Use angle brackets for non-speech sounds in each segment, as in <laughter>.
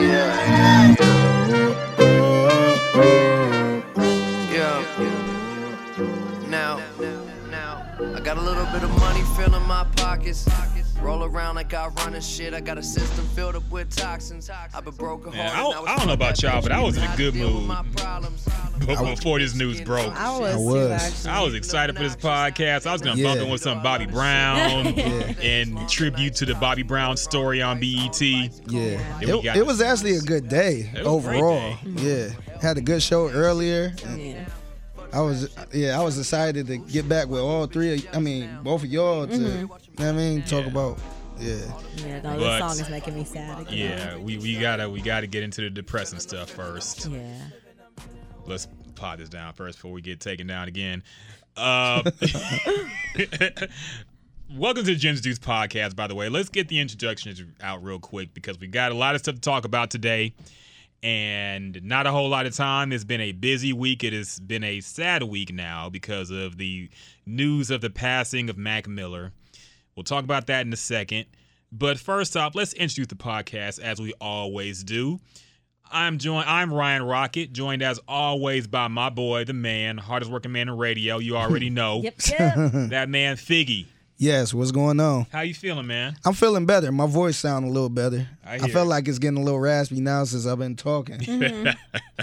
yeah, yeah. Now, now, I got a little bit of money filling my pockets. Roll around like I run a shit. I got a system filled up with toxins. I've been broken Man, I don't- I don't know about y'all, but I was in a good mood before this news broke. I was. I was. I was excited for this podcast. I was gonna Yeah. bump in with some Bobby Brown in tribute to the Bobby Brown story on BET. Yeah, it, it was actually a good day It was a great overall. Yeah, had a good show earlier. and Yeah. I was yeah, I was excited to get back with all three. Of, I mean, both of y'all to, Mm-hmm. You know what I mean, talk Yeah. about yeah. Yeah, no, this song is making me sad again. Yeah, we, we gotta we gotta get into the depressing stuff first. Yeah. Let's pot this down first before we get taken down again. Uh, <laughs> <laughs> welcome to the Jim's Deuce podcast. By the way, let's get the introductions out real quick because we got a lot of stuff to talk about today, and not a whole lot of time. It's been a busy week. It has been a sad week now because of the news of the passing of Mac Miller. We'll talk about that in a second. But first off, let's introduce the podcast as we always do. I'm joined. I'm Ryan Rocket, joined as always by my boy, the man, hardest working man in radio. You already <laughs> know Yep. Yep. <laughs> that man, Figgy. Yes, what's going on? How you feeling, man? I'm feeling better. My voice sound a little better. I I, felt it. like it's getting a little raspy now since I've been talking. <laughs>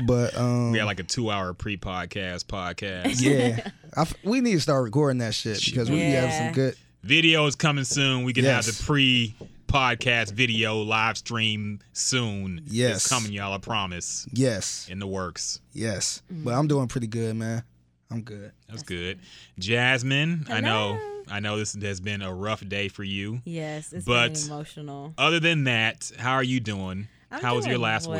but um, We had like a two-hour pre-podcast podcast. yeah, I f we need to start recording that shit because we have Yeah. some good. Video is coming soon. We can have the pre-podcast video live stream soon. Yes. it's coming, y'all. I promise. Yes, In the works. yes. But I'm doing pretty good, man. I'm good. That's good. Jasmine, I know. I know this has been a rough day for you. Yes, it's But- been emotional. Other than that, how are you doing? I'm how was your doing last week?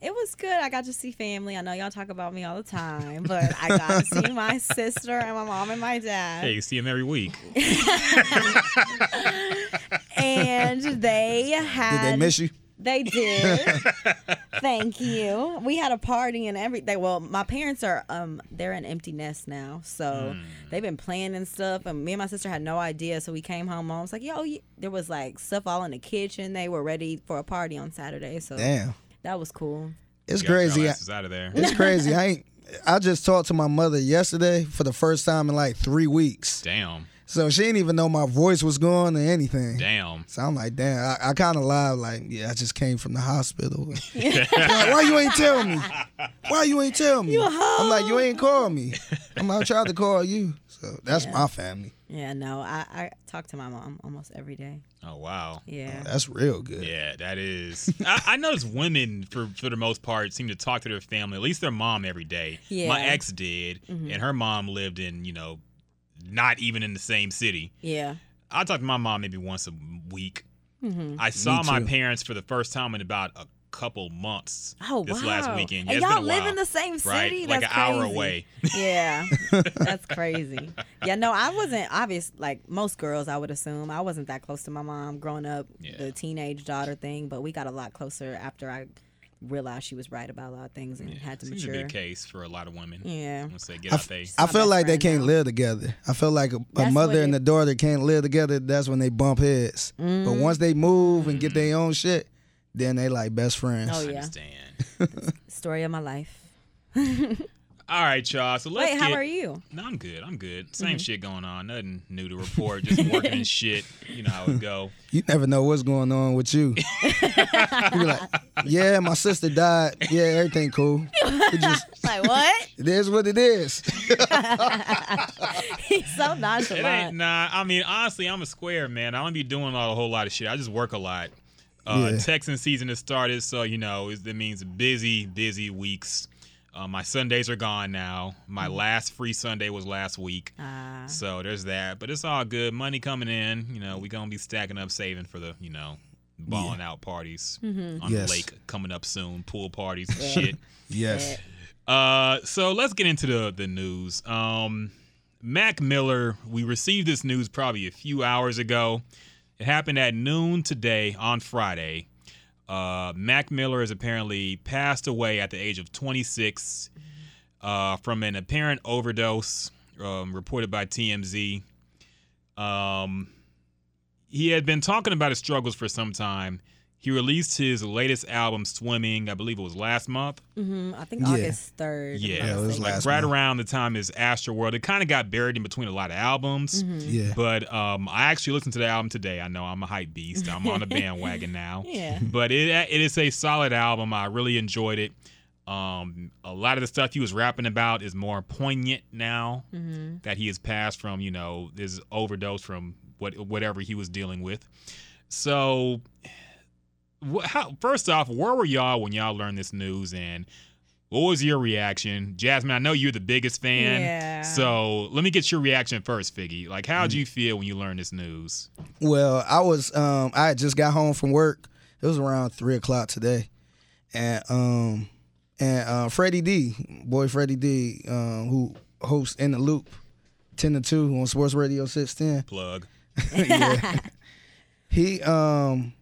It was good. I got to see family. I know y'all talk about me all the time, but I got to see my <laughs> sister and my mom and my dad. Hey, you see them every week. <laughs> <laughs> And they had. Did they miss you? They did. <laughs> Thank you. We had a party and everything. Well, my parents are um they're an empty nest now, so Hmm. they've been planning stuff. And me and my sister had no idea, so we came home. Mom was like, "Yo, y- there was like stuff all in the kitchen. They were ready for a party on Saturday, so Damn, that was cool." it's crazy. asses out of there. It's <laughs> crazy. I ain't. I just talked to my mother yesterday for the first time in like three weeks. Damn. So she didn't even know my voice was gone or anything. Damn. So I'm like, damn. I, I kind of lied, like, yeah, I just came from the hospital. <laughs> <laughs> Like, Why you ain't tell me? Why you ain't tell me? I'm like, you ain't call me. I'm like, I tried to call you. So that's my family. Yeah, no, I I talk to my mom almost every day. Oh wow. Yeah. That's real good. Yeah, that is. I, I notice women, for for the most part, seem to talk to their family, at least their mom, every day. <laughs> My Yeah. Mm-hmm. ex did, and her mom lived in, you know, not even in the same city. Yeah. I talk to my mom maybe once a week. Mm-hmm. I saw my parents for the first time in about a couple months. Oh this wow. last weekend. Yeah, And it's y'all a live while, in the same city. right? Like That's an hour away. <laughs> Yeah, that's <laughs> crazy. Yeah, no, I wasn't obvious. Like most girls, I would assume I wasn't that close to my mom growing up. Yeah. The teenage daughter thing, but we got a lot closer after I realized she was right about a lot of things and had to Seems to be mature. the case for a lot of women. Yeah. Once they get I, out they I feel like they can't now. live together. I feel like a, a mother and a daughter can't live together. That's when they bump heads. Mm-hmm. But once they move and get their own shit, then they like best friends. Oh, yeah. understand. <laughs> Story of my life. <laughs> All right, y'all. So let's Wait, get. how are you? No, I'm good. I'm good. Same Mm-hmm. shit going on. Nothing new to report. Just <laughs> working and shit. You know how it go. <laughs> You never know what's going on with you. <laughs> you be like, yeah, my sister died. Yeah, everything cool. It just Like what? it is what it is. He's so It nonchalant. nah. I mean, honestly, I'm a square man. I don't be doing a whole lot of shit. I just work a lot. Uh, Yeah. Texan season has started, so you know it, it means busy, busy weeks. Uh, my Sundays are gone now. My last free Sunday was last week, Ah, so there's that. But it's all good. Money coming in. You know, we gonna be stacking up, saving for the you know balling out parties Mm-hmm. on Yes. the lake coming up soon. Pool parties and shit. <laughs> Yes. Uh, so let's get into the the news. Um, Mac Miller, we received this news probably a few hours ago. It happened at noon today on Friday. Uh, Mac Miller has apparently passed away at the age of 26 uh, from an apparent overdose, um, reported by TMZ. Um, he had been talking about his struggles for some time. He released his latest album, Swimming. I believe it was last month. hmm I think Yeah. August third. Yeah, Yeah, it was like last right month. around the time his Astroworld. It kind of got buried in between a lot of albums. Yeah. But um, I actually listened to the album today. I know I'm a hype beast. I'm on a <laughs> bandwagon now. Yeah. But it it is a solid album. I really enjoyed it. Um, a lot of the stuff he was rapping about is more poignant now Mm-hmm. that he has passed from, you know, his overdose from what whatever he was dealing with. So, wh- how, first off, where were y'all when y'all learned this news, and what was your reaction, Jasmine? I know you're the biggest fan, Yeah. so let me get your reaction first, Figgy. Like, how'd Mm. you feel when you learned this news? Well, I was um I had just got home from work. It was around three o'clock today, and um and uh, Freddie D, boy Freddie D, um, who hosts in the loop, ten to two on Sports Radio six ten. Plug. <laughs> yeah. <laughs> He um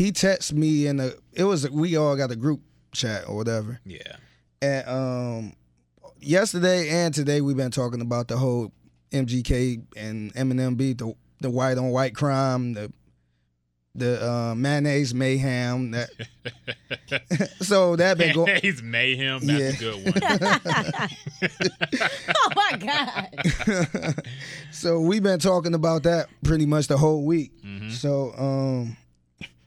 he texted me in the it was we all got a group chat or whatever. Yeah. And um yesterday and today we've been talking about the whole MGK and Eminem beat the the white on white crime, the the uh, mayonnaise mayhem. That <laughs> so that been going. He's mayhem. That's Yeah. a good one. <laughs> Oh my god. <laughs> so we've been talking about that pretty much the whole week. Mhm. So um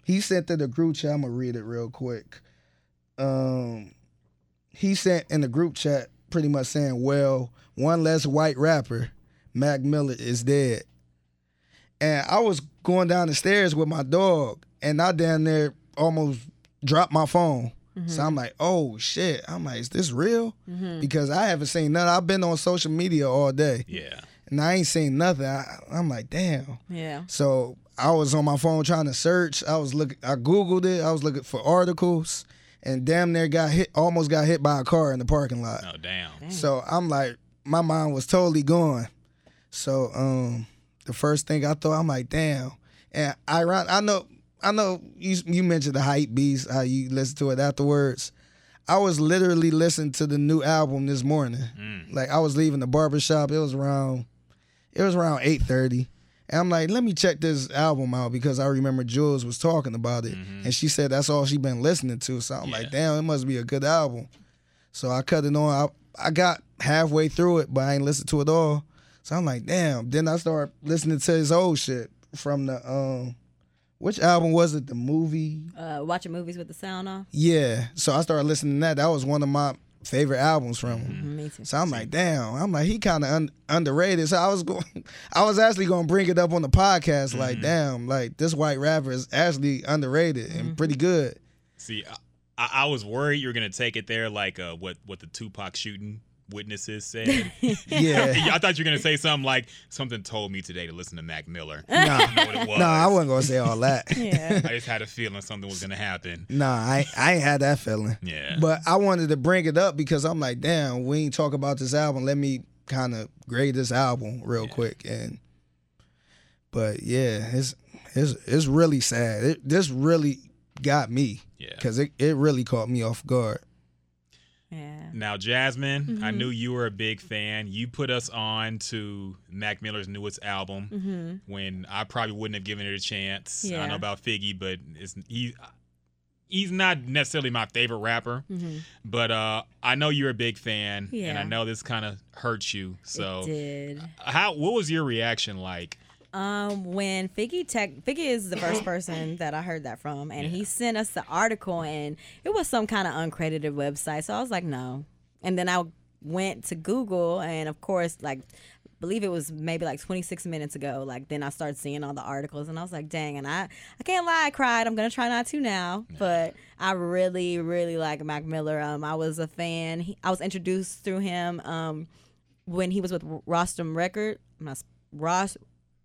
he sent to the group chat. I'm gonna read it real quick. Um he sent in the group chat pretty much saying, Well, one less white rapper, Mac Miller is dead. And I was going down the stairs with my dog and I down there almost dropped my phone. So I'm like, oh shit. I'm like, is this real? Because I haven't seen nothing. I've been on social media all day Yeah. and I ain't seen nothing. I, I'm like, damn. Yeah. So I was on my phone trying to search. I was looking. I googled it. I was looking for articles, and damn near got hit. Almost got hit by a car in the parking lot. Oh, damn. So I'm like, my mind was totally gone. So um, the first thing I thought, I'm like, damn. And I I know I know you you mentioned the hype beast, how you listen to it afterwards. I was literally listening to the new album this morning. Like I was leaving the barbershop. It was around it was around 8:30. And I'm like, let me check this album out because I remember Jules was talking about it. And she said that's all she been listening to. So I'm like, damn, it must be a good album. So I cut it on. I, I got halfway through it, but I ain't listened to it all. So I'm like, damn. Then I start listening to his old shit from the um which album was it? The movie? Uh, watching movies with the sound off. Yeah. So I started listening to that. That was one of my favorite albums from him. Mm-hmm. Me too. So I'm like, damn. I'm like, he kind of un- underrated. So I was going, <laughs> I was actually going to bring it up on the podcast. Like, mm-hmm. damn, like this white rapper is actually underrated and mm-hmm. pretty good. See, I, I was worried you were gonna take it there, like uh, what what the Tupac shooting witnesses said. <laughs> Yeah. <laughs> I thought you were gonna say something like something told me today to listen to Mac Miller. <laughs> nah, I know was. nah, I wasn't gonna say all that. Yeah. I just had a feeling something was gonna happen. Nah, I I ain't had that feeling. Yeah. But I wanted to bring it up because I'm like, damn, we ain't talk about this album. Let me kind of grade this album real quick. And but yeah, it's it's it's really sad. It, this really got me Yeah. because it, it really caught me off guard. Yeah. Now, Jasmine, I Mm-hmm. knew you were a big fan. You put us on to Mac Miller's newest album when I probably wouldn't have given it a chance. I Mm-hmm. Yeah. know about Figgy, but it's he he's not necessarily my favorite rapper. But uh, I know you're a big fan, and I Mm-hmm. Know this kind of hurts you. So, It did. how what was your reaction like? Um, when Figgy tech Figgy is the first person that I heard that from, and he sent us the article, and it was some kind of uncredited website. So I was like, no. And then I went to Google, and of course, like, believe it was maybe like 26 minutes ago. Like, then I started seeing all the articles, and I was like, dang. And I, I can't lie, I cried. I'm gonna try not to now, but I really, really like Mac Miller. Um, I was a fan. He, I was introduced through him. Um, when he was with Rostrum Record, I'm not Ross.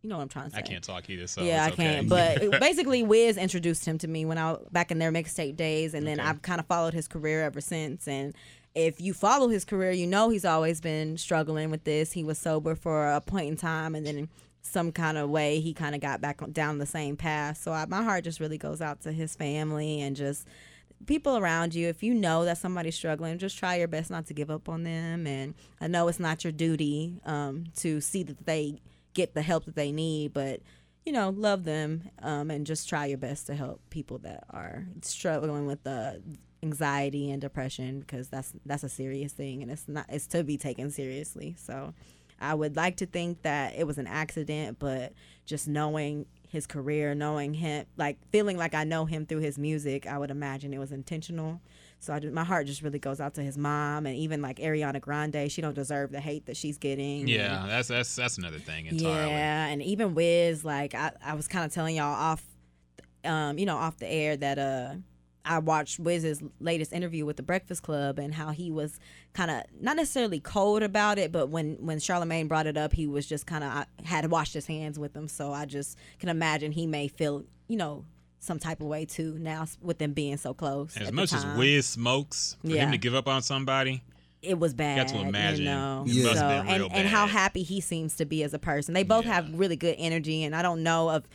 You know what I'm trying to say. I can't talk either, so yeah, I okay. can't. But basically, Wiz introduced him to me when I back in their mixtape days, and then Okay. I've kind of followed his career ever since. And if you follow his career, you know he's always been struggling with this. He was sober for a point in time, and then in some kind of way he kind of got back down the same path. So I, my heart just really goes out to his family and just people around you. If you know that somebody's struggling, just try your best not to give up on them. And I know it's not your duty um, to see that they get the help that they need, but you know, love them um, and just try your best to help people that are struggling with the anxiety and depression because that's that's a serious thing and it's not it's to be taken seriously. So I would like to think that it was an accident, but just knowing his career, knowing him, like feeling like I know him through his music, I would imagine it was intentional. So I my heart just really goes out to his mom and even like Ariana Grande. She don't deserve the hate that she's getting. Yeah, that's that's that's another thing entirely. Yeah, and even Wiz, like I, I was kind of telling y'all off, um, you know, off the air that uh, I watched Wiz's latest interview with the Breakfast Club and how he was kind of not necessarily cold about it, but when when Charlemagne brought it up, he was just kind of had washed his hands with him. So I just can imagine he may feel, you know, some type of way too now with them being so close. As much as time. Wiz smokes, for Yeah. him to give up on somebody, it was bad. You got to imagine You know? it Yeah. must So, have been real and, and how happy he seems to be as a person. They both Yeah. have really good energy, and I don't know of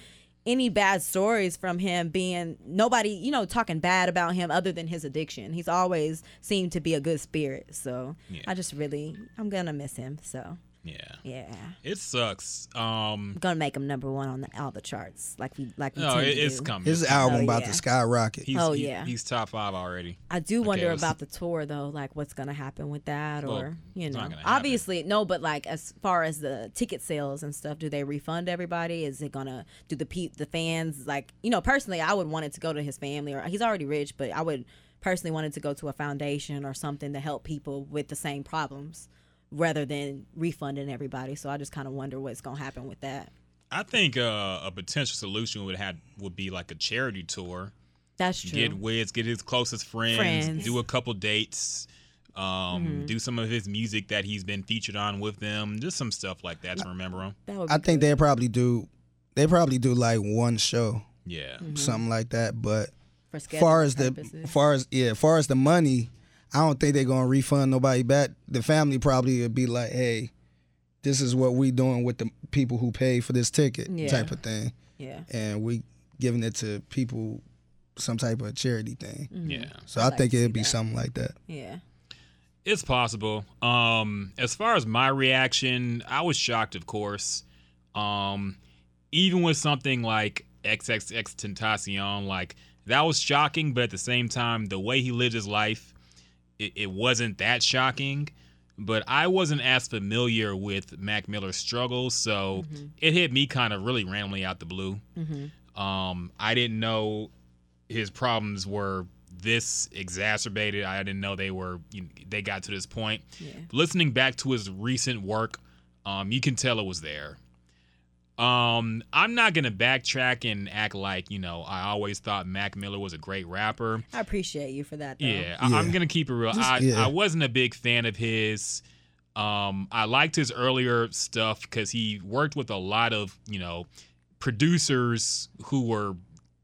any bad stories from him being nobody, you know, talking bad about him other than his addiction. He's always seemed to be a good spirit. So Yeah. I just really, I'm gonna miss him. So Yeah, yeah, it sucks. Um, gonna make him number one on the, all the charts, like we like we no, tend it, to it's do. coming. His album Oh, about yeah. to skyrocket. He's, Oh, he- yeah. he's top five already. I do wonder let's- about the tour though, like what's gonna happen with that, Well, or you it's know, not gonna happen. obviously no, but like as far as the ticket sales and stuff, do they refund everybody? Is it gonna do the pe- the fans like you know? Personally, I would want it to go to his family, or he's already rich, but I would personally want it to go to a foundation or something to help people with the same problems, rather than refunding everybody. So I just kind of wonder what's gonna happen with that. I think uh, a potential solution would have would be like a charity tour. That's true. Get Wiz, get his closest friends, Friends. Mm-hmm. do a couple dates, um, do some of his music that he's been featured on with them, just some stuff like that to remember him. that would I think they probably do. They probably do like one show, Yeah, Mm-hmm. something like that. But for far scheduling as the purposes. far as yeah, far as the money, I don't think they're gonna refund nobody back. The family probably would be like, "Hey, this is what we doing with the people who pay for this ticket," Yeah. type of thing, yeah. and we giving it to people, some type of charity thing. yeah. So I'd I like think it'd be that. something like that. Yeah. It's possible. Um, as far as my reaction, I was shocked, of course. Um, even with something like XXXTentacion, like that was shocking, but at the same time, the way he lived his life, it, it wasn't that shocking. But I wasn't as familiar with Mac Miller's struggles, so it hit me kind of really randomly out the blue. Um, I didn't know his problems were this exacerbated. I didn't know they were you know, they got to this point. Yeah. Listening back to his recent work, um, you can tell it was there. Um, I'm not gonna backtrack and act like you know I always thought Mac Miller was a great rapper. I appreciate you for that. Though. Yeah, I, I'm Yeah. gonna keep it real. I, yeah. I wasn't a big fan of his. Um, I liked his earlier stuff because he worked with a lot of you know producers who were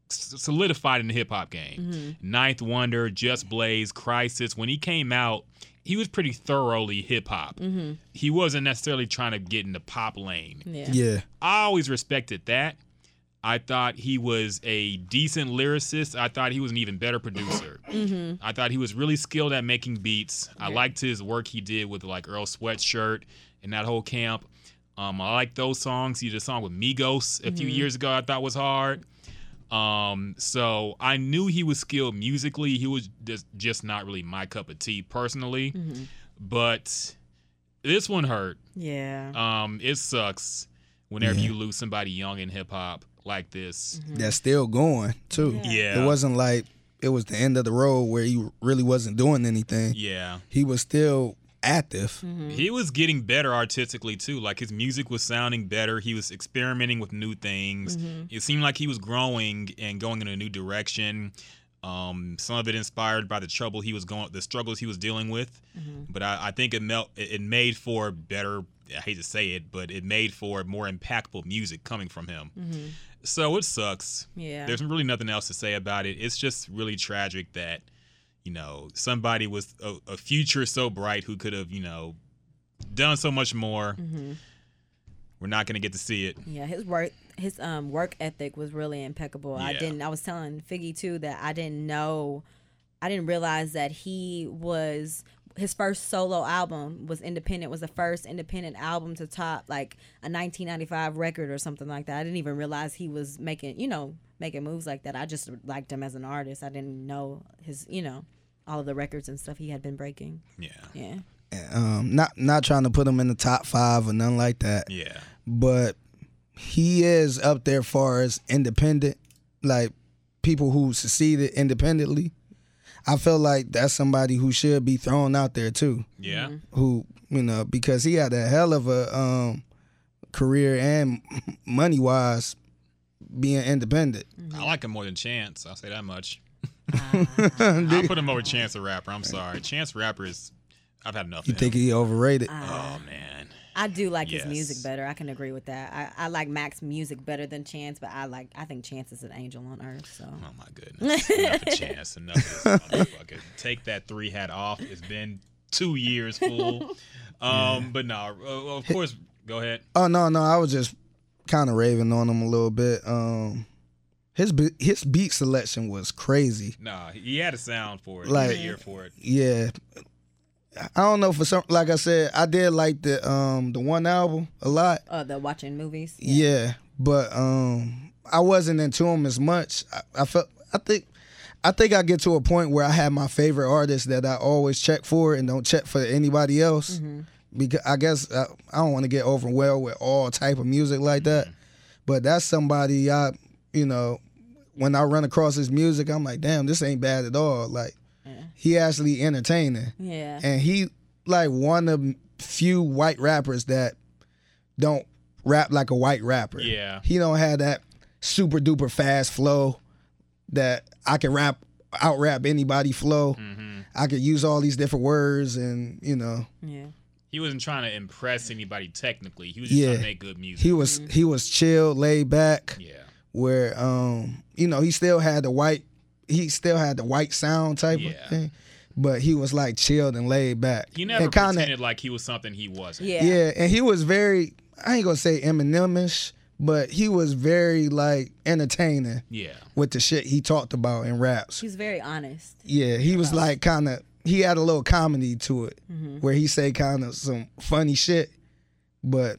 solidified in the hip hop game. 9th Wonder, Just Blaze, Crisis. When he came out, he was pretty thoroughly hip hop. Mm-hmm. He wasn't necessarily trying to get in the pop lane. Yeah. Yeah, I always respected that. I thought he was a decent lyricist. I thought he was an even better producer. <coughs> Mm-hmm. I thought he was really skilled at making beats. I liked his work he did with like Earl Sweatshirt and that whole camp. Um, I like those songs. He did a song with Migos a few mm-hmm. years ago. I thought was hard. Um, so I knew he was skilled musically. He was just just not really my cup of tea personally. But this one hurt. Yeah. Um, it sucks whenever Yeah. you lose somebody young in hip hop like this. that's still going too. Yeah. Yeah. It wasn't like it was the end of the road where he really wasn't doing anything. Yeah. He was still active. Mm-hmm. He was getting better artistically too. Like his music was sounding better. He was experimenting with new things. Mm-hmm. It seemed like he was growing and going in a new direction. Um, some of it inspired by the trouble he was going, the struggles he was dealing with. Mm-hmm. But I, I think it melt, it it made for better. I hate to say it, but it made for more impactful music coming from him. So it sucks. Mm-hmm. Yeah. There's really nothing else to say about it. It's just really tragic that, you know, somebody with a, a future so bright who could have, you know, done so much more. Mm-hmm. We're not going to get to see it. Yeah, his work his um work ethic was really impeccable. I didn't I was telling Figgy too that I didn't know I didn't realize that he was his first solo album was independent was the first independent album to top like a 1995 record or something like that i didn't even realize he was making you know making moves like that i just liked him as an artist i didn't know his you know all of the records and stuff he had been breaking Yeah. yeah Um, not not trying to put him in the top five or nothing like that. Yeah. but he is up there far as independent, like people who succeeded independently. I feel like that's somebody who should be thrown out there too. Yeah. Who you know because he had a hell of a um, career and money wise being independent. I like him more than Chance. I'll say that much. Ah. <laughs> I'll put him over Chance the Rapper. I'm sorry. Chance the Rapper is. I've had enough You of think him. he overrated? Oh man. I do like Yes. his music better. I can agree with that. I, I like Mac's music better than Chance, but I like I think Chance is an angel on earth. So Oh my goodness. Enough of <laughs> Chance. Enough of this motherfucker. Take that three hat off. It's been two years, fool. <laughs> Um, but no, uh, of course. Go ahead. Oh no, no, I was just kind of raving on him a little bit. Um, his be- his beat selection was crazy. Nah, he had a sound for it. Like- he had an ear for it. Yeah. I don't know for some like I said, I did like the um the one album a lot. uh, the watching movies. Yeah. But um I wasn't into him as much. I, I felt I think I think I get to a point where I have my favorite artists that I always check for and don't check for anybody else. Because I guess I, I don't want to get overwhelmed with all type of music like that. But that's somebody I you know, when I run across his music, I'm like, damn, this ain't bad at all. Like he actually entertaining Yeah. and he like one of few white rappers that don't rap like a white rapper. Yeah. He don't have that super duper fast flow that I can rap out rap anybody flow. Mm-hmm. I could use all these different words and you know Yeah. He wasn't trying to impress anybody technically. He was just Yeah. trying to make good music. he was he was chill, laid back, yeah. where um you know he still had the white he still had the white sound type Yeah. of thing, but he was like chilled and laid back. He never and kinda- pretended like he was something he wasn't. Yeah. Yeah, and he was very I ain't gonna say Eminemish, but he was very like entertaining Yeah. with the shit he talked about in raps. He's very honest. Yeah, he was like kind of he had a little comedy to it mm-hmm. where he say kind of some funny shit, but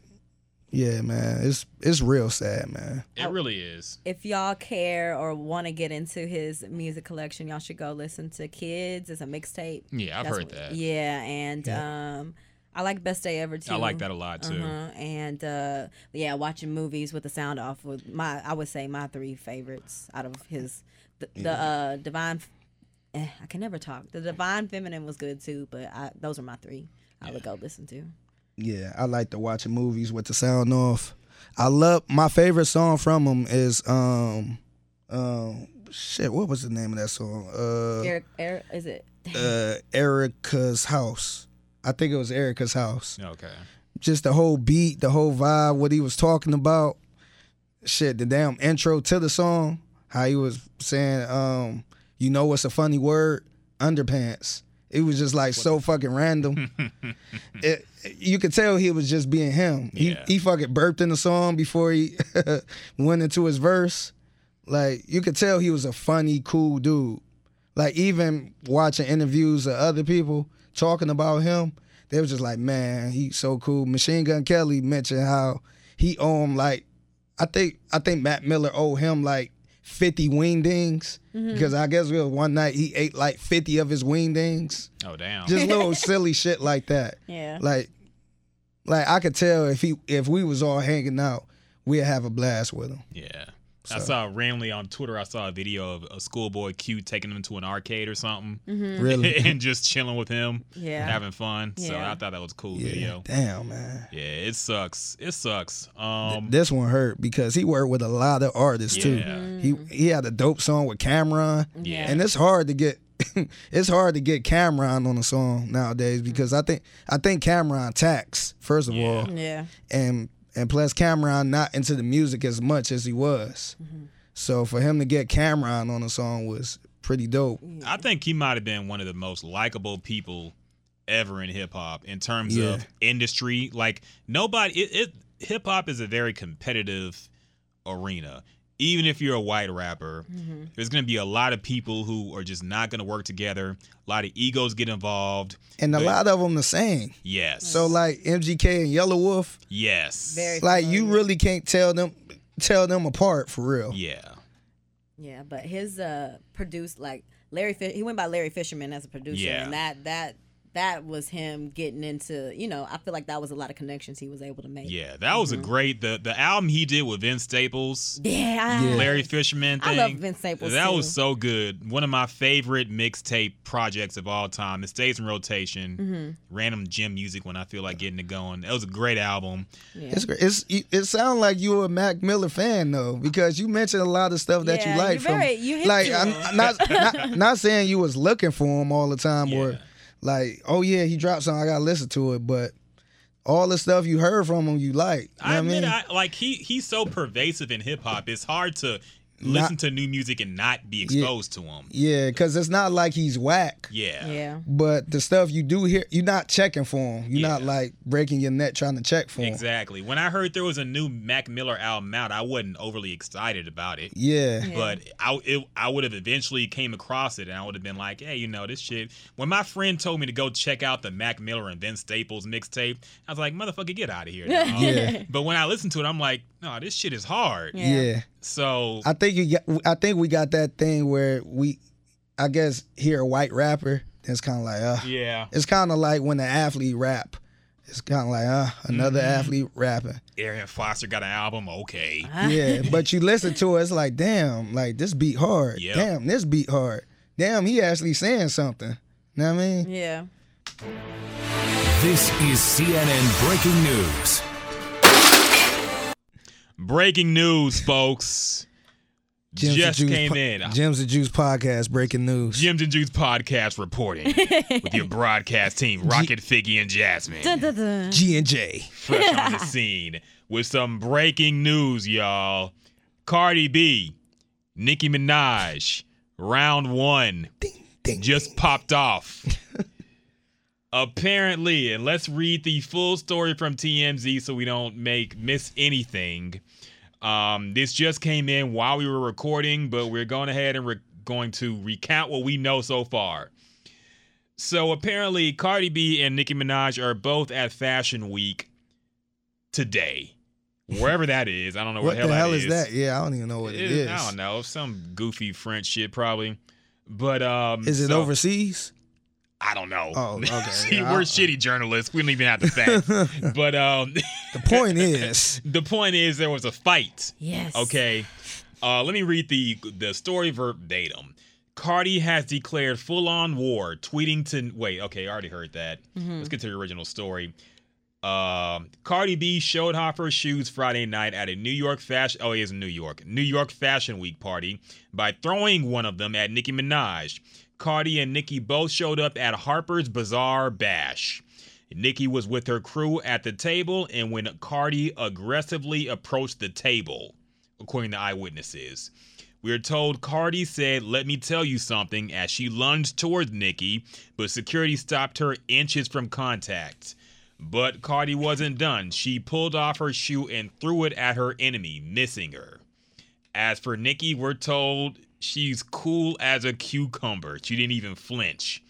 yeah, man, it's it's real sad, man. It really is. If y'all care or want to get into his music collection, y'all should go listen to Kids. It's a mixtape. Yeah, I've That's heard what- that. Yeah, and um, I like Best Day Ever too. I like that a lot too. Uh-huh. And uh, yeah, watching movies with the sound off with my I would say my three favorites out of his the, the uh, Divine. Eh, I can never talk. The Divine Feminine was good too, but I, those are my three. I would go listen to. Yeah, I like to watch movies with the sound off. I love my favorite song from him is um um shit. What was the name of that song? Uh, Eric, Eric, is it? uh Erica's house. I think it was Erica's house. Okay. Just the whole beat, the whole vibe, what he was talking about. Shit, the damn intro to the song, how he was saying, um, you know what's a funny word? Underpants. It was just like so fucking random. <laughs> it, you could tell he was just being him. Yeah. He he fucking burped in the song before he <laughs> went into his verse. Like you could tell he was a funny, cool dude. Like even watching interviews of other people talking about him, they was just like, man, he's so cool. Machine Gun Kelly mentioned how he owe him like, I think I think Mac Miller owed him like fifty wingdings mm-hmm. because I guess it was one night he ate like fifty of his wingdings, Oh damn. just little <laughs> silly shit like that. Yeah. Like, like I could tell if he if we was all hanging out, we'd have a blast with him. Yeah. I saw randomly on Twitter. I saw a video of a schoolboy Q taking him to an arcade or something, Really. <laughs> and just chilling with him, Yeah. having fun. So I thought that was a cool Yeah, video. damn man. Yeah, it sucks. It sucks. Um, this one hurt because he worked with a lot of artists too. Yeah. He he had a dope song with Cam'ron. Yeah. And it's hard to get <laughs> it's hard to get Cam'ron on a song nowadays because I think I think Cam'ron tax, first of all. Yeah. And and plus Cam'ron not into the music as much as he was. So for him to get Cameron on a song was pretty dope. I think he might have been one of the most likable people ever in hip hop in terms Yeah. of industry. Like nobody, it, it hip hop is a very competitive arena. Even if you're a white rapper, Mm-hmm. there's going to be a lot of people who are just not going to work together. A lot of egos get involved. And a But- lot of them the same. Yes. So like MGK and Yelawolf, yes. Very like you really can't tell them tell them apart for real. Yeah. Yeah, but his uh produced like Larry Fi- he went by Larry Fisherman as a producer Yeah. and that that that was him getting into, you know, I feel like that was a lot of connections he was able to make. Yeah. That was a great the the album he did with Vince Staples. Yeah. I- Yeah. Larry Fisherman I love Vince Staples, That too. was so good. One of my favorite mixtape projects of all time. It stays in rotation. Mm-hmm. Random gym music when I feel like getting it going. That was a great album. Yeah. It's great. It's it sounds like you're a Mac Miller fan though, because you mentioned a lot of stuff that Yeah, you like you're from. very- you hip like to I'm not, not not saying you was looking for him all the time or Yeah. Like oh yeah he dropped something I gotta listen to it, but all the stuff you heard from him you like. You know I what I mean? I, like he he's so pervasive in hip hop. It's hard to Not- listen to new music and not be exposed to him. yeah, because it's not like he's whack. Yeah. Yeah. But the stuff you do hear, you're not checking for him. You're not like breaking your neck trying to check for him. Exactly. When I heard there was a new Mac Miller album out, I wasn't overly excited about it. Yeah. Yeah. But I it, I would have eventually came across it and I would have been like, hey, you know, this shit. When my friend told me to go check out the Mac Miller and Vince Staples mixtape, I was like, motherfucker, get out of here. <laughs> Yeah. <laughs> But when I listened to it, I'm like, no, this shit is hard. Yeah. Yeah. So I think you got, I think we got that thing where we, I guess, hear a white rapper. It's kind of like, uh, yeah, it's kind of like when an athlete rap. It's kind of like, uh, another Mm-hmm. athlete rapping. Arian Foster got an album. Okay. <laughs> Yeah, but you listen to it, it's like, damn, like this beat hard. Yep. Damn, this beat hard. Damn, he actually saying something. You know what I mean? Yeah. This is CNN breaking news. Breaking news, folks. Gems Just and Juice came po- in. Gems and Juice podcast breaking news. Jims and Juice podcast reporting <laughs> with your broadcast team, Rocket, Figgy, and Jasmine. Dun, dun, dun. G and J. fresh on the scene with some breaking news, y'all. Cardi B, Nicki Minaj, round one Ding. just popped off. Apparently, and let's read the full story from TMZ so we don't make miss anything. Um, this just came in while we were recording, but we're going ahead and re- going to recount what we know so far. So apparently, Cardi B and Nicki Minaj are both at Fashion Week today, wherever that is. I don't know <laughs> What where the hell that is that? Yeah, I don't even know what it It- is. I don't know, some goofy French shit probably. But um, Is it so- overseas? I don't know. Oh, okay. <laughs> See, Yeah, we're I- shitty journalists. We don't even have the facts. <laughs> but um, The point <laughs> is, the point is there was a fight. Yes. Okay. Uh, let me read the the story verbatim. Cardi has declared full on war, tweeting to wait. Okay, I already heard that. Let's get to the original story. Um, Cardi B showed off her shoes Friday night at a New York fashion. Oh, he is in New York. New York Fashion Week party by throwing one of them at Nicki Minaj. Cardi and Nicki both showed up at Harper's Bazaar Bash. Nicki was with her crew at the table, and when Cardi aggressively approached the table, according to eyewitnesses. We are told Cardi said, Let me tell you something, as she lunged towards Nicki, but security stopped her inches from contact. But Cardi wasn't done. She pulled off her shoe and threw it at her enemy, missing her. As for Nicki, we're told she's cool as a cucumber. She didn't even flinch.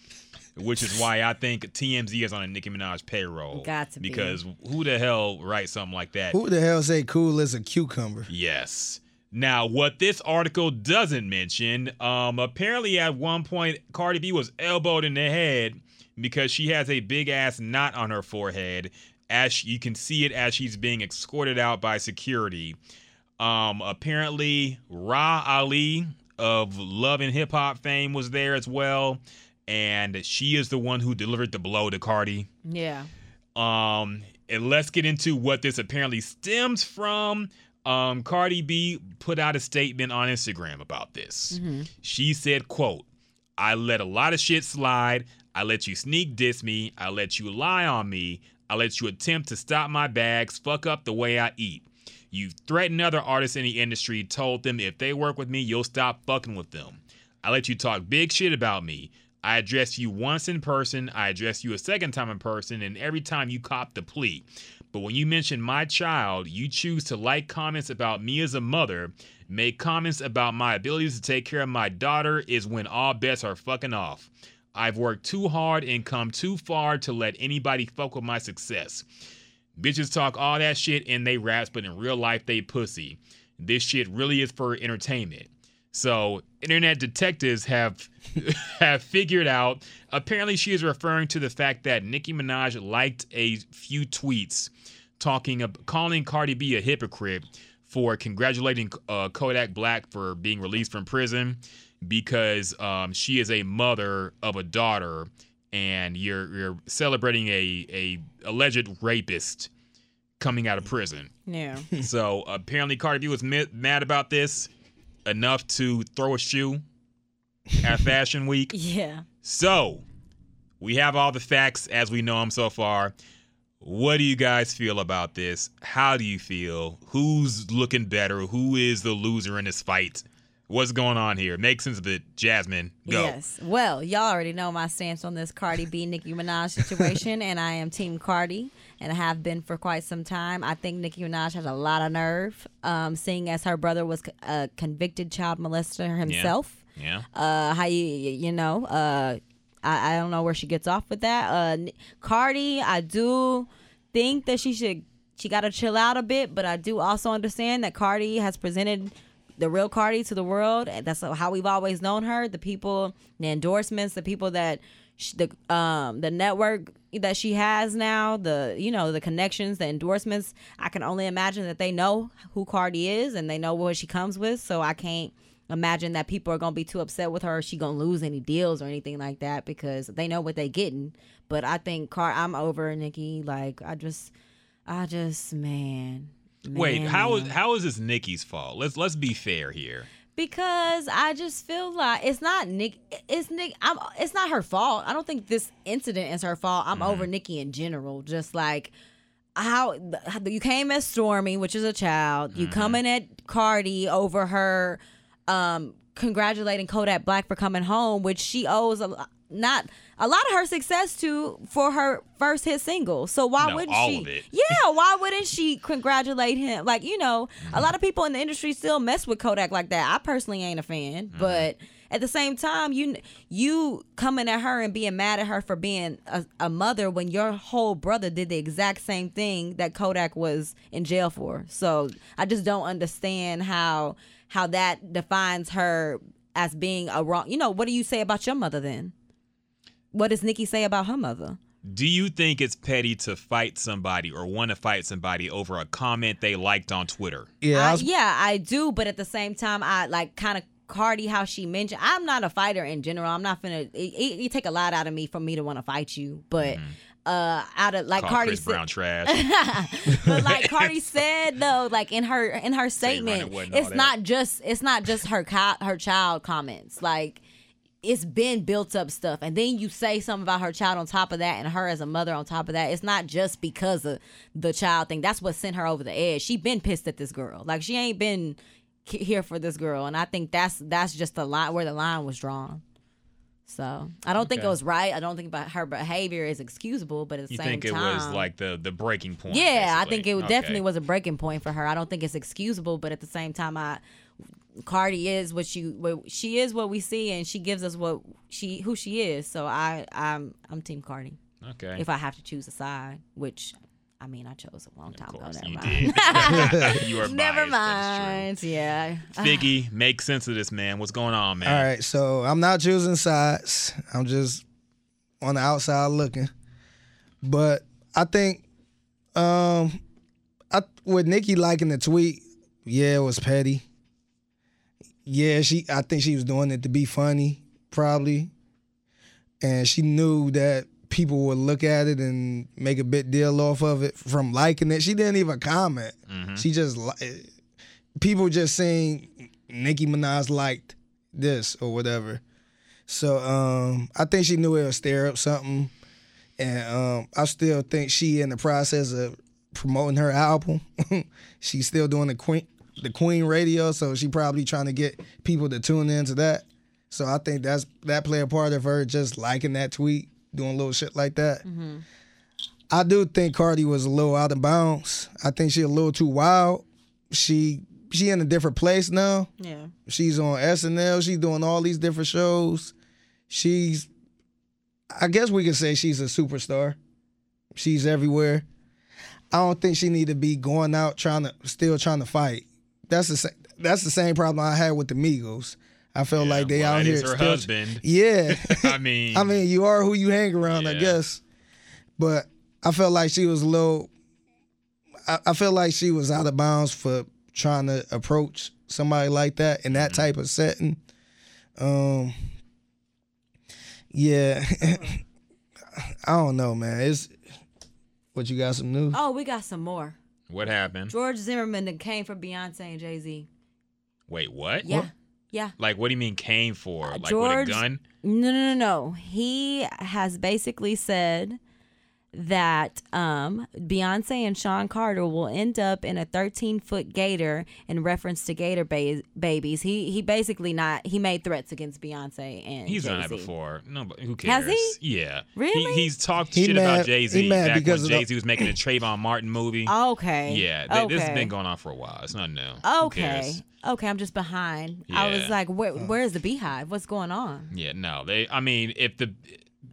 Which is why I think TMZ is on a Nicki Minaj payroll. Got to be. Because who the hell writes something like that? who the hell say cool as a cucumber? Yes. Now, what this article doesn't mention, um, apparently at one point Cardi B was elbowed in the head because she has a big ass knot on her forehead. As you can see it as she's being escorted out by security. Um, apparently Rah Ali of Love and Hip Hop fame was there as well, and she is the one who delivered the blow to Cardi. Yeah. Um, and let's get into what this apparently stems from. Um, Cardi B put out a statement on Instagram about this. She said, quote, I let a lot of shit slide. I let you sneak diss me. I let you lie on me. I let you attempt to stop my bags, fuck up the way I eat. You threatened other artists in the industry, told them if they work with me, you'll stop fucking with them. I let you talk big shit about me. I address you once in person, I address you a second time in person, and every time you cop the plea. But when you mention my child, you choose to like comments about me as a mother, make comments about my abilities to take care of my daughter, is when all bets are fucking off. I've worked too hard and come too far to let anybody fuck with my success. Bitches talk all that shit in they raps, but in real life they pussy. This shit really is for entertainment. So internet detectives have <laughs> have figured out. Apparently, she is referring to the fact that Nicki Minaj liked a few tweets talking of calling Cardi B a hypocrite for congratulating uh, Kodak Black for being released from prison because um, she is a mother of a daughter and you're you're celebrating a a alleged rapist coming out of prison. Yeah. <laughs> So apparently Cardi B was mad about this enough to throw a shoe at <laughs> Fashion Week. Yeah. So we have all the facts as we know them so far. What do you guys feel about this? How do you feel? Who's looking better? Who is the loser in this fight? What's going on here? Make sense of it, Jasmine. Go. Yes. Well, y'all already know my stance on this Cardi B Nicki Minaj situation, and I am Team Cardi, and I have been for quite some time. I think Nicki Minaj has a lot of nerve, um, seeing as her brother was a convicted child molester himself. Yeah. Uh, how you you know? Uh, I I don't know where she gets off with that. Uh, Cardi, I do think that she should she got to chill out a bit, but I do also understand that Cardi has presented the real Cardi to the world. That's how we've always known her. The people, the endorsements, the people that sh the um the network that she has now, the you know the connections, the endorsements. I can only imagine that they know who Cardi is and they know what she comes with. So I can't imagine that people are gonna be too upset with her. She gonna lose any deals or anything like that because they know what they getting. But I think Car, I'm over Nicki. Like I just, I just man. Wait, how is how is this Nicki's fault? Let's let's be fair here. because I just feel like it's not Nick. It's Nick. I'm. It's not her fault. I don't think this incident is her fault. I'm over Nicki in general. Just like how you came at Stormi, which is a child. You coming at Cardi over her, um, congratulating Kodak Black for coming home, which she owes a not a lot of her success to for her first hit single. So why No, wouldn't she? <laughs> Yeah, why wouldn't she congratulate him? Like, you know, a lot of people in the industry still mess with Kodak like that. I personally ain't a fan, Mm-hmm. but at the same time, you you coming at her and being mad at her for being a, a mother when your whole brother did the exact same thing that Kodak was in jail for. So I just don't understand how how that defines her as being a wrong. You know, what do you say about your mother then? What does Nicki say about her mother? Do you think it's petty to fight somebody or want to fight somebody over a comment they liked on Twitter? Yeah, I I, yeah, I do, but at the same time, I like kind of Cardi how she mentioned. I'm not a fighter in general. I'm not finna. It, it, it take a lot out of me for me to want to fight you, but uh, out of like Call Cardi Chris said, Brown trash. <laughs> but like Cardi <laughs> said though, like in her in her statement, wasn't it's that. not just it's not just her co- her child comments. Like it's been built up stuff, and then you say something about her child on top of that, and her as a mother on top of that. It's not just because of the child thing. That's what sent her over the edge. She been pissed at this girl. Like she ain't been here for this girl, and I think that's that's just the line where the line was drawn. So I don't think it was right. I don't think about her behavior is excusable, but at the You same think it time, was like the the breaking point? yeah, I think it Okay. definitely was a breaking point for her. I don't think it's excusable, but at the same time, I Cardi is what she what she is what we see, and she gives us what she who she is. So I I'm I'm Team Cardi. Okay. If I have to choose a side, which I mean I chose a long time of ago. Never you mind. did. <laughs> <laughs> you are Never biased, that mind. Yeah. is. Figgy, <laughs> make sense of this, man. What's going on, man? all right. So I'm not choosing sides. I'm just on the outside looking. But I think, um, I with Nicki liking the tweet, yeah, it was petty. Yeah, she. I think she was doing it to be funny, probably, and she knew that people would look at it and make a big deal off of it from liking it. She didn't even comment. She just people just saying Nicki Minaj liked this or whatever. So um, I think she knew it would stir up something, and um, I still think she in the process of promoting her album. <laughs> She's still doing the Queen the Queen radio, so she probably trying to get people to tune into that. So I think that's that play a part of her just liking that tweet, doing little shit like that. Mm-hmm. I do think Cardi was a little out of bounds. I think she a little too wild. She she in a different place now. Yeah. She's on SNL. She's doing all these different shows. She's, I guess we could say she's a superstar. She's everywhere. I don't think she need to be going out trying to still trying to fight. That's the same. That's the same problem I had with the Migos. I feel Yeah, like they well, out that here. is her still- husband. <laughs> Yeah. <laughs> I mean, <laughs> I mean, you are who you hang around, I guess. But I felt like she was a little. I, I feel like she was out of bounds for trying to approach somebody like that in that type of setting. Um. Yeah, I don't know, man. It's what you got some news. Oh, we got some more. What happened? George Zimmerman that came for Beyonce and Jay Z. Wait, what? Yeah. Yeah. Like, what do you mean came for? Uh, Like George- with a gun? No, no, no, no. He has basically said that um, Beyonce and Shawn Carter will end up in a 13 foot gator in reference to gator ba- babies. He he basically not he made threats against Beyonce and He's done that before. No, but who cares? Has he? Yeah. Really? He, he's talked He shit mad- about Jay Z he mad back because when Jay Z was making a Trayvon Martin movie. Okay. Yeah, th- this has been going on for a while. It's not new. Who Okay. cares? Okay, I'm just behind. I was like, where, where's the Beyhive? What's going on? Yeah, no. They. I mean, if the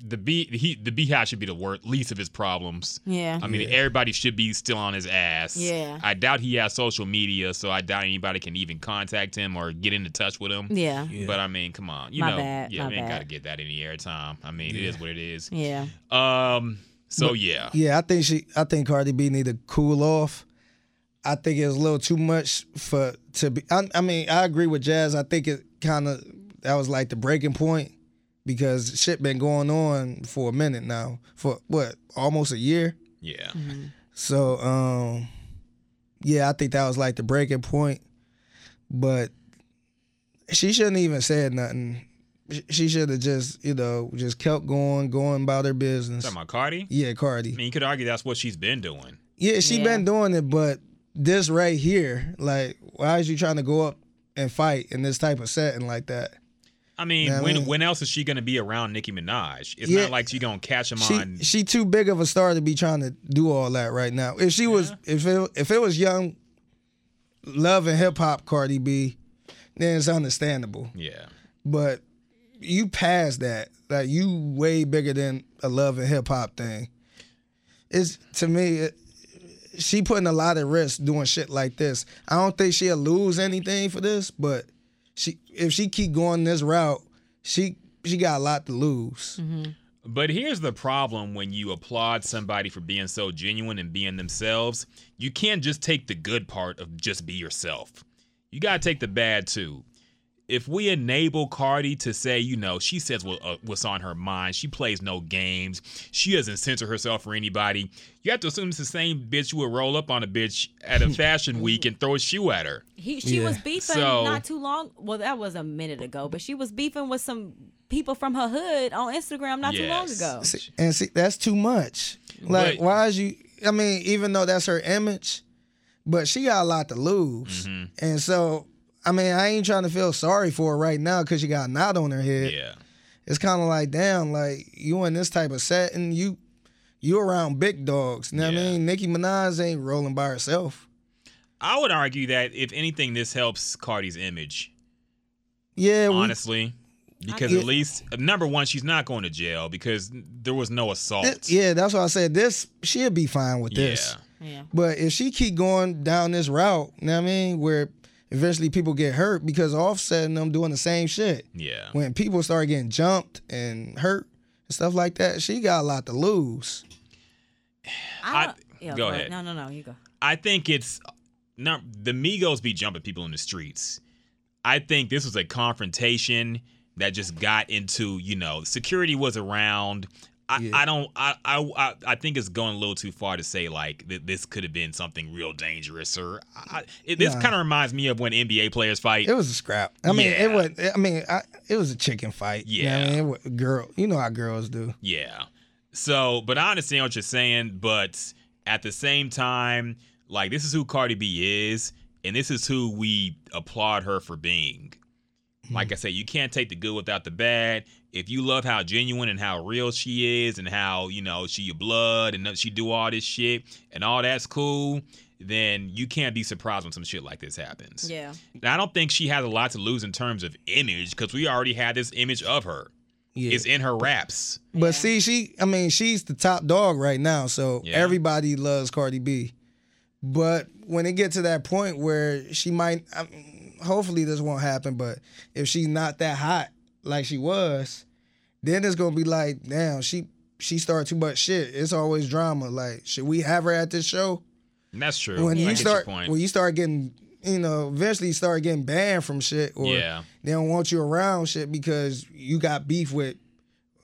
the bee he the Beyhive should be the worst least of his problems. Yeah. I mean, everybody should be still on his ass. Yeah. I doubt he has social media, so I doubt anybody can even contact him or get into touch with him. Yeah. But I mean, come on, you My know, bad, yeah, my we ain't bad. got to get that any airtime. I mean, it is what it is. Yeah. Um. So yeah, Yeah, I think she. I think Cardi B need to cool off. I think it was a little too much for to be. I, I mean, I agree with Jazz. I think it kind of that was like the breaking point because shit been going on for a minute now. For what, almost a year. yeah. So, um, yeah, I think that was like the breaking point. But she shouldn't even said nothing. She should have just, you know, just kept going, going about her business. Talking about Cardi. Yeah, Cardi. I mean, you could argue that's what she's been doing. Yeah, she Yeah. been doing it, but this right here, like, why is you trying to go up and fight in this type of setting like that? I mean, Yeah, I when mean- when else is she gonna be around Nicki Minaj? It's Yeah. not like she gonna catch him She on. she too big of a star to be trying to do all that right now. If she was, if it if it was young, love and hip hop Cardi B, then it's understandable. yeah. But you passed that, like you way bigger than a love and hip hop thing. It's to me, it, she putting a lot of risk doing shit like this. I don't think she'll lose anything for this, but if she keep going this route, she she got a lot to lose. Mm-hmm. But here's the problem when you applaud somebody for being so genuine and being themselves. You can't just take the good part of just be yourself. You got to take the bad too. If we enable Cardi to say, you know, she says what, uh, what's on her mind, she plays no games, she doesn't censor herself for anybody, you have to assume it's the same bitch who would roll up on a bitch at a <laughs> fashion week and throw a shoe at her. He she was beefing So- not too long. Well, that was a minute ago, but she was beefing with some people from her hood on Instagram not too long ago. See, and see, that's too much. Like, But- why is you? I mean, even though that's her image, but she got a lot to lose, Mm-hmm. and so I mean, I ain't trying to feel sorry for her right now because she got a knot on her head. Yeah. It's kind of like, damn, like you in this type of setting, you you around big dogs. You know what I mean? Nicki Minaj ain't rolling by herself. I would argue that if anything, this helps Cardi's image. Yeah, we, honestly. Because Yeah. at least number one, she's not going to jail because there was no assault. thi- yeah, that's why I said this. She'll be fine with this. Yeah. Yeah. But if she keep going down this route, you know what I mean, where eventually people get hurt because Offset and them doing the same shit. Yeah. When people start getting jumped and hurt and stuff like that, she got a lot to lose. I I- don't- yeah, go ahead. No, no, no. You go. I think it's not the Migos be jumping people in the streets. I think this was a confrontation that just got into, you know, security was around. I, Yeah. I don't I, I I think it's going a little too far to say like that this could have been something real dangerous or I, it, this Nah. kind of reminds me of when NBA players fight. It was a scrap. I mean, Yeah. it was. I mean, I, it was a chicken fight. You know Yeah. I mean, was, girl, you know how girls do. Yeah. So, but I understand what you're saying, but at the same time, like this is who Cardi B is, and this is who we applaud her for being. Like hmm. I said, you can't take the good without the bad. If you love how genuine and how real she is, and how you know she your blood and she do all this shit, and all that's cool, then you can't be surprised when some shit like this happens. Yeah. Now, I don't think she has a lot to lose in terms of image because we already had this image of her. Yeah. It's in her raps. But see, she, I mean, she's the top dog right now, so Yeah. everybody loves Cardi B. But when it get to that point where she might, I mean, hopefully this won't happen, but if she's not that hot like she was, then it's gonna be like, damn, she she started too much shit. It's always drama. Like, should we have her at this show? That's true. When I you start, when you start getting, you know, eventually you start getting banned from shit, or Yeah. they don't want you around shit because you got beef with,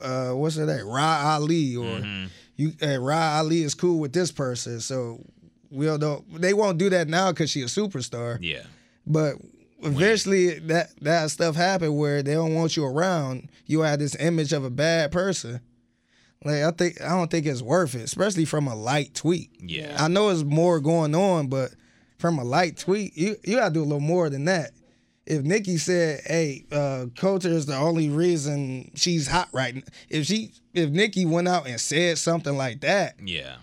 uh, what's it that Rah Ali, or Mm-hmm. you, uh, Rah Ali is cool with this person, so we'll don't. They won't do that now because she's a superstar, yeah. but. Eventually, that that stuff happened where they don't want you around. You have this image of a bad person. Like I think I don't think it's worth it, especially from a light tweet. Yeah. I know it's more going on, but from a light tweet, you you gotta do a little more than that. If Nicki said, "Hey, uh, Kulture is the only reason she's hot right now," if she if Nicki went out and said something like that, Yeah.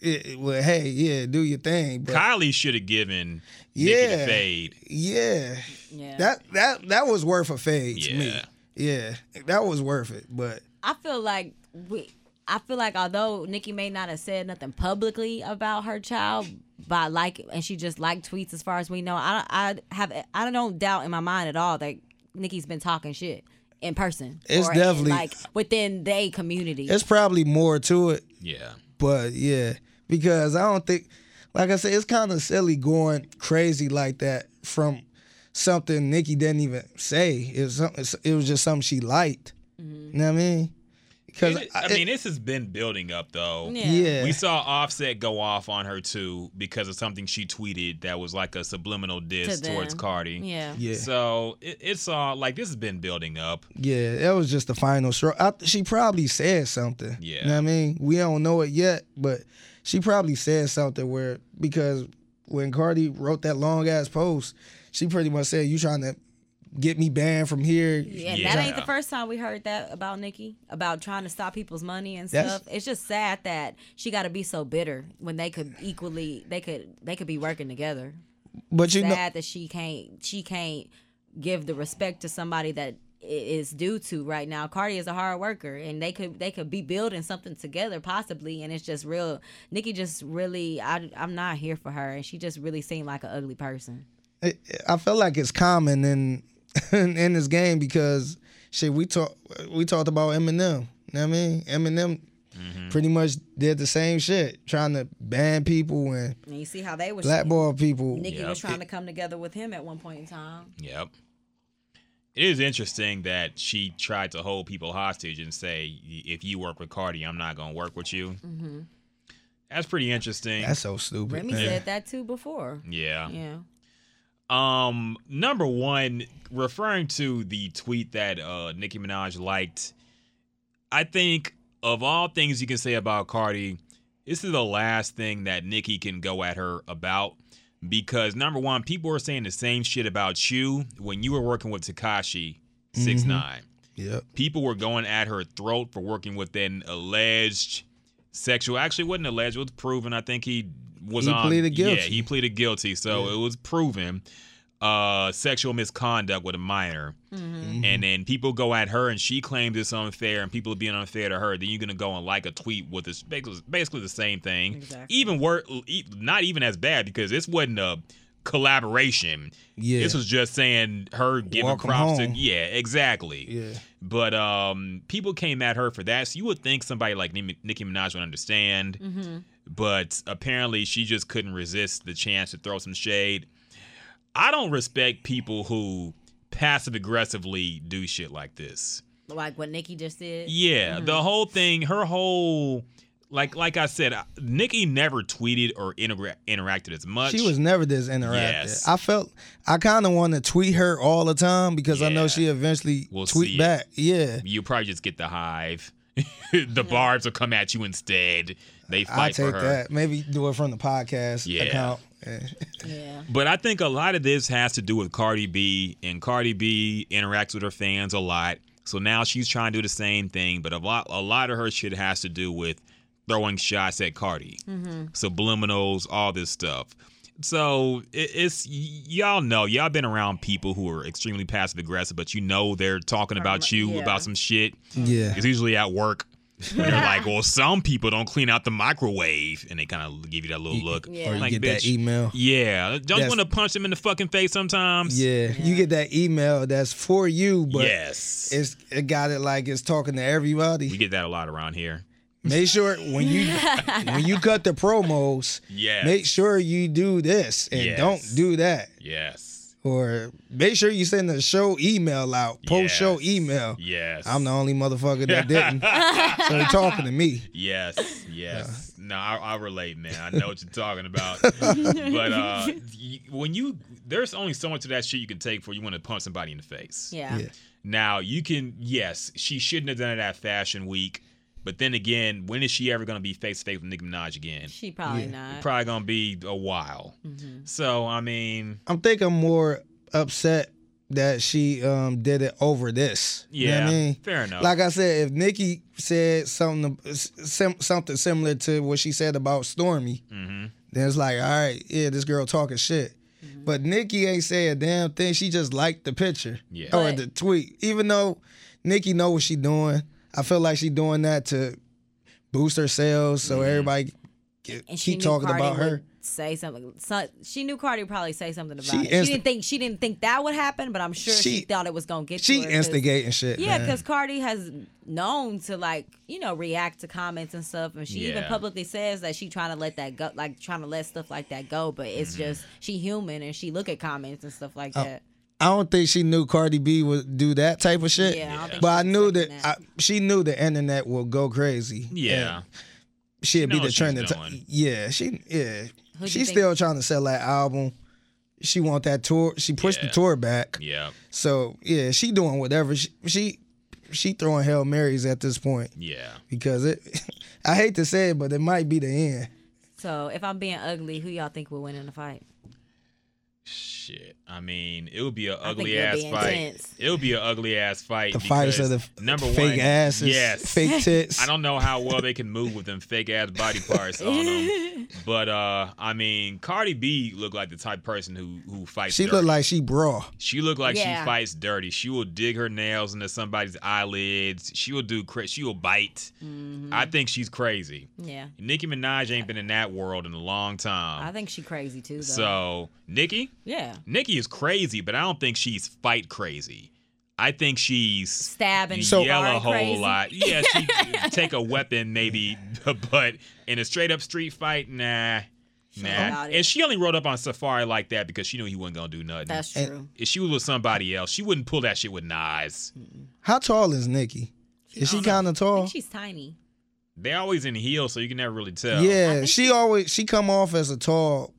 It, it- well, hey, yeah, do your thing. But Kylie should have given Nicki Yeah. the fade. yeah, Yeah. that that that was worth a fade to me. Yeah. Yeah, that was worth it. But I feel like we. I feel like although Nicki may not have said nothing publicly about her child, by like, and she just liked tweets as far as we know. I I have I don't doubt in my mind at all that Nicki's been talking shit in person. It's or definitely- like within they community. it's probably more to it. Yeah. But yeah, because I don't think, like I said, it's kind of silly going crazy like that from something Nicki didn't even say. It was something, it was just something she liked. You know what I mean? Because It- I mean, this has been building up though. Yeah. yeah, We saw Offset go off on her too because of something she tweeted that was like a subliminal diss To towards. Cardi. yeah. yeah, So it, it's all like this has been building up. yeah. That was just the final straw. I, she probably said something. Yeah. you know what I mean? We don't know it yet, but she probably said something where because when Cardi wrote that long ass post, she pretty much said, "You trying to." Get me banned from here. Yeah, Yeah. that ain't the first time we heard that about Nicki, about trying to stop people's money and That's- stuff. It's just sad that she got to be so bitter when they could equally, they could, they could be working together. But you know, that she can't, she can't give the respect to somebody that i- is due to right now. Cardi is a hard worker, and they could, they could be building something together possibly, and it's just real. Nicki just really, I, I'm not here for her, and she just really seemed like an ugly person. it, I feel like it's common in <laughs> in, in this game because shit we talk we talked about Eminem. You know what I mean? Eminem mm-hmm. pretty much did the same shit, trying to ban people and And you see how they was blackball people. Nicki Yep. was trying to come together with him at one point in time. Yep. It is interesting that she tried to hold people hostage and say, if you work with Cardi, I'm not going to work with you. Mm-hmm. That's pretty interesting. That's so stupid. Remy Ma. said that too before. yeah. Yeah. Um, number one, referring to the tweet that uh Nicki Minaj liked, I think of all things you can say about Cardi, this is the last thing that Nicki can go at her about. Because number one, people were saying the same shit about you when you were working with Tekashi six nine. Mm-hmm. Yep. People were going at her throat for working with an alleged sexual. Actually, wasn't alleged. It was proven. I think he was He on. pleaded guilty. Yeah, he pleaded guilty. So it was proven uh, sexual misconduct with a minor. Mm-hmm. And then people go at her, and she claims it's unfair, and people are being unfair to her. Then you're gonna go and like a tweet with this basically, basically the same thing. Exactly. Even worse, not even as bad because this wasn't a collaboration. Yeah. This was just saying her giving Welcome props to yeah, exactly. Yeah. But um, people came at her for that. So you would think somebody like Nicki Nicki Minaj would understand. But apparently, she just couldn't resist the chance to throw some shade. I don't respect people who passive aggressively do shit like this. Like what Nicki just did. Yeah, mm-hmm. the whole thing, her whole. Like, like I said, Nicki never tweeted or intera- interacted as much. She was never this interactive. Yes. I felt I kind of want to tweet her all the time because I know she eventually We'll tweet see it. back. Yeah. You probably just get the hive. <laughs> the barbs will come at you instead. They I fight take for her. I take that. Maybe do it from the podcast Yeah. account. Yeah. <laughs> But I think a lot of this has to do with Cardi B, and Cardi B interacts with her fans a lot. So now she's trying to do the same thing, but a lot, a lot of her shit has to do with throwing shots at Cardi, mm-hmm. subliminals, all this stuff. So it, it's y- y'all know y'all been around people who are extremely passive aggressive, but you know they're talking about you yeah. about some shit. Yeah. It's usually at work. <laughs> When they're like, well, some people don't clean out the microwave, and they kind of give you that little look. Yeah. Or you Like, get that bitch, email. yeah, don't want to punch them in the fucking face sometimes? Yeah. You get that email that's for you, but yes. it's it got it like it's talking to everybody. we get that a lot around here. Make sure when you <laughs> when you cut the promos, Yes. make sure you do this and Yes. don't do that. Yes. Or make sure you send the show email out, post show email. Yes. I'm the only motherfucker that didn't. <laughs> so they're talking to me. Yes, yes. No, I, I relate, man. I know what you're talking about. <laughs> but uh, when you, there's only so much of that shit you can take before you want to punch somebody in the face. Yeah. Yeah. Now you can, yes, she shouldn't have done it at Fashion Week. But then again, when is she ever going to be face to face with Nicki Minaj again? She probably Yeah. not. Probably going to be a while. Mm-hmm. So I mean, I'm thinking more upset that she um did it over this. You know what Yeah, I mean? fair enough. Like I said, if Nicki said something sim- something similar to what she said about Stormi, Mm-hmm. then it's like, all right, yeah, this girl talking shit. But Nicki ain't say a damn thing. She just liked the picture Yeah. or But- the tweet. Even though Nicki know what she doing, I feel like she doing that to boost her sales so everybody get, and she keep talking Cardi about her. Say something. So, she knew Cardi would probably say something about She it. insti- she didn't think she didn't think that would happen, but I'm sure she, She- thought it was gonna get She to her 'cause- instigating shit. Yeah, because Cardi has known to like you know react to comments and stuff, and she even publicly says that she trying to let that go, like trying to let stuff like that go. But it's Mm-hmm. just she human and she look at comments and stuff like Oh, that. I don't think she knew Cardi B would do that type of shit. Yeah, I don't think but I knew that, expecting I, she knew the internet will go crazy. yeah. She'd know be the she's trending. T- yeah, she yeah. Who'd you She's think- still trying to sell that album. She want that tour. She pushed Yeah. the tour back. Yeah. So yeah, she doing whatever. She she, she throwing hail marys at this point Yeah. because it. <laughs> I hate to say it, but it might be the end. So if I'm being ugly, who y'all think will win in the fight? Shit. I mean, it would be an ugly ass fight. intense. It would be an ugly ass fight. The fights are because, the number fake one, asses, Yes. fake <laughs> tits. I don't know how well they can move with them fake ass body parts on them. <laughs> But uh I mean, Cardi B looked like the type of person who who fights. She dirty. look like she bra. She looked like Yeah. she fights dirty. She will dig her nails into somebody's eyelids. She will do cra- she will bite. Mm-hmm. I think she's crazy. Yeah, Nicki Minaj ain't been in that world in a long time. I think she crazy too. Though. so Nicki, yeah, Nicki is crazy, but I don't think she's fight crazy. I think she's stabbing, yell a whole crazy. lot. Yeah, she <laughs> take a weapon maybe, <laughs> but in a straight up street fight, nah, nah. And she only rode up on Safaree like that because she knew he wasn't gonna do nothing. That's And- true. if she was with somebody else, she wouldn't pull that shit with Nas. How tall is Nicki? Is she kind of I tall? think she's tiny. They always in heels, so you can never really tell. Yeah, think she always she come off as a tall.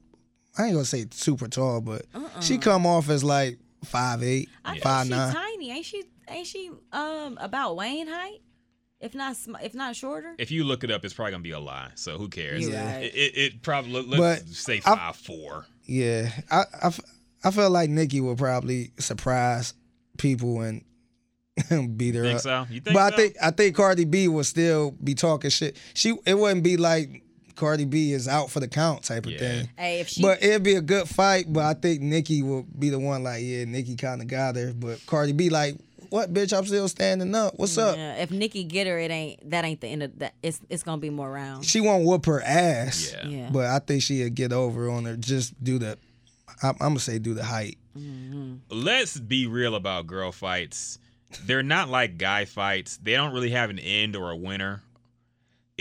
I ain't gonna say super tall, but she come off as like five eight, I think five she's nine. tiny. Ain't she? Ain't she? Um, about Wayne height, if not, sm- if not shorter. If you look it up, it's probably gonna be a lie. So who cares? You're. It, it, it probably let's But say I- five four. Yeah, I, I, f- I felt like Nicki will probably surprise people and <laughs> beat her Think up. so? You think but so? I think I think Cardi B will still be talking shit. She it wouldn't be like Cardi B is out for the count type of Yeah. thing. Hey, if she, But it'd be a good fight. But I think Nicki will be the one like, yeah, Nicki kind of got her. But Cardi B like, what, bitch? I'm still standing up. What's up? if Nicki get her, it ain't that ain't the end of that. It's it's gonna be more rounds. She won't whoop her ass. Yeah. Yeah. But I think she'll get over on her. Just do the. I'm, I'm gonna say do the height. Mm-hmm. let's be real about girl fights. They're not like guy fights. They don't really have an end or a winner.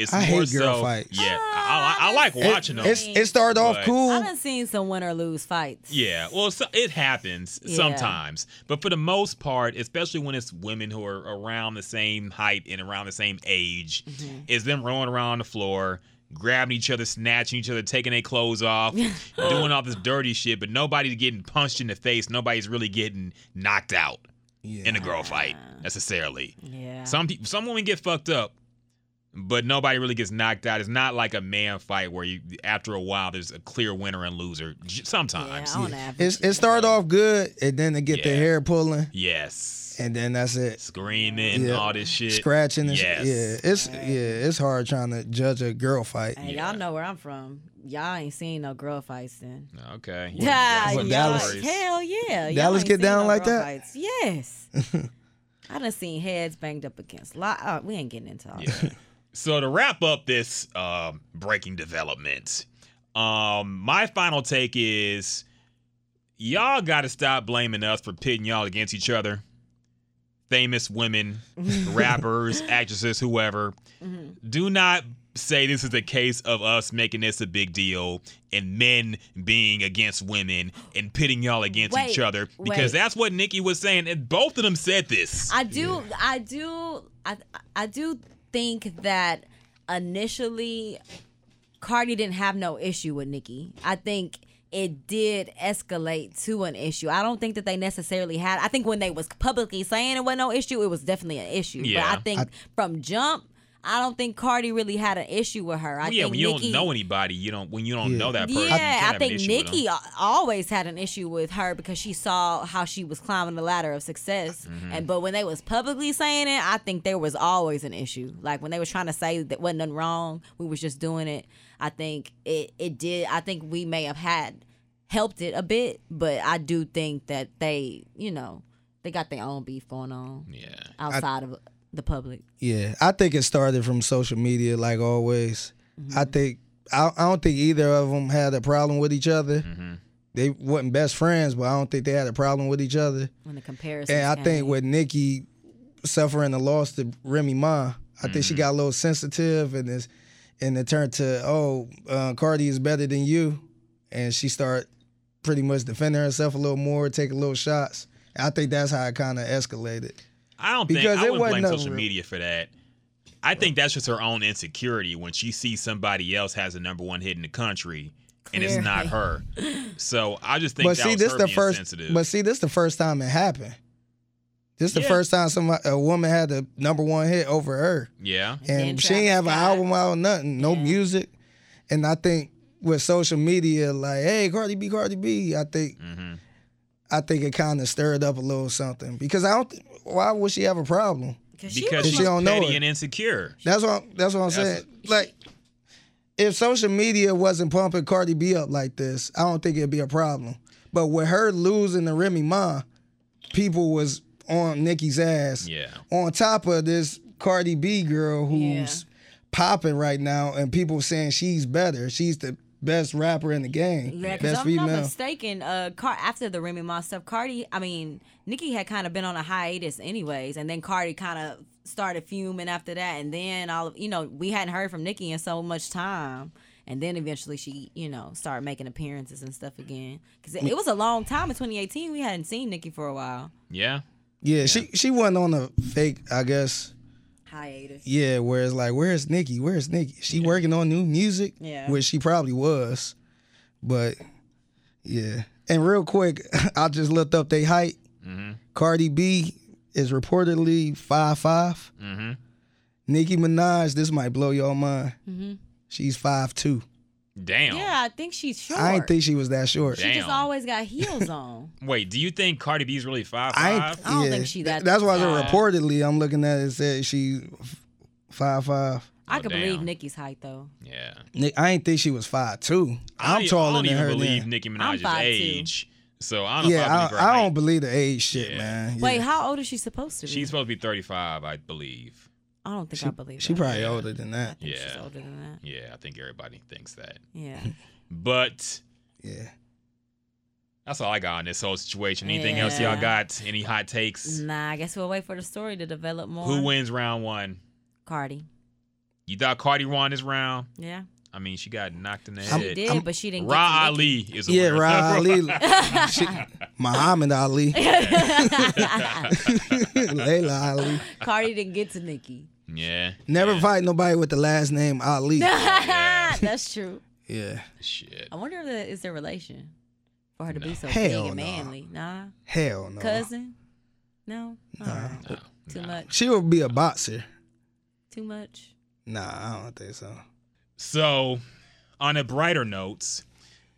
It's I more hate girl so, fights. Yeah, I, I, I like It- watching them. It's it started off cool. I done seen some win or lose fights. Yeah, well, so, it happens Yeah. sometimes, but for the most part, especially when it's women who are around the same height and around the same age, Mm-hmm. is them rolling around the floor, grabbing each other, snatching each other, taking their clothes off, <laughs> doing all this dirty shit, but nobody's getting punched in the face. Nobody's really getting knocked out yeah. in a girl fight necessarily. Yeah. Some people, some women get fucked up, but nobody really gets knocked out. It's not like a man fight where you after a while there's a clear winner and loser. J- Yeah, Sometimes. It's, it started off good, and then they get Yeah. their hair pulling, yes, and then that's it. screaming, Yeah. all this shit, Scratching and sh- yeah, it's yeah, it's hard trying to judge a girl fight. Hey, y'all know where I'm from. Y'all ain't seen no girl fights then. Okay, Yeah, what, Dallas? Hell yeah. Y'all Dallas get down no like that? Fights. Yes. <laughs> I done seen heads banged up against. Li- uh, we ain't getting into all that. So to wrap up this um, breaking development, um, my final take is y'all got to stop blaming us for pitting y'all against each other. Famous women, <laughs> rappers, actresses, whoever. Do not say this is a case of us making this a big deal and men being against women and pitting y'all against each other because wait. that's what Nicki was saying and both of them said this. I do, I do, I, I do think that initially, Cardi didn't have no issue with Nicki. I think it did escalate to an issue. I don't think that they necessarily had. I think when they was publicly saying it was no issue, it was definitely an issue. Yeah. But I think from jump. I don't think Cardi really had an issue with her. I yeah, think when you Nicki, don't know anybody, you don't when you don't Yeah. know that person. you Yeah, can't I have an think issue. Nicki always had an issue with her because she saw how she was climbing the ladder of success. Mm-hmm. And but when they was publicly saying it, I think there was always an issue. Like when they was trying to say that wasn't nothing wrong, we was just doing it. I think it it did. I think we may have had helped it a bit, but I do think that they, you know, they got their own beef going on Yeah. outside of the public. Yeah, I think it started from social media, like always. Mm-hmm. I think I, I don't think either of them had a problem with each other. Mm-hmm. They wasn't best friends, but I don't think they had a problem with each other. When the comparison, And I think with Nicki suffering the loss to Remy Ma, I think she got a little sensitive, and it's and it turned to oh, uh, Cardi is better than you, and she started pretty much defending herself a little more, taking little shots. I think that's how it kind of escalated. I don't Because think I wouldn't blame social real- media for that. I think that's just her own insecurity when she sees somebody else has a number one hit in the country and it's not her. So I just think but that see, was this her the being first. sensitive. But see, this the first time it happened. This the Yeah. first time somebody a woman had the number one hit over her, yeah. then and she ain't Travis have an album out, nothing, no Yeah. music. And I think with social media, like, hey, Cardi B, Cardi B, I think, Mm-hmm. I think it kind of stirred up a little something because I don't. th- Why would she have a problem? Because was- she's She don't know petty it. and insecure. That's what. That's what I'm That's- saying. Like, if social media wasn't pumping Cardi B up like this, I don't think it'd be a problem. But with her losing the Remy Ma, people was on Nicki's ass. Yeah. On top of this Cardi B girl who's Yeah. popping right now, and people saying she's better. She's the best rapper in the game. Yeah, because best I'm not mistaken. Uh, Car- after the Remy Ma stuff, Cardi, I mean, Nicki had kind of been on a hiatus, anyways, and then Cardi kind of started fuming after that, and then all of you know, we hadn't heard from Nicki in so much time, and then eventually she, you know, started making appearances and stuff again. Because it, it was a long time in 2018, we hadn't seen Nicki for a while. Yeah. yeah, she she wasn't on the fake. I guess. Hiatus. Yeah, where it's like, where's Nicki? Where's Nicki? She working on new music? Yeah. Which she probably was. But yeah. And real quick, <laughs> I just looked up their height. Mm-hmm. Cardi B is reportedly five five. Mm-hmm. Nicki Minaj, this might blow your mind. Mm-hmm. She's five two. Damn. Yeah, I think she's short. I didn't think she was that short. she just always got heels on. <laughs> Wait, do you think Cardi B's really five I five? ain't, I don't yeah. think she that That's why I tall. reportedly. I'm looking at it. it Said she five five. I Oh, could damn. believe Nicki's height though. Yeah. Nick, I ain't think she was five two. I'm I, taller I don't than even her. believe then. Nicki I'm Minaj's 5'2". age. So I don't know Yeah, if I believe I, I don't believe the age shit, Yeah. man. Yeah. Wait, how old is she supposed to be? She's supposed to be 35, I believe. I don't think she, I believe she that. probably older than I that. think she's Yeah. older than that. Yeah, I think everybody thinks that. Yeah. <laughs> But Yeah. that's all I got on this whole situation. Anything else y'all got? Any hot takes? nah, I guess we'll wait for the story to develop more. Who wins round one? Cardi. You thought Cardi won this round? Yeah. I mean, she got knocked in the She head. did, but she didn't get Rah to Ali is a Yeah, winner. Rah Ali. <laughs> she, Muhammad Ali. <laughs> <laughs> Laila Ali. Cardi didn't get to Nicki. yeah. Never yeah. fight nobody with the last name Ali. That's true. Yeah. Shit. I wonder if there is there relation for her to be so Hell big and manly. Nah. Hell no. Cousin? No. All right. No, Too no. much. She would be a boxer. Too much. Nah, I don't think so. So, on a brighter note,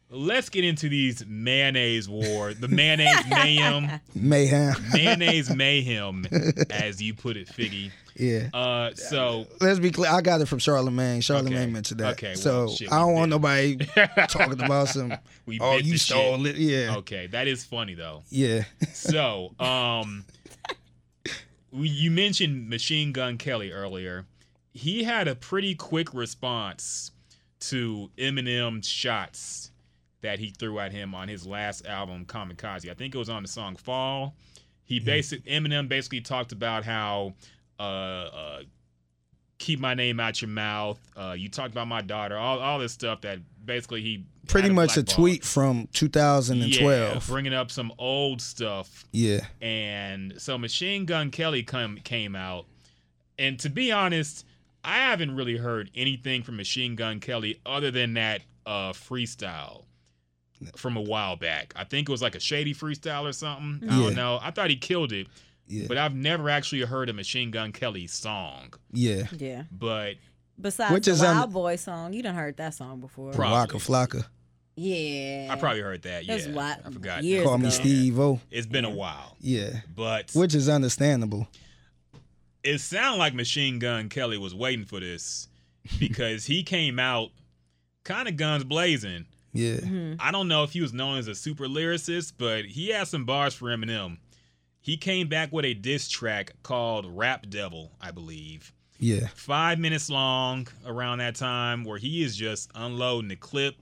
let's get into these mayonnaise war, the mayonnaise <laughs> mayhem, Mayhem. mayonnaise <laughs> mayhem, as you put it, Figgy. yeah. Uh, so Let's be clear. I got it from Charlemagne. Charlemagne Okay. mentioned that. Okay, so well, shit, I don't want bit nobody <laughs> talking about some. we oh, you the stole shit. it. Yeah. Okay, that is funny though. Yeah. So, um, we- you mentioned Machine Gun Kelly earlier. He had a pretty quick response to Eminem's shots that he threw at him on his last album, Kamikaze. I think it was on the song Fall. He basic Eminem basically talked about how uh, uh, keep my name out your mouth. Uh, you talked about my daughter, all all this stuff that basically he Pretty much a blackballed. tweet from 2012. Yeah, bringing up some old stuff Yeah. and so Machine Gun Kelly come came out, and to be honest, I haven't really heard anything from Machine Gun Kelly other than that uh, freestyle from a while back. I think it was like a shady freestyle or something. I don't know. I thought he killed it, Yeah. but I've never actually heard a Machine Gun Kelly song. Yeah. Yeah. But Besides Which the is un- Wild Boy song, you done heard that song before. Probably. Waka Flocka. Yeah. I probably heard that. Yeah, That's what- I forgot. years Call me ago. Steve O. It's been a while, Yeah. but Which is understandable. It sounded like Machine Gun Kelly was waiting for this <laughs> because he came out kind of guns blazing. Yeah. Mm-hmm. I don't know if he was known as a super lyricist, but he had some bars for Eminem. He came back with a diss track called Rap Devil, I believe. Yeah. Five minutes long around that time, where he is just unloading the clip,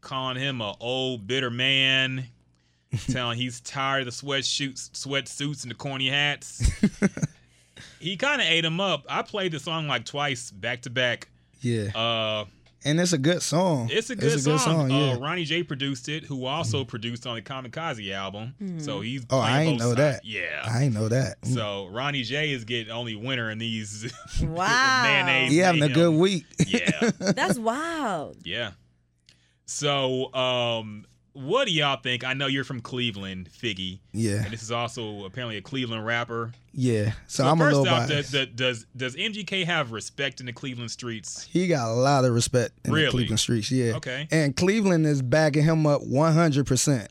calling him a old bitter man, <laughs> telling he's tired of the sweatsuits, sweatsuits and the corny hats. <laughs> he kind of ate him up. I played the song like twice back to back. Yeah. Uh, And it's a good song. it's a good song. yeah. uh, Ronny J produced it, who also produced on the Kamikaze album. So he's Oh, I playing ain't know sides. that. Yeah. I ain't know that. so Ronny J is getting only winner in these <laughs> Wow. mayonnaise. he having a good week. Yeah, <laughs> That's wild. yeah. So, um, what do y'all think? I know you're from Cleveland, Figgy, yeah. and this is also apparently a Cleveland rapper. Yeah. So, So I'm a little off, biased. does, does does MGK have respect in the Cleveland streets? he got a lot of respect in Really? the Cleveland streets. Yeah. Okay. And Cleveland is backing him up 100%.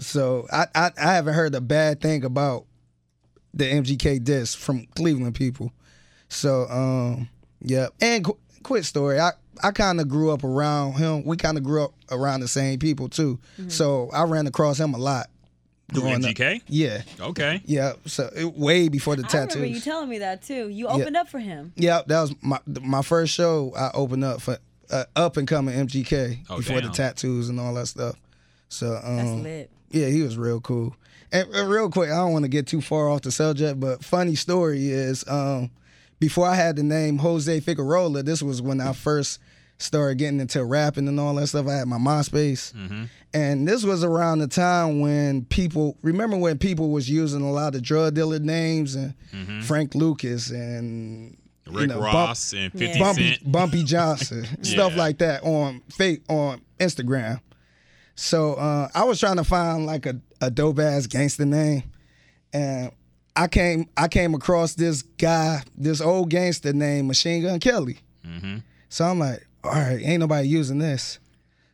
So I, I, I haven't heard a bad thing about the MGK diss from Cleveland people. So, um, yeah. And qu- quick story. I, I kind of grew up around him. We kind of grew up around the same people too. So I ran across him a lot. Who, growing up. MGK? Yeah. Okay. Yeah. So it, way before the I remember you telling me that too. You opened up for him. Yeah, that was my my first show. I opened up for uh, up and coming MGK Oh, before the tattoos and all that stuff. So That's um, lit. yeah, he was real cool. And, and real quick, I don't want to get too far off the subject, but funny story is um, before I had the name Jose Figueroa, this was when I first started getting into rapping and all that stuff. I had my MySpace, Mm-hmm. and this was around the time when people remember when people was using a lot of drug dealer names and Frank Lucas and Mm-hmm. Rick you know, Bump- Ross and 50 Bumpy Cent. Bumpy <laughs> Johnson, stuff like that on fake on Instagram. So uh, I was trying to find like a, a dope ass gangster name, and I came I came across this guy, this old gangster named Machine Gun Kelly. Mm-hmm. So I'm like, all right, ain't nobody using this.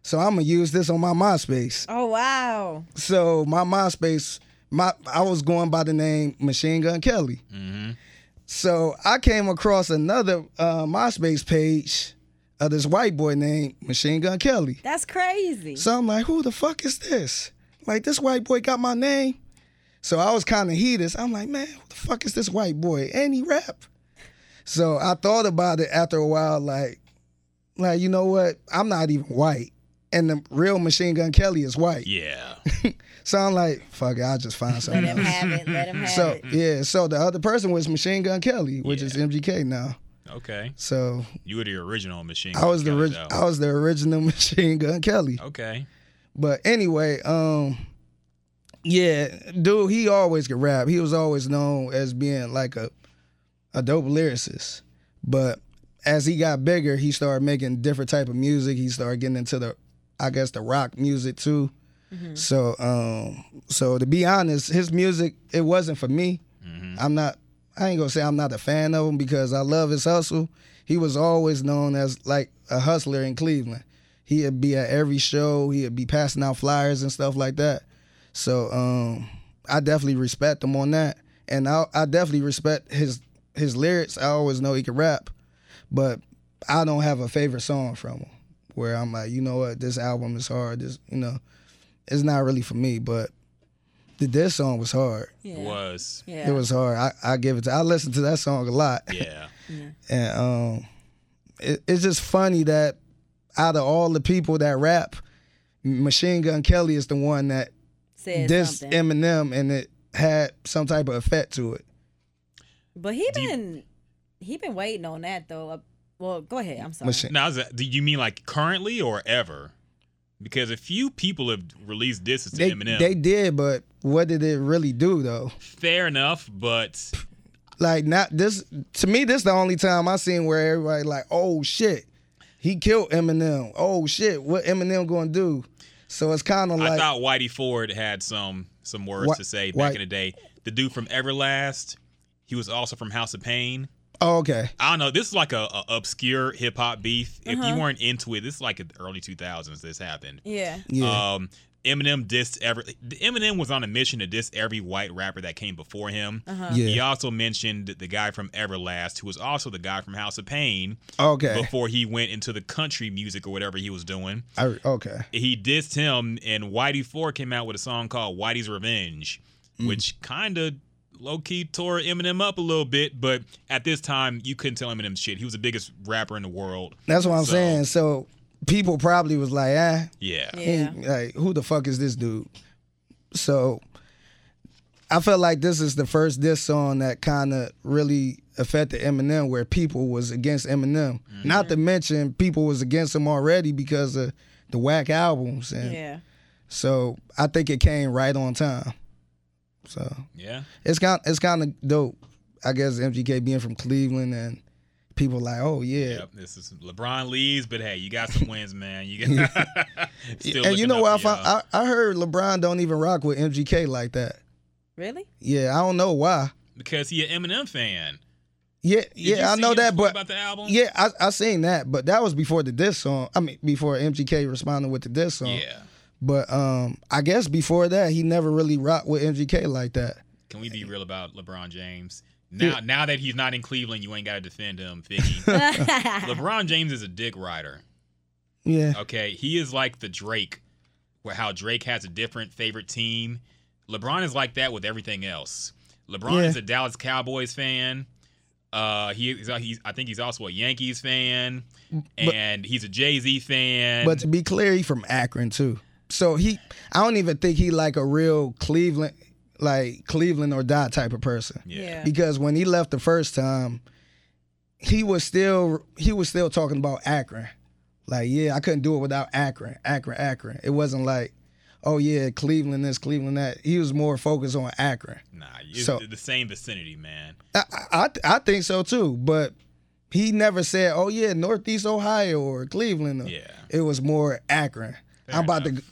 So I'm gonna use this on my MySpace. Oh wow. So my MySpace, my I was going by the name Machine Gun Kelly. Mm-hmm. So I came across another uh, MySpace page of this white boy named Machine Gun Kelly. That's crazy. So I'm like, who the fuck is this? Like this white boy got my name. So I was kind of heated. I'm like, man, who the fuck is this white boy? And he rap. So I thought about it after a while, like, like you know what? I'm not even white, and the real Machine Gun Kelly is white. Yeah. <laughs> So I'm like, fuck it, I'll just find Let something. him else. have it. Let him <laughs> have So it. yeah, so the other person was Machine Gun Kelly, which is MGK now. Okay. So You were the original machine. I was the Gun orig- Kelly, I was the original <laughs> Machine Gun Kelly. Okay. But anyway, um, yeah, dude, he always could rap. He was always known as being like a a dope lyricist. But as he got bigger, he started making different type of music. He started getting into the, I guess, the rock music too. So, um, so to be honest, his music it wasn't for me. I'm not I ain't gonna say I'm not a fan of him because I love his hustle. He was always known as like a hustler in Cleveland. He'd be at every show. He'd be passing out flyers and stuff like that. So um, I definitely respect him on that, and I, I definitely respect his his lyrics. I always know he can rap, but I don't have a favorite song from him where I'm like, you know what, this album is hard. This, you know, it's not really for me. But the this song was hard. Yeah. Was. Yeah. It was hard. I, I give it to. I listen to that song a lot, Yeah. <laughs> yeah. and um, it, it's just funny that out of all the people that rap, Machine Gun Kelly is the one that Said dissed something. Eminem, and it had some type of effect to it. But he Do you- been he been waiting on that though. Uh, Well, go ahead. I'm sorry. Machine. Now, is that, do you mean like currently or ever? Because a few people have released disses to They Eminem. they did, but what did it really do though? Fair enough, but Like not this to me. This the only time I seen where everybody like, oh shit, he killed Eminem. Oh shit, what Eminem gonna do? So it's kind of like I thought Whitey Ford had some some words Whi- to say back White- in the day. The dude from Everlast, he was also from House of Pain. Oh okay, I don't know. This is like a, a obscure hip hop beef. If Uh-huh. you weren't into it, this is like the early 2000s. This happened. Yeah. yeah, Um, Eminem dissed every. Eminem was on a mission to diss every white rapper that came before him. Uh-huh. yeah, He also mentioned the guy from Everlast, who was also the guy from House of Pain, okay, before he went into the country music or whatever he was doing. I, okay, He dissed him, and Whitey Ford came out with a song called Whitey's Revenge, Mm. which kind of low key tore Eminem up a little bit. But at this time, you couldn't tell Eminem shit. He was the biggest rapper in the world. that's what I'm So- saying. So people probably was like, ah, Yeah. Yeah. He- like who the fuck is this dude? So I felt like this is the first diss song that kind of really affected Eminem, where people was against Eminem. Not to mention people was against him already because of the whack albums, and Yeah. so I think it came right on time. So Yeah. it's kind it's kind of dope. I guess MGK being from Cleveland and people like, oh yeah, Yep. This is LeBron leaves, but hey, you got some <laughs> wins, man. You <laughs> got. <laughs> Still and you know up what I found? I, I heard LeBron don't even rock with MGK like that. Really? Yeah, I don't know why. because he an Eminem fan. Yeah, Did you yeah, I know him that, but about the album. yeah, I I seen that, but that was before the diss song. I mean, before MGK responded with the diss song. Yeah. But um, I guess before that, he never really rocked with MGK like that. Can we be real about LeBron James? Now, now that he's not in Cleveland, you ain't got to defend him, Figgy. <laughs> <laughs> LeBron James is a dick rider. Yeah, Okay, he is like the Drake, where how Drake has a different favorite team. LeBron is like that with everything else. LeBron Yeah. is a Dallas Cowboys fan. Uh, he, he's, he's I think he's also a Yankees fan, and he's a Jay Z fan. but to be clear, he from Akron too. So he, I don't even think he like a real Cleveland, like Cleveland or die type of person. yeah. because when he left the first time, he was still he was still talking about Akron. Like, yeah, I couldn't do it without Akron, Akron, Akron. It wasn't like, oh yeah, Cleveland this, Cleveland that. He was more focused on Akron. Nah, it's So- the same vicinity, man. I, I I think so too, but he never said, oh yeah, Northeast Ohio or Cleveland. Yeah. It was more Akron. Fair I'm about to,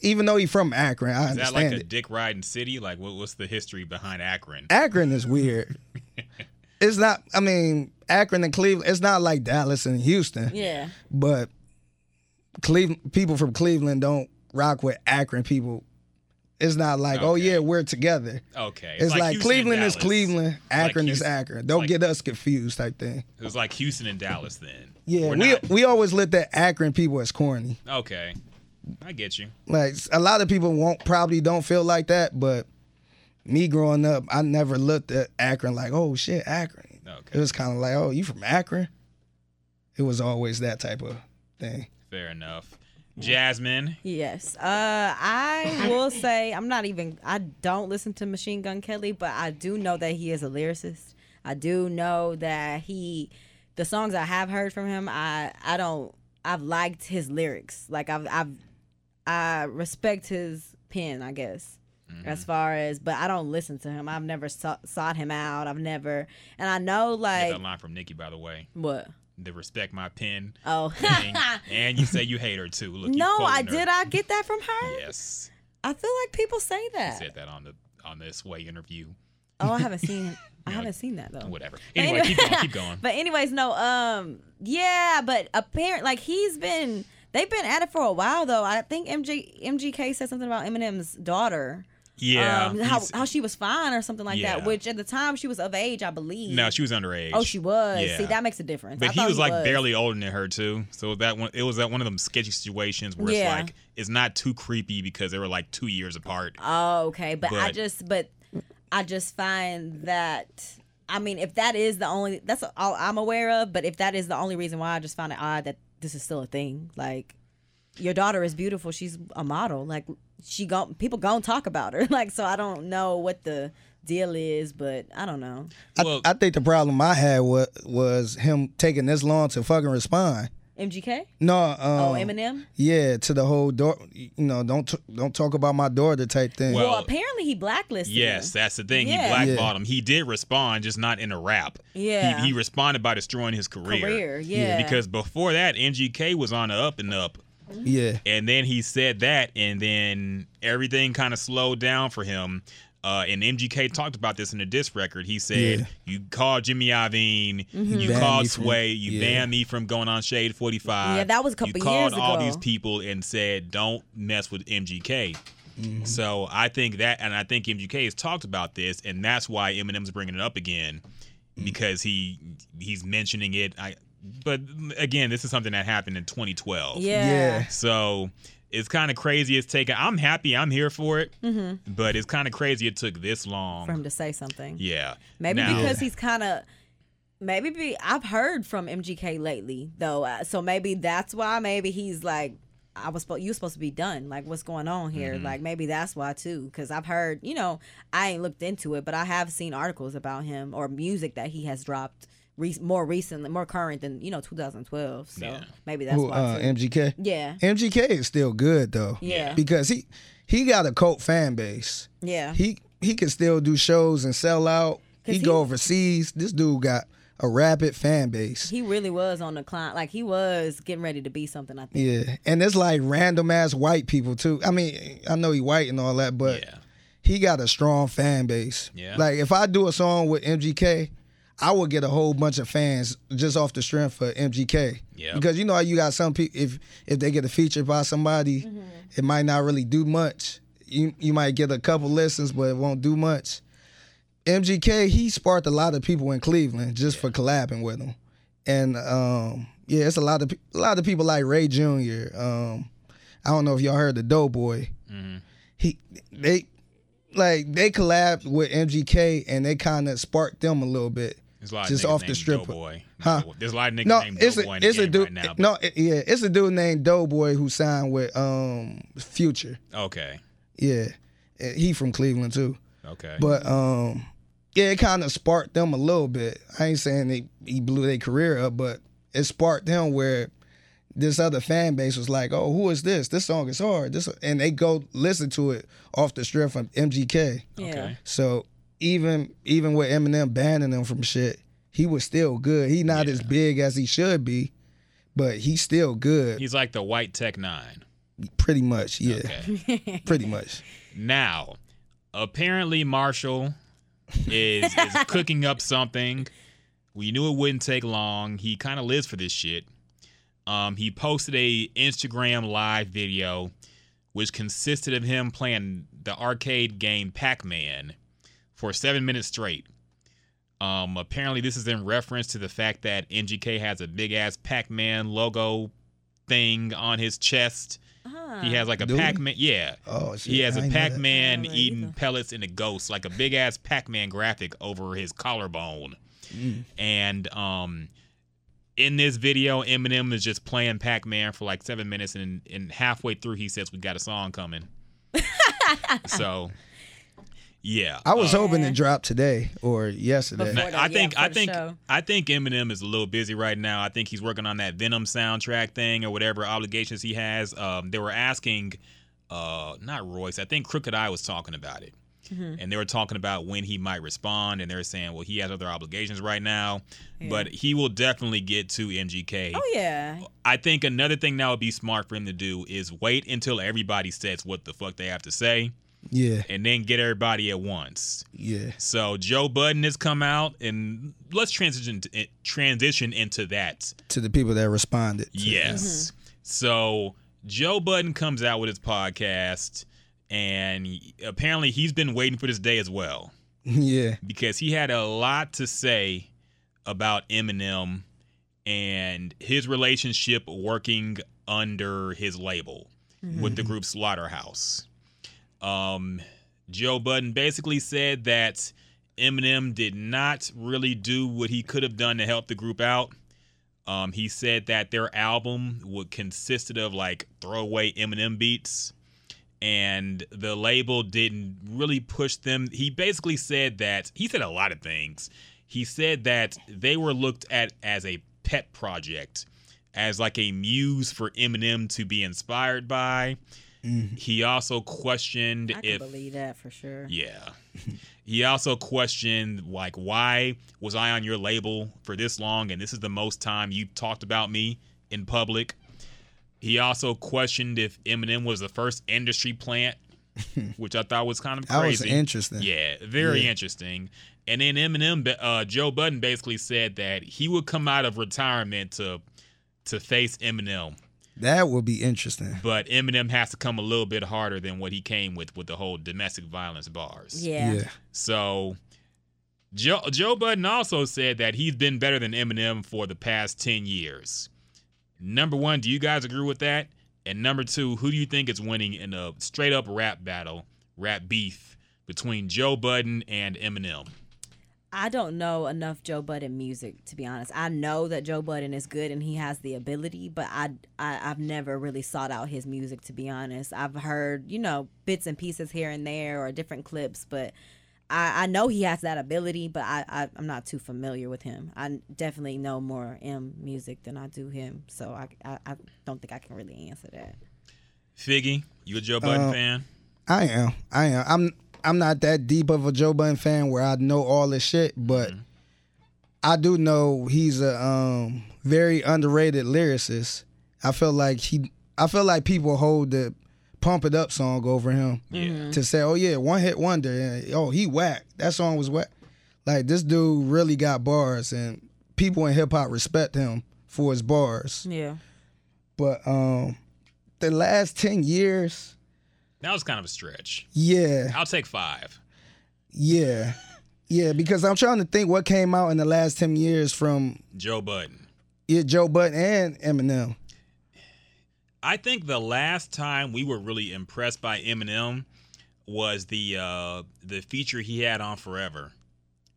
even though he's from Akron, I Is that understand like a it. dick riding city? Like, what, what's the history behind Akron? Akron is weird. <laughs> it's not. I mean, Akron and Cleveland. It's not like Dallas and Houston. yeah. But Cleveland people from Cleveland don't rock with Akron people. It's not like, oh yeah, we're together. Okay, It's, like, Houston and Cleveland is Cleveland, It's like Akron is Houston- Akron. Don't like- get us confused, type thing. It was like Houston and Dallas then. Yeah, We're we not- we always looked at Akron people as corny. okay, I get you. Like a lot of people won't probably don't feel like that, but me growing up, I never looked at Akron like, oh shit, Akron. Okay. It was kind of like, oh, you from Akron? It was always that type of thing. Fair enough. Jasmine, Yes. Uh, I <laughs> will say I'm not even. I don't listen to Machine Gun Kelly, but I do know that he is a lyricist. I do know that he, the songs I have heard from him, I I don't. I've liked his lyrics. Like I've I've I respect his pen. I guess. As far as, but I don't listen to him. I've never sought, sought him out. I've never, and I know like that line from Nicki, by the way. what? The respect my pen. Oh, and you say you hate her too. Look, no, I her. did. I get that from her. Yes, I feel like people say that. said that on the on this way interview. Oh, I haven't seen. <laughs> I haven't seen that though. Whatever. Anyway, keep going. Keep <laughs> going. But anyways, no. Um, yeah, but apparent like he's been. They've been at it for a while though. I think MJ MGK said something about Eminem's daughter. Yeah. Um, how how she was fine or something like Yeah. that. Which at the time she was of age, I believe. no, she was underage. Oh, she was. Yeah. See, that makes a difference. But I he was like barely older than her too. So that one, it was that one of them sketchy situations where Yeah. it's like it's not too creepy because they were like two years apart. Oh, okay. But, I just, but I just find that. I mean, if that is the only, that's all I'm aware of. But if that is the only reason why, I just find it odd that this is still a thing. Like, your daughter is beautiful. She's a model. Like, she go people gonna talk about her. <laughs> Like, so I don't know what the deal is, but I don't know. I, Well- I think the problem I had was was him taking this long to fucking respond. MGK? No, um, Oh, Eminem. Yeah, to the whole door. You know, don't t- don't talk about my daughter type thing. Well- Well, apparently he blacklisted. Yes, him. that's the thing. Yeah. He blackballed him. He did respond, just not in a rap. Yeah. He, he responded by destroying his career. career. Yeah. Because before that, MGK was on the up and up. yeah, And then he said that, and then everything kind of slowed down for him. Uh, and MGK talked about this in the disc record. He said, Yeah. "You called Jimmy Iovine, you Banned called from- Sway, you yeah. banned me from going on Shade 45. Yeah, that was a couple You called years all these people and said, don't mess with MGK." Mm-hmm. So I think that, and I think MGK has talked about this, and that's why Eminem's bringing it up again Mm. because he he's mentioning it. I, but again, this is something that happened in 2012. Yeah. yeah. So it's kind of crazy. It's taken. I'm happy. I'm here for it. Mm-hmm. But it's kind of crazy. It took this long. For him to say something. yeah. Maybe Now- because he's kind of. Maybe be, I've heard from MGK lately though, uh, so maybe that's why. Maybe he's like, I was supposed, you were supposed to be done. Like, what's going on here? Mm-hmm. Like, maybe that's why too. Because I've heard, you know, I ain't looked into it, but I have seen articles about him or music that he has dropped re- more recently, more current than you know 2012. So Yeah. maybe that's Who, why. uh, too. MGK. yeah, MGK is still good though. Yeah. because he he got a cult fan base. yeah. He he can still do shows and sell out. He, he- go overseas. This dude got a rapid fan base. he really was on the climb. Like he was getting ready to be something. I think. Yeah, and it's like random ass white people too. I mean, I know he white and all that, but Yeah. he got a strong fan base. Yeah. Like if I do a song with MGK, I would get a whole bunch of fans just off the strength of MGK. Yeah. Because you know how you got some people if if they get a feature by somebody, it might not really do much. You you might get a couple listens, but it won't do much. MGK he sparked a lot of people in Cleveland just for collabing with him, and um, yeah, it's a lot of a lot of people like Ray Jr. Um, I don't know if y'all heard the Doe Boy. He they like they collabed with MGK and they kind of sparked them a little bit. There's a lot of Just niggas off the named strip. Doe Boy. Huh? There's a lot of niggas No, named it's Doe Boy a in the it's a game dude. right now. but- no, it- yeah, it's a dude named Doe Boy who signed with um Future. Okay. Yeah, he from Cleveland too. Okay. But um, yeah, it kind of sparked them a little bit. I ain't saying they, he blew their career up, but it sparked them where this other fan base was like, "Oh, who is this? This song is hard." This and they go listen to it off the strip from MGK. Yeah. Okay. So even even with Eminem banning him from shit, he was still good. He not as big as he should be, but he's still good. He's like the white Tech N9ne. pretty much, yeah, Okay. <laughs> pretty much. Now, apparently Marshall is is <laughs> cooking up something. We knew it wouldn't take long. He kind of lives for this shit. Um, he posted a Instagram live video, which consisted of him playing the arcade game Pac-Man for seven minutes straight. Um, apparently, this is in reference to the fact that MGK has a big ass Pac-Man logo thing on his chest. He has like a Pac-Man, yeah. Oh, shit, He has I a ain't know that. Pac-Man I don't know eating either. pellets in a ghost, like a big ass Pac-Man graphic over his collarbone. Mm. And um, in this video, Eminem is just playing Pac-Man for like seven minutes, and and halfway through, he says, "We got a song coming." <laughs> so, yeah, I was uh, hoping to drop today or yesterday. Before- I that, think yeah, I for the think show. I think Eminem is a little busy right now. I think he's working on that Venom soundtrack thing or whatever obligations he has. Um, they were asking, uh, not Royce. I think Crooked I was talking about it, Mm-hmm. and they were talking about when he might respond, and they're saying, well, he has other obligations right now, but he will definitely get to MGK. Oh yeah. I think another thing that would be smart for him to do is wait until everybody says what the fuck they have to say. Yeah, and then get everybody at once. yeah. So Joe Budden has come out, and let's transition to, eh, transition into that. To the people that responded. to- Yes. Mm-hmm. So Joe Budden comes out with his podcast, and apparently he's been waiting for this day as well <laughs> yeah, because he had a lot to say about Eminem and his relationship working under his label with the mm-hmm. group Slaughterhouse. Um, Joe Budden basically said that Eminem did not really do what he could have done to help the group out. Um, he said that their album would consisted of like throwaway Eminem beats, and the label didn't really push them. He basically said that he said a lot of things. He said that they were looked at as a pet project, as like a muse for Eminem to be inspired by. He also questioned I can if believe that for sure. yeah. <laughs> he also questioned like why was I on your label for this long and this is the most time you talked about me in public. He also questioned if Eminem was the first industry plant, <laughs> which I thought was kind of that was crazy. interesting. Yeah, very Yeah. interesting. And then Eminem, uh, Joe Budden basically said that he would come out of retirement to to face Eminem, That would be interesting. but Eminem has to come a little bit harder than what he came with with the whole domestic violence bars. Yeah. Yeah. So Joe Joe Budden also said that he's been better than Eminem for the past 10 years. Number 1, do you guys agree with that? And number 2, who do you think is winning in a straight up rap battle, rap beef between Joe Budden and Eminem? I don't know enough Joe Budden music to be honest. I know that Joe Budden is good and he has the ability, but I, I I've never really sought out his music to be honest. I've heard you know bits and pieces here and there or different clips, but I, I know he has that ability, but I, I I'm not too familiar with him. I definitely know more M music than I do him, so I I, I don't think I can really answer that. Figgy, you a Joe Budden Uh, fan? I am. I am. I'm. I'm not that deep of a Joe Budden fan where I know all this shit, but Mm-hmm. I do know he's a um, very underrated lyricist. I feel like he. I feel like people hold the "Pump It Up" song over him Yeah. to say, "Oh yeah, one hit wonder." and, oh, he whack. That song was whack. Like this dude really got bars, and people in hip hop respect him for his bars. Yeah. But um, the last ten years, That was kind of a stretch. yeah. I'll take 5. Yeah. Yeah, because I'm trying to think what came out in the last 10 years from Joe Budden. yeah, Joe Budden and Eminem. I think the last time we were really impressed by Eminem was the uh the feature he had on Forever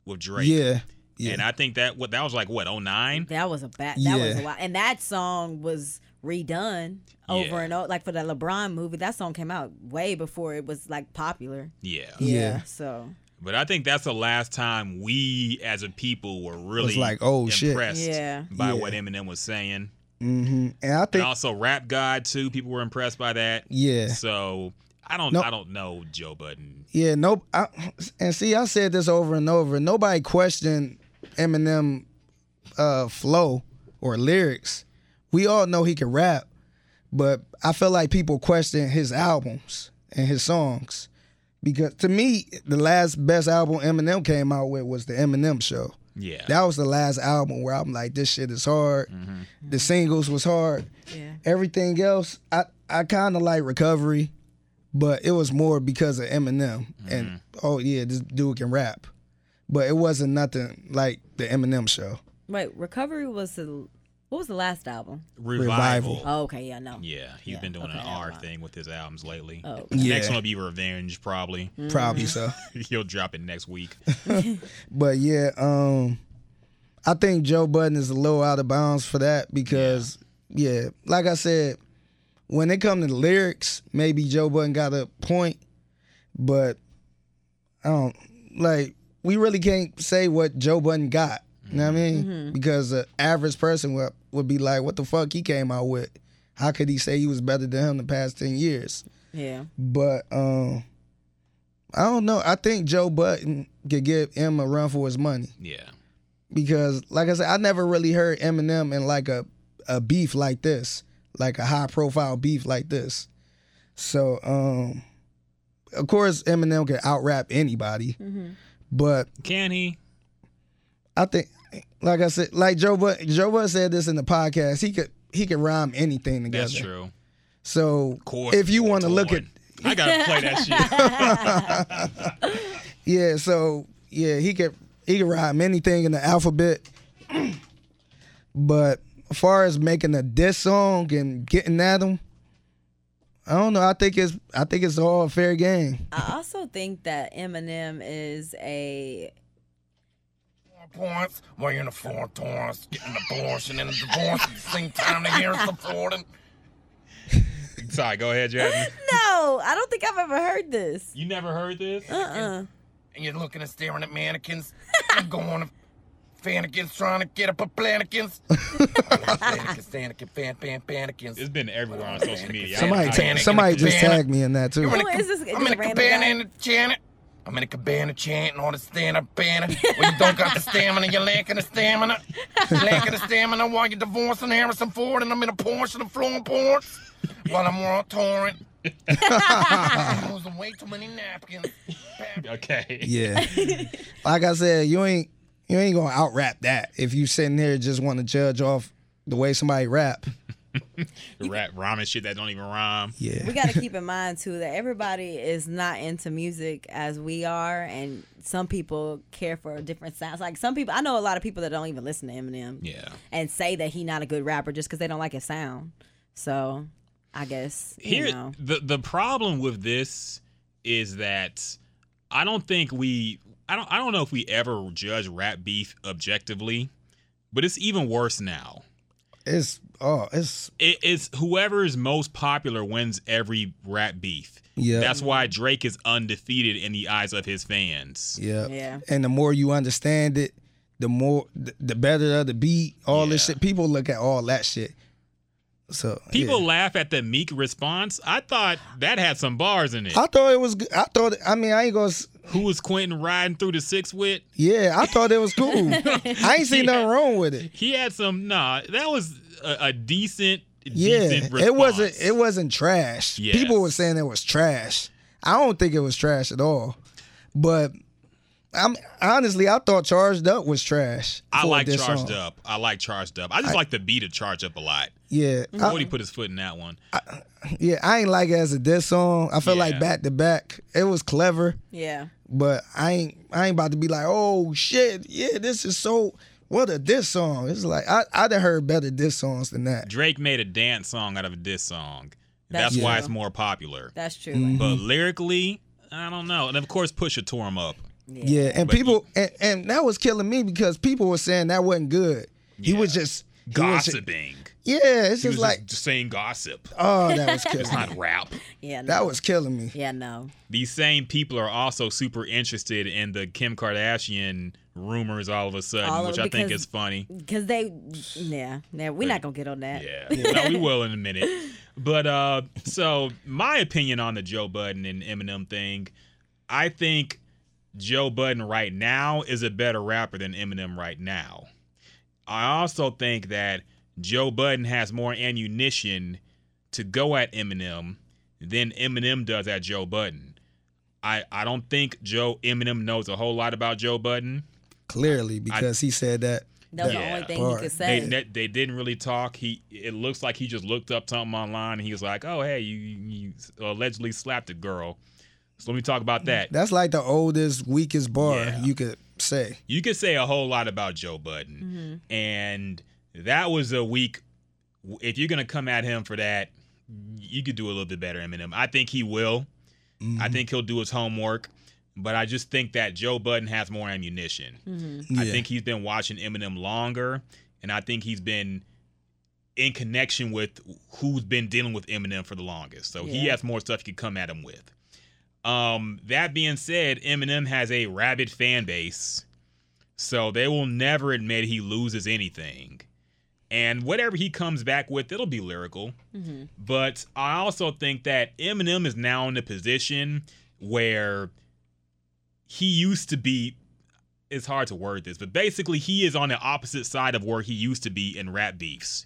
with Drake. Yeah. Yeah. And I think that what that was like what 09? That was a bad. That was a lot. and that song was redone over Yeah. and over. Like for the LeBron movie, that song came out way before it was like popular. Yeah. Yeah. So But I think that's the last time we as a people were really like, oh, shit. impressed Yeah. by Yeah. what Eminem was saying. hmm And I And think also Rap God too, people were impressed by that. yeah. So I don't No. I don't know Joe Budden. Yeah, Nope. I, and see I said this over and over. Nobody questioned Eminem uh flow or lyrics. We all know he can rap, but I feel like people question his albums and his songs. Because to me, the last best album Eminem came out with was the Eminem show. Yeah. That was the last album where I'm like, this shit is hard. Mm-hmm. The singles was hard. yeah. Everything else, I, I kind of like Recovery, but it was more because of Eminem. And mm-hmm. oh yeah, this dude can rap, but it wasn't nothing like the Eminem show. Right, Recovery was the what was the last album? Revival. Revival. Oh, okay, yeah, no. Yeah, he's Yeah, been doing okay, an R mind. thing with his albums lately. Oh, Yeah. Next one will be Revenge, probably. Probably so. <laughs> He'll drop it next week. <laughs> But yeah, um, I think Joe Budden is a little out of bounds for that because yeah, like I said, when it comes to the lyrics, maybe Joe Budden got a point, but I don't like we really can't say what Joe Budden got. You know what I mean? Because the average person would would be like, "What the fuck he came out with? How could he say he was better than him the past ten years?" Yeah. But um, I don't know. I think Joe Budden could give him a run for his money Yeah. because, like I said, I never really heard Eminem in like a a beef like this, like a high profile beef like this. So um, of course, Eminem can out rap anybody, Mm-hmm. but Can he? I think, like I said, like Joe Bud, Joe Bud said this in the podcast. He could he could rhyme anything together. That's true. So Course if you want to look at. I gotta <laughs> play that shit. <laughs> yeah, so yeah, he could he could rhyme anything in the alphabet. <clears throat> but as far as making a diss song and getting at him, I don't know. I think it's I think it's all fair game. I also think that Eminem is a points, weighing the four tours, getting an abortion and a divorce at the same time the hair supporting. Sorry, go ahead, Jasmine. <laughs> no. I don't think I've ever heard this. You never heard this? Uh-uh. And you're looking and staring at mannequins. I'm going to Fannikins trying to get up a planikins. Fannikins, <laughs> Fannikins, fan, fan, Fannikins. It's been everywhere on social media. Somebody I- ta- Panic in somebody just tagged me in that too. I'm in Who a, is this? Is I'm in a a cabana in the Janet. I'm in a cabana chanting on the stand-up banner. When you don't got the stamina, you're lacking the stamina. You're lacking the stamina while you're divorcing Harrison Ford and I'm in a Porsche and flowing ports while I'm on torrent. I'm losing way too many napkins. Okay. Yeah. like I said, you ain't you ain't gonna out rap that if you sitting there just want to judge off the way somebody rap. <laughs> Rap rhyming shit that don't even rhyme. Yeah. we got to keep in mind too that everybody is not into music as we are, and some people care for different sounds. Like some people, I know a lot of people that don't even listen to Eminem, Yeah. and say that he not a good rapper just because they don't like his sound. So, I guess you Here know, the the problem with this is that I don't think we I don't I don't know if we ever judge rap beef objectively, but it's even worse now. It's oh, it's It, it's whoever is most popular wins every rap beef. Yeah. That's why Drake is undefeated in the eyes of his fans. yeah. Yeah. And the more you understand it, the more the, the better of the beat, all this shit. People look at all that shit. So People yeah. laugh at the meek response. I thought that had some bars in it. I thought it was. good. I thought. I mean, I ain't gonna. Who was Quentin riding through the six with? Yeah, I thought it was cool. <laughs> I ain't seen nothing wrong with it. He had some. Nah, that was a, a decent. Yeah, decent it wasn't. It wasn't trash. Yes. People were saying it was trash. I don't think it was trash at all. But I'm honestly, I thought Charged Up was trash. I like charged song. up. I like charged up. I just like the beat of charge up a lot. Yeah, I- Cody put his foot in that one. yeah. I ain't like it as a diss song. I felt Yeah. like back to back, it was clever. yeah. But I ain't. I ain't about to be like, oh shit, yeah, this is so. What a diss song! It's like I I'd have heard better diss songs than that. Drake made a dance song out of a diss song. That's That's, why it's more popular. That's true. Mm-hmm. But lyrically, I don't know. And of course, Pusha tore him up. Yeah, and But people and, and that was killing me because people were saying that wasn't good. He was Yeah. just he was ju- Gossiping. Yeah, it's He was just like just saying gossip. oh, that was <laughs> killing me. not rap. Yeah. No. That was killing me. Yeah. No. These same people are also super interested in the Kim Kardashian rumors all of a sudden, All of- which I think is funny. Because they, yeah, yeah, we're not gonna get on that. Yeah. no, we <laughs> will in a minute. But uh so my opinion on the Joe Budden and Eminem thing, I think Joe Budden right now is a better rapper than Eminem right now. I also think that Joe Budden has more ammunition to go at Eminem than Eminem does at Joe Budden. I, I don't think Joe Eminem knows a whole lot about Joe Budden. Clearly, because he said that. That was Yeah. the only thing Part. he could say. they they didn't really talk. He it looks like he just looked up something online and he was like, "Oh hey, you, you you allegedly slapped a girl." So let me talk about that. That's like the oldest, weakest bar Yeah. you could say. You could say a whole lot about Joe Budden, mm-hmm. and that was a week. If you're gonna come at him for that, you could do a little bit better, Eminem. I think he will. I think he'll do his homework, but I just think that Joe Budden has more ammunition. I Yeah. think he's been watching Eminem longer, and I think he's been in connection with who's been dealing with Eminem for the longest. So he has more stuff he could come at him with. Um, that being said, Eminem has a rabid fan base, so they will never admit he loses anything. And whatever he comes back with, it'll be lyrical. Mm-hmm. But I also think that Eminem is now in a position where he used to be it's hard to word this, but basically he is on the opposite side of where he used to be in rap beefs.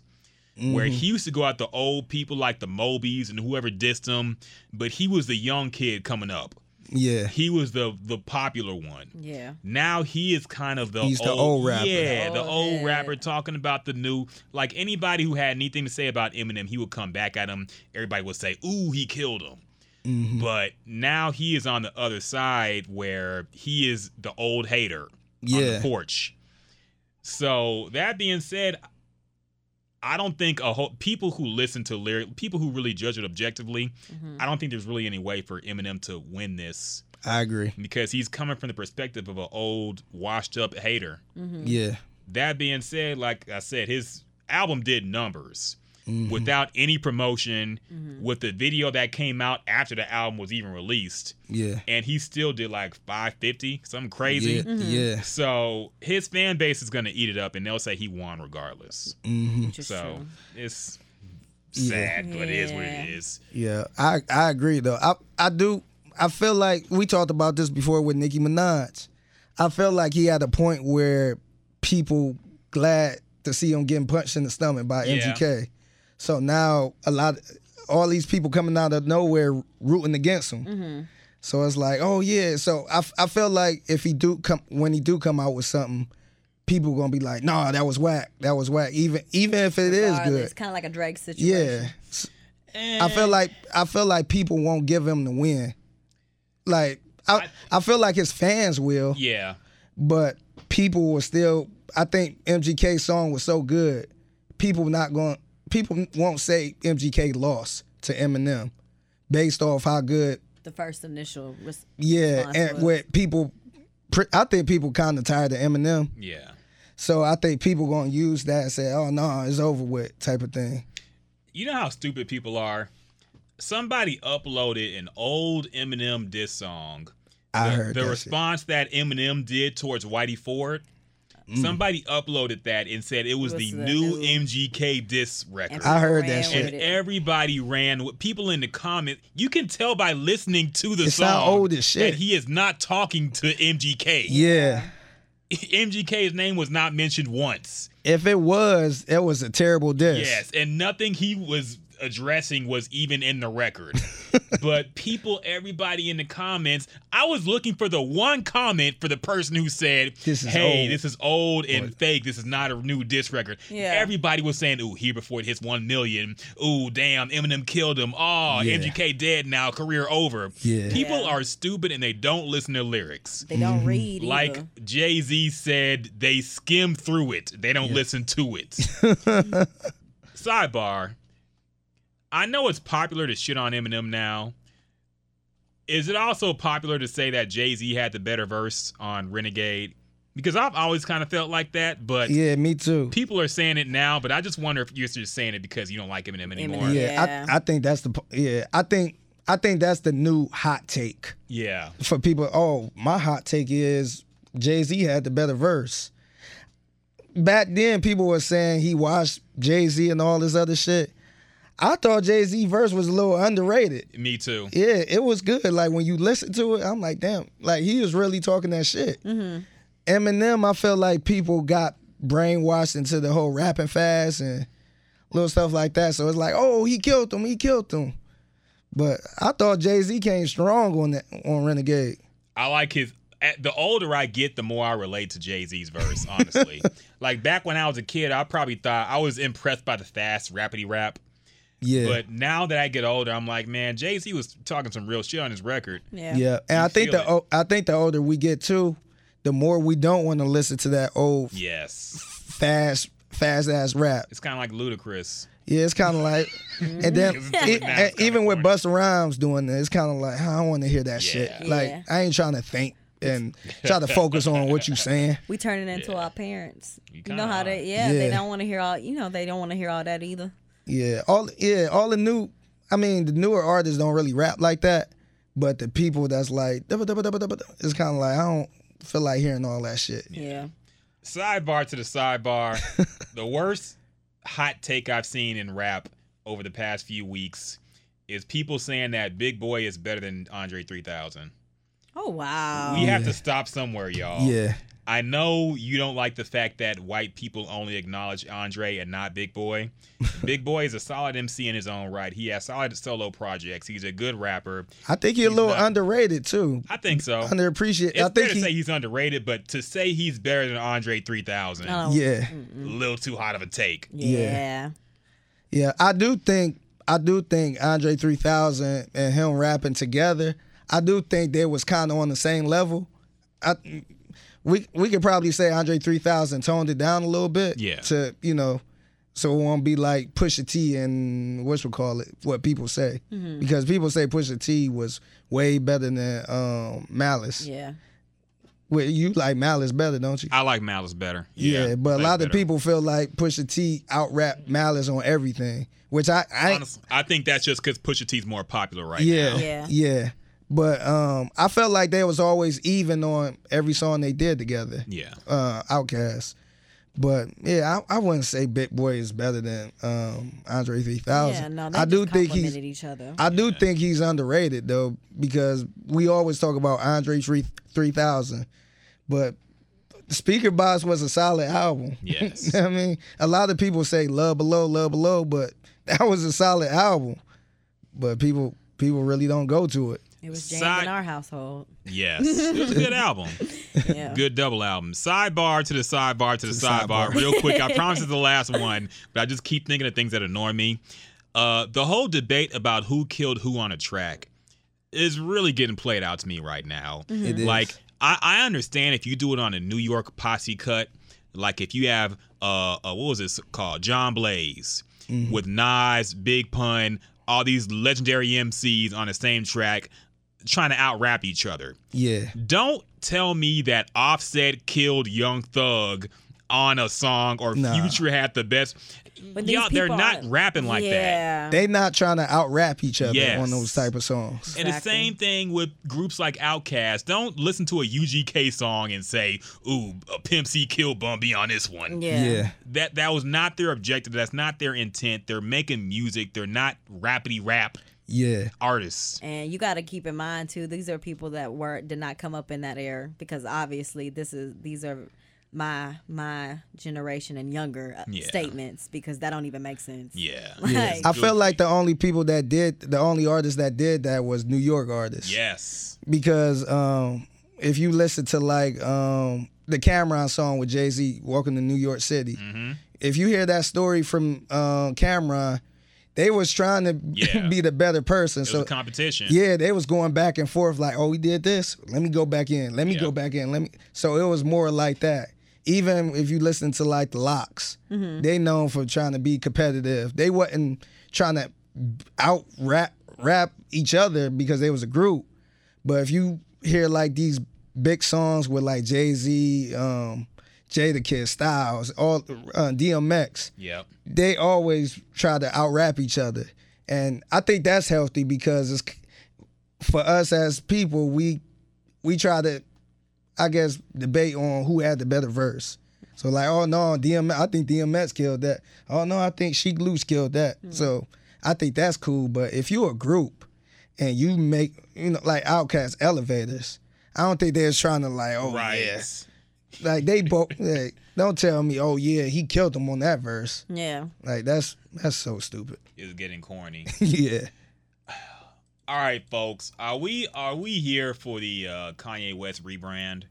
where mm-hmm. he used to go out to old people like the Mobies and whoever dissed him, but he was the young kid coming up. Yeah. He was the the popular one. Yeah. Now he is kind of the He's the old, old rapper. Yeah, the Old old head. rapper talking about the new. Like anybody who had anything to say about Eminem, he would come back at him. Everybody would say, "Ooh, he killed him." Mm-hmm. But now he is on the other side where he is the old hater on the porch. So that being said, I don't think a whole people who listen to lyric people who really judge it objectively, mm-hmm. I don't think there's really any way for Eminem to win this I agree. because he's coming from the perspective of an old, washed up hater. Mm-hmm. Yeah. That being said, like I said, his album did numbers Mm-hmm. without any promotion, with the video that came out after the album was even released, Yeah. and he still did like 550, something crazy. Yeah. Yeah. So his fan base is gonna eat it up, and they'll say he won regardless. Mm-hmm. So true. it's Yeah. sad, but it is what it is. Yeah, I I agree though. I I do. I feel like we talked about this before with Nicki Minaj. I feel like he had a point where people glad to see him getting punched in the stomach by Yeah. MGK. So now a lot, all these people coming out of nowhere rooting against him. Mm-hmm. So it's like, oh yeah. So I, I feel like if he do come when he do come out with something, people gonna be like, nah, that was whack. That was whack. Even even if it is good. It's kind of like a Drake situation. Yeah. I feel like I feel like people won't give him the win. Like I I feel like his fans will, Yeah. but people will still I think MGK's song was so good. People not going people won't say MGK lost to Eminem based off how good The first initial res- yeah response and was. what people I think people kind of tired of Eminem. Yeah. So I think people going to use that and say, "Oh no, it's over with" type of thing. You know how stupid people are? Somebody uploaded an old Eminem diss song. I the, heard the that shit. response that Eminem did towards Whitey Ford. Mm. Somebody uploaded that and said it was, was the, the new, new- MGK diss record. I heard that shit. and everybody ran with people in the comments. You can tell by listening to the It song sound old as shit. that he is not talking to MGK. Yeah. <laughs> MGK's name was not mentioned once. If it was, it was a terrible diss. Yes, and nothing he was addressing was even in the record. <laughs> but people, everybody in the comments, I was looking for the one comment for the person who said, This is "Hey, old." this is old and fake. This is not a new disc record." Yeah. Everybody was saying, "Ooh, here before it hits one million. Ooh, damn, Eminem killed him. Oh, Yeah. MGK dead now. Career over." Yeah. People Yeah. are stupid and they don't listen to lyrics. They don't read Mm-hmm. Like. Jay Z said, they skim through it. They don't listen to it. <laughs> Sidebar. I know it's popular to shit on Eminem now. Is it also popular to say that Jay Z had the better verse on Renegade? Because I've always kind of felt like that, but Yeah, me too. people are saying it now. But I just wonder if you're just saying it because you don't like Eminem anymore. Eminem. Yeah, Yeah. I, I think that's the yeah. I think I think that's the new hot take Yeah. for people. Oh, my hot take is Jay Z had the better verse. Back then, people were saying he watched Jay Z and all this other shit. I thought Jay Z verse was a little underrated. Me too. Yeah, it was good. Like when you listen to it, I'm like, damn, like he was really talking that shit. mmm Eminem, I felt like people got brainwashed into the whole rapping fast and little stuff like that. So it's like, oh, he killed him, he killed him. But I thought Jay Z came strong on that on Renegade. I like his. at- The older I get, the more I relate to Jay Z's verse. Honestly, <laughs> like back when I was a kid, I probably thought I was impressed by the fast rapidy rap. Yeah, But now that I get older, I'm like, man, Jay Z was talking some real shit on his record. Yeah. yeah, and You I think the it. o- I think the older we get too, the more we don't want to listen to that old Yes, fast fast ass rap. it's kind of like ludicrous. Yeah, it's kind of like, mm-hmm. and then <laughs> It's now it's and even with corny. Busta Rhymes doing it, it's kind of like I don't want to hear that shit. Like Yeah. I ain't trying to think and try to focus on what you're saying. We turn it into our parents. You You, know how kinda they, yeah, they don't want to hear all, you know, they don't want to hear all that either. Yeah, all yeah, all the new. I mean, the newer artists don't really rap like that, but the people that's like, "Dubba, dubba, dubba, dubba, dubba," it's kind of like I don't feel like hearing all that shit. Yeah. Sidebar to the sidebar. <laughs> the worst hot take I've seen in rap over the past few weeks is people saying that Big Boi is better than Andre 3000. Oh wow. We have to stop somewhere, y'all. Yeah, I know you don't like the fact that white people only acknowledge Andre and not Big Boi. <laughs> Big Boi is a solid MC in his own right. He has solid solo projects. He's a good rapper. I think he's a little not- underrated too. I think so. Underappreciated. It's I fair think to he. say he's underrated, but to say he's better than Andre 3000, Oh, yeah, a little too hot of a take. Yeah. yeah. I do think. I do think Andre 3000 and him rapping together. I do think they was kind of on the same level. I, we we could probably say Andre 3000 toned it down a little bit. Yeah. To you know, so it won't be like Pusha T and what we call it, what people say, because people say Pusha T was way better than um, Malice. Yeah. Well, you like Malice better, don't you? I like Malice better. Yeah, but a Malice lot of better. people feel like Pusha T out rap Malice on everything, which I, I Honestly, I think that's just because Pusha T's more popular right yeah, now. Yeah. yeah. But um, I felt like they was always even on every song they did together. Yeah. Uh, Outkast. But yeah, I, I wouldn't say Big Boi is better than um, Andre 3000. Yeah, no, they I do think he's complimented each other. I do think he's underrated though because we always talk about Andre 3 3000, but Speakerboxxx was a solid album. <laughs> Yes. You know what I mean, a lot of people say Love Below, Love Below, but <laughs> that was a solid album. But people people really don't go to it. It was jammed Side- in our household. Yes. It was a good album. <laughs> Yeah. Good double album. Sidebar to the sidebar to the, the sidebar. sidebar. Real quick. I <laughs> promise it's the last one, but I just keep thinking of things that annoy me. Uh, the whole debate about who killed who on a track is really getting played out to me right now. It is. Like, I, I understand if you do it on a New York posse cut, like if you have uh, uh what was this called? John Blaze with Nas, Big Pun, all these legendary MCs on the same track trying to out rap each other. Yeah. Don't tell me that Offset killed Young Thug on a song or Nah. Future had the best. But Y'all, they're not are- rapping like that. yeah. They not trying to out rap each other Yes. on those type of songs. And the same thing with groups like Outkast. Don't listen to a UGK song and say, "Ooh, a Pimp C killed Bun B on this one." Yeah. Yeah. That that was not their objective. That's not their intent. They're making music. They're not rappity rap Yeah. artists. And you got to keep in mind too, these are people that were did not come up in that era because obviously this is these are my my generation and younger uh, Yeah. statements because that don't even make sense. Yeah. <laughs> Like, I felt like the only people that did, the only artists that did that was New York artists. Yes. Because um, if you listen to like um, the Cam'ron song with Jay Z, "Welcome to New York City," Mm-hmm. if you hear that story from um, Cam'ron, they was trying to <laughs> Yeah. be the better person. It was so a competition. yeah, they was going back and forth like, "Oh, we did this. Let me go back in. Let me Yeah. go back in. Let me." So it was more like that. Even if you listen to like the LOX, they known for trying to be competitive. They wasn't trying to out rap rap each other because they was a group. But if you hear like these big songs with like Jay Z, um, Jadakiss Styles, all uh, DMX, Yep. they always try to out rap each other. And I think that's healthy because it's for us as people, we we try to I guess debate on who had the better verse. So like, oh no, DMX I think DMX killed that. Oh no, I think Sheek Louch killed that. So I think that's cool. But if you're a group and you make you know, like Outkast elevators, I don't think they're trying to like, oh right. yeah. Like they both like, don't tell me, oh yeah, he killed him on that verse. yeah. Like that's that's so stupid. It's getting corny. <laughs> yeah. <sighs> All right, folks. Are we are we here for the uh, Kanye West rebrand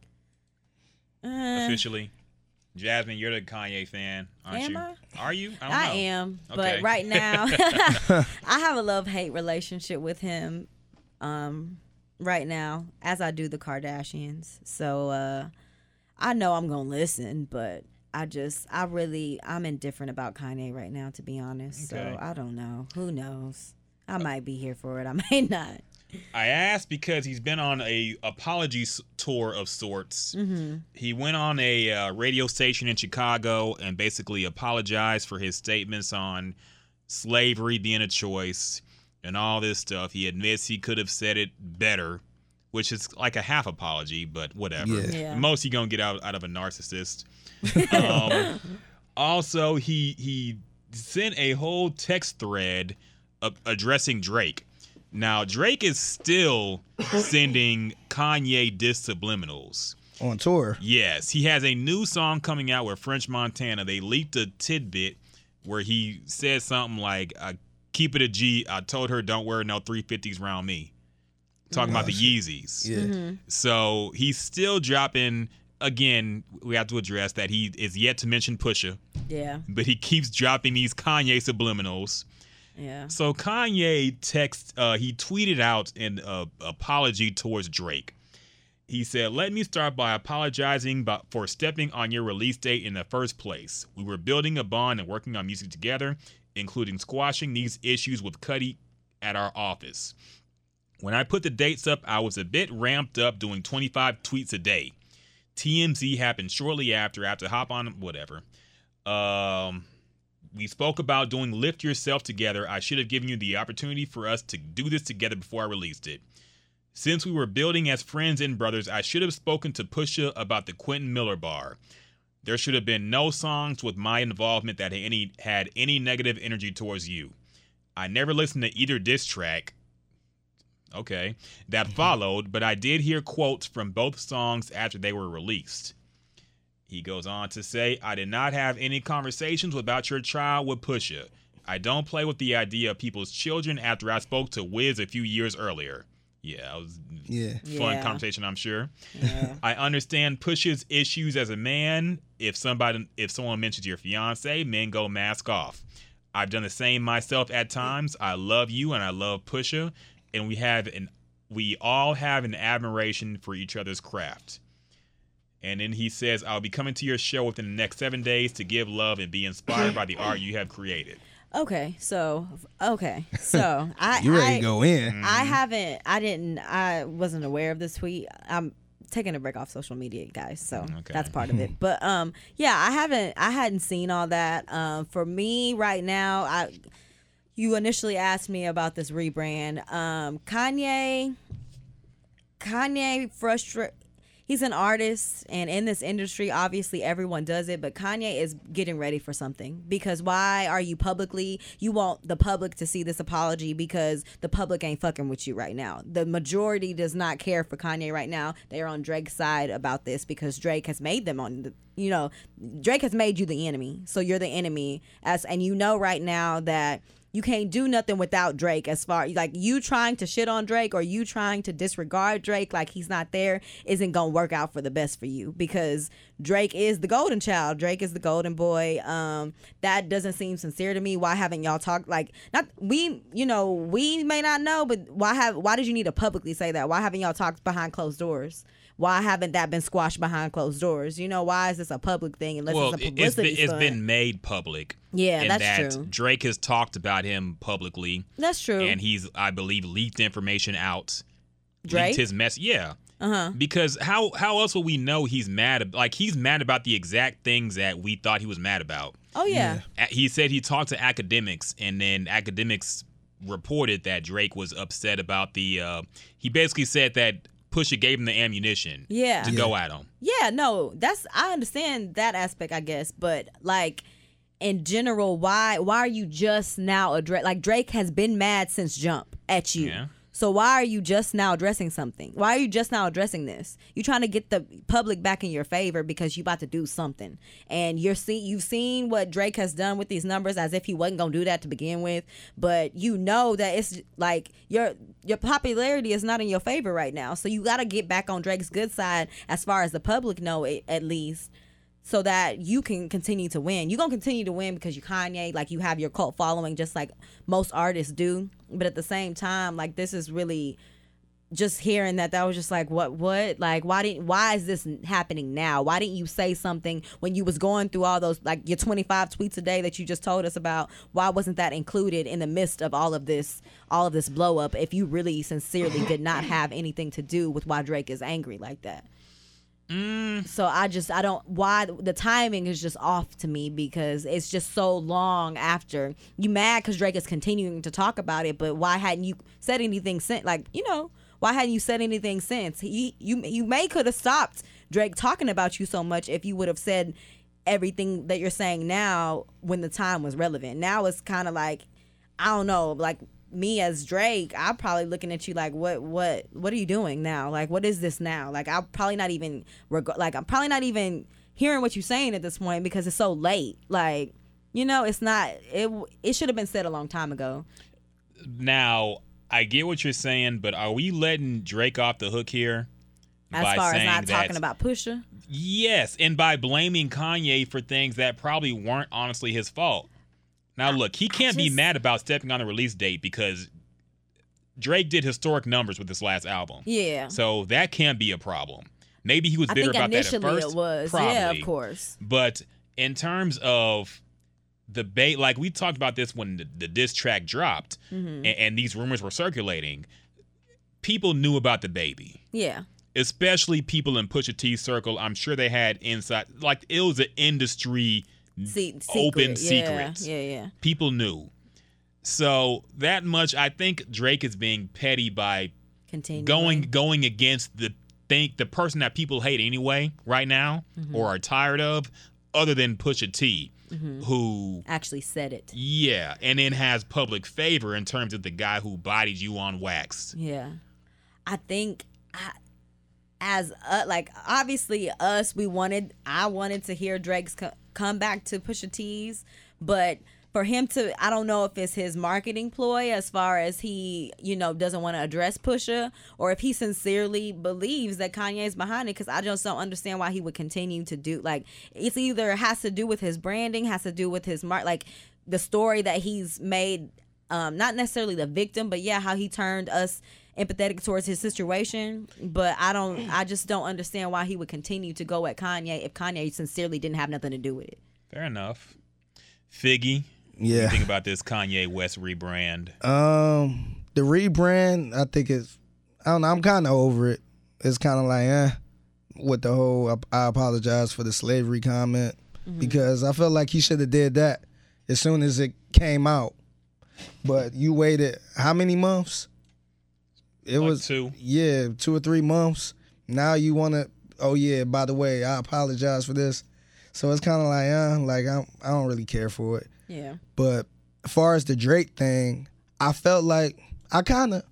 Uh, officially? Jasmine, you're the Kanye fan, aren't Am you? I? Are you? I, don't I know. am, Okay. but right now <laughs> <laughs> I have a love hate relationship with him. Um, right now, as I do the Kardashians. So uh, I know I'm gonna listen, but I just I really I'm indifferent about Kanye right now, to be honest. Okay. So I don't know. Who knows? I might be here for it. I <laughs> may not. I asked because he's been on a apology tour of sorts. Mm-hmm. He went on a uh, radio station in Chicago and basically apologized for his statements on slavery being a choice and all this stuff. He admits he could have said it better, which is like a half apology, but whatever. Yeah. Yeah. The most he gonna get out out of a narcissist. <laughs> um, also, he he sent a whole text thread uh, addressing Drake. Now Drake is still sending Kanye diss subliminals. on tour. Yes, he has a new song coming out with French Montana. They leaked a tidbit where he said something like, uh, "Keep it a G. I told her, "Don't wear no 350s around me." Talking about the Yeezys. Yeah. So he's still dropping. Again, we have to address that he is yet to mention Pusha, Yeah, but he keeps dropping these Kanye subliminals. yeah. So Kanye text uh, he tweeted out an uh, apology towards Drake. He said, "Let me start by apologizing by, for stepping on your release date in the first place. We were building a bond and working on music together, including squashing these issues with Cudi at our office. When I put the dates up, I was a bit ramped up doing 25 tweets a day. TMZ happened shortly after. To hop on whatever. Um, we spoke about doing Lift Yourself together. I should have given you the opportunity for us to do this together before I released it. Since we were building as friends and brothers, I should have spoken to Pusha about the Quentin Miller bar. There should have been no songs with my involvement that had any had any negative energy towards you. I never listened to either diss track. Okay, that mm-hmm. followed, but I did hear quotes from both songs after they were released. He goes on to say, I did not have any conversations about your child with Pusha. I don't play with the idea of people's children after I spoke to Wiz a few years earlier. Yeah, it was Yeah. fun Yeah. conversation, I'm sure. Yeah. <laughs> I understand Pusha's issues as a man. If somebody if someone mentions your fiance, men go mask off. I've done the same myself at times. I love you and I love Pusha, and we have an we all have an admiration for each other's craft. And then he says, I'll be coming to your show within the next seven days to give love and be inspired by the <coughs> art you have created. Okay, so okay, so <laughs> I You ready I, to go in? I haven't. I didn't. I wasn't aware of this tweet. I'm taking a break off social media, guys. So Okay. that's part of it. <laughs> But um, yeah, I haven't. I hadn't seen all that. Um, for me right now, I you initially asked me about this rebrand. Um, Kanye. Kanye frustrate. He's an artist, and in this industry, obviously everyone does it. But Kanye is getting ready for something because why are you publicly? You want the public to see this apology because the public ain't fucking with you right now. The majority does not care for Kanye right now. They are on Drake's side about this because Drake has made them on the. You know, Drake has made you the enemy, so you're the enemy. As and you know right now that you can't do nothing without Drake as far like you trying to shit on Drake or you trying to disregard Drake like he's not there isn't gonna work out for the best for you because Drake is the golden child. Drake is the golden boy. Um that doesn't seem sincere to me. Why haven't y'all talked like not we you know, we may not know, but why have why did you need to publicly say that? Why haven't y'all talked behind closed doors? Why haven't that been squashed behind closed doors? You know, why is this a public thing unless well, it's a it- it's been, publicity it's stunt? been made public. Yeah, in that's that true. Drake has talked about him publicly. That's true. and he's I believe leaked information out. Drake? Leaked his mess. Yeah. uh-huh. Because how how else will we know he's mad? ab- Like he's mad about the exact things that we thought he was mad about. Oh yeah. A- He said he talked to Akademiks, and then Akademiks reported that Drake was upset about the. Uh, he basically said that Pusha gave him the ammunition. Yeah. To go at him. Yeah, no, that's I understand that aspect, I guess, but like in general, why why are you just now address like Drake has been mad since jump at you. Yeah. So why are you just now addressing something? Why are you just now addressing this? You're trying to get the public back in your favor because you about to do something, and you're see you've seen what Drake has done with these numbers as if he wasn't gonna do that to begin with. But you know that it's like your your popularity is not in your favor right now, so you got to get back on Drake's good side as far as the public know it, at least so that you can continue to win. You're gonna continue to win because you Kanye, like you have your cult following, just like most artists do. But at the same time, like this is really just hearing that that was just like what what like why didn't why is this happening now why didn't you say something when you was going through all those like your 25 tweets a day that you just told us about why wasn't that included in the midst of all of this all of this blow up if you really sincerely did not have anything to do with why drake is angry like that Mm. so I just I don't why the timing is just off to me because it's just so long after you mad because Drake is continuing to talk about it, but why hadn't you said anything since? Like you know why hadn't you said anything since? He you you may could have stopped Drake talking about you so much if you would have said everything that you're saying now when the time was relevant. Now it's kind of like I don't know like me as Drake, I'm probably looking at you like, what, what, what are you doing now? Like, what is this now? Like, I'm probably not even, reg- like, I'm probably not even hearing what you're saying at this point because it's so late. Like, you know, it's not. It it should have been said a long time ago. Now, I get what you're saying, but are we letting Drake off the hook here? As by far as not talking about Pusha, Yes, and by blaming Kanye for things that probably weren't honestly his fault. Now, look, he can't be mad about stepping on the release date because Drake did historic numbers with this last album. yeah. So that can't be a problem. Maybe he was bitter about that at initially first. it was. Probably. Yeah, of course. But in terms of the bait, like we talked about this when the, the diss track dropped Mm-hmm. and, and these rumors were circulating, people knew about the baby. Yeah. Especially people in Pusha T's circle. I'm sure they had insight. Like it was an industry See, open secret. Yeah, secrets. Yeah, yeah. People knew. So that much, I think Drake is being petty by going going against the think the person that people hate anyway right now Mm-hmm. or are tired of, other than Pusha T, who actually said it. yeah, and then has public favor in terms of the guy who bodied you on wax. Yeah. I think I, as uh, like obviously us we wanted I wanted to hear Drake's co- come back to Pusha T's, but for him to I don't know if it's his marketing ploy as far as he, you know, doesn't want to address Pusha or if he sincerely believes that Kanye's behind it cuz I just don't understand why he would continue to do like it's either has to do with his branding, has to do with his mark like the story that he's made um, not necessarily the victim, but yeah, how he turned us empathetic towards his situation. But I don't, I just don't understand why he would continue to go at Kanye if Kanye sincerely didn't have nothing to do with it. Fair enough. Figgy, what do you Yeah. think about this Kanye West rebrand? Um, the rebrand, I think it's, I don't know, I'm kind of over it. It's kind of like, eh, with the whole, I, I apologize for the slavery comment because I felt like he should have did that as soon as it came out. But you waited how many months? It Like was two. Yeah, two or three months. Now you want to? Oh yeah. By the way, I apologize for this. So it's kind of like, uh, like I, I don't really care for it. Yeah. But as far as the Drake thing, I felt like I kind of,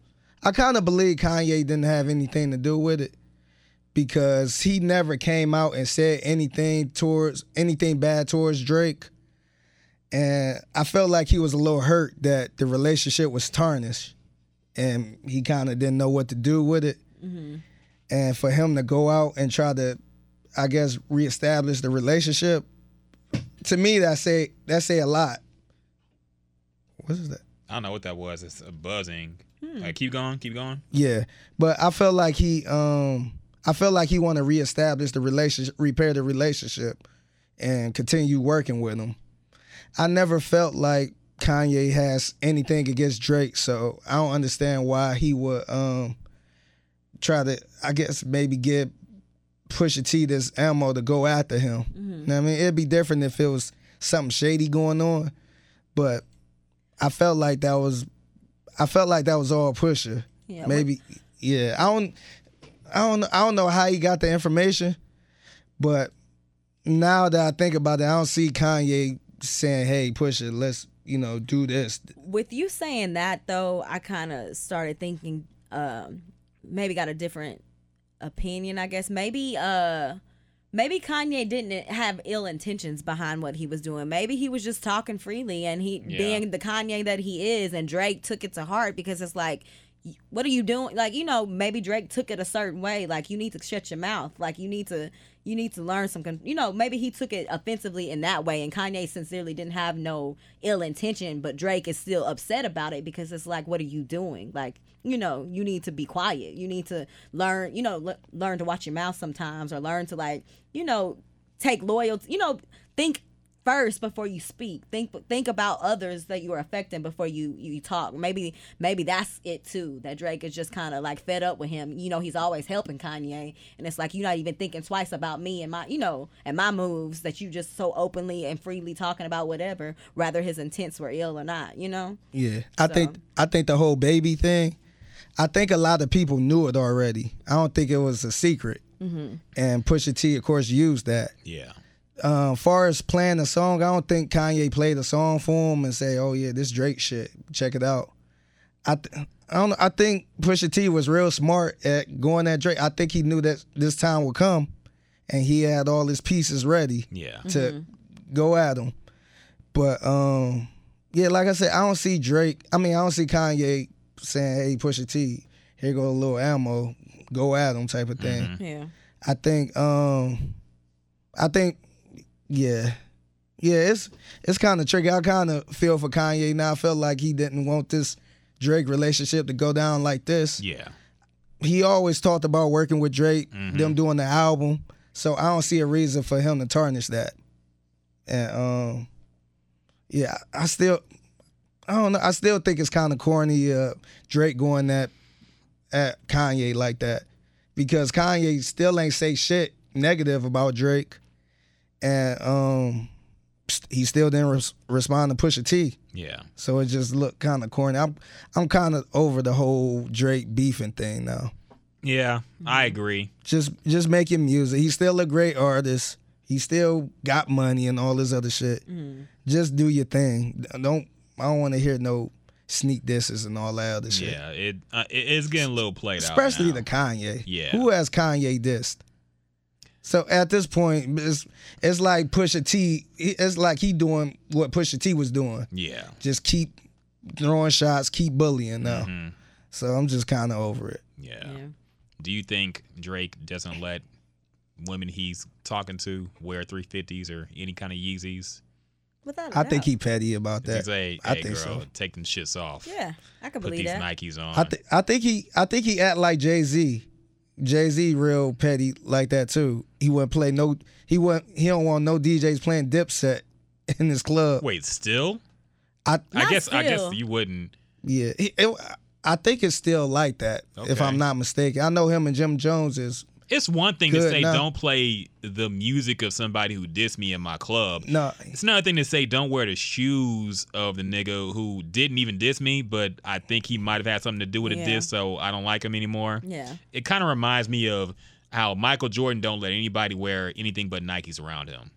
I kind of believe Kanye didn't have anything to do with it because he never came out and said anything towards anything bad towards Drake. And I felt like he was a little hurt that the relationship was tarnished and he kind of didn't know what to do with it. And for him to go out and try to, I guess, reestablish the relationship, to me that say that say a lot. What is that? I don't know what that was. It's a buzzing. Uh, keep going, keep going. Yeah, but I felt like he, um, I felt like he want to reestablish the relationship, repair the relationship, and continue working with him. I never felt like Kanye has anything against Drake, so I don't understand why he would um try to, I guess, maybe give Pusha T this ammo to go after him. You know what I mean, it'd be different if it was something shady going on, but I felt like that was, I felt like that was all Pusha. Yeah. Maybe, yeah. I don't, I don't, I don't know how he got the information, but now that I think about it, I don't see Kanye saying, "Hey, Pusha, let's you know do this." With you saying that though, I kind of started thinking, um, maybe got a different opinion. I guess maybe, uh, maybe Kanye didn't have ill intentions behind what he was doing. Maybe he was just talking freely, and he Yeah. being the Kanye that he is, and Drake took it to heart because it's like. What are you doing? Like you know, maybe Drake took it a certain way. Like you need to shut your mouth. Like you need to, you need to learn some. con- You know, maybe he took it offensively in that way, and Kanye sincerely didn't have no ill intention, but Drake is still upset about it because it's like, what are you doing? Like you know, you need to be quiet. You need to learn. You know, le- learn to watch your mouth sometimes, or learn to like, you know, take loyalty. You know, think first before you speak. Think think about others that you are affecting before you you talk. Maybe maybe that's it too. That Drake is just kind of like fed up with him. You know, he's always helping Kanye, and it's like you're not even thinking twice about me and my you know and my moves that you just so openly and freely talking about whatever. Rather his intents were ill or not. You know. Yeah, I So- think I think the whole baby thing. I think a lot of people knew it already. I don't think it was a secret. Mm-hmm. And Pusha T, of course, used that. Yeah. Um, far as playing the song, I don't think Kanye played a song for him and say, "Oh yeah, this Drake shit, check it out." I th- I don't know. I think Pusha T was real smart at going at Drake. I think he knew that this time would come, and he had all his pieces ready Yeah. to go at him. But um, yeah, like I said, I don't see Drake. I mean, I don't see Kanye saying, "Hey, Pusha T, here go a little ammo, go at him," type of thing. Yeah. I think um I think yeah. Yeah, it's it's kind of tricky. I kind of feel for Kanye now. I felt like he didn't want this Drake relationship to go down like this. Yeah. He always talked about working with Drake, Mm-hmm. them doing the album. So I don't see a reason for him to tarnish that. And um yeah, I still I don't know. I still think it's kind of corny uh Drake going at at Kanye like that because Kanye still ain't say shit negative about Drake, and um, he still didn't res- respond to Pusha T. Yeah. So it just looked kind of corny. I'm I'm kind of over the whole Drake beefing thing now. Yeah. I agree. Just just making music. He's still a great artist. He still got money and all this other shit. Just do your thing. Don't I don't want to hear no sneak disses and all that other shit. Yeah. It, uh, it's getting a little played especially out. Especially the Kanye. Yeah. Who has Kanye dissed? So at this point, it's it's like Pusha T. It's like he doing what Pusha T was doing. Yeah. Just keep throwing shots, keep bullying now. Mm-hmm. So I'm just kind of over it. Yeah. Yeah. Do you think Drake doesn't let women he's talking to wear 350s or any kind of Yeezys? Without a I think he petty about that. He's a, I hey, think girl, so. take them shits off. Yeah, I can Put believe these that. Nikes on. I think I think he I think he act like Jay Z. Jay Z real petty like that too. He wouldn't play no. He wouldn't. He don't want no DJs playing Dipset <laughs> in his club. Wait, still? I I Not guess I guess you wouldn't. Yeah, he- it- I think it's still like that. If I'm not mistaken, I know him and Jim Jones is It's one thing to say now. don't play the music of somebody who dissed me in my club. no. It's another thing to say don't wear the shoes of the nigga who didn't even diss me, but I think he might have had something to do with a Yeah. diss, so I don't like him anymore. Yeah. It kind of reminds me of how Michael Jordan don't let anybody wear anything but Nikes around him.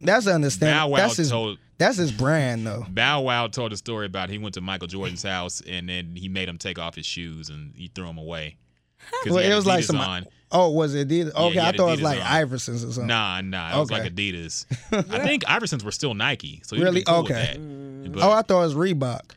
That's Bow understandable. Wow That's his. told That's his brand though. Bow Wow told a story about he went to Michael Jordan's house and then he made him take off his shoes and he threw them away. Well, it was like Adidas some. on. Oh, was it Adidas? Okay, he I had thought it was like on. Iversons or something. Nah, nah, it was like Adidas. <laughs> I think Iversons were still Nike, so you'd Really? be cool Okay. Mm. But Oh, I thought it was Reebok.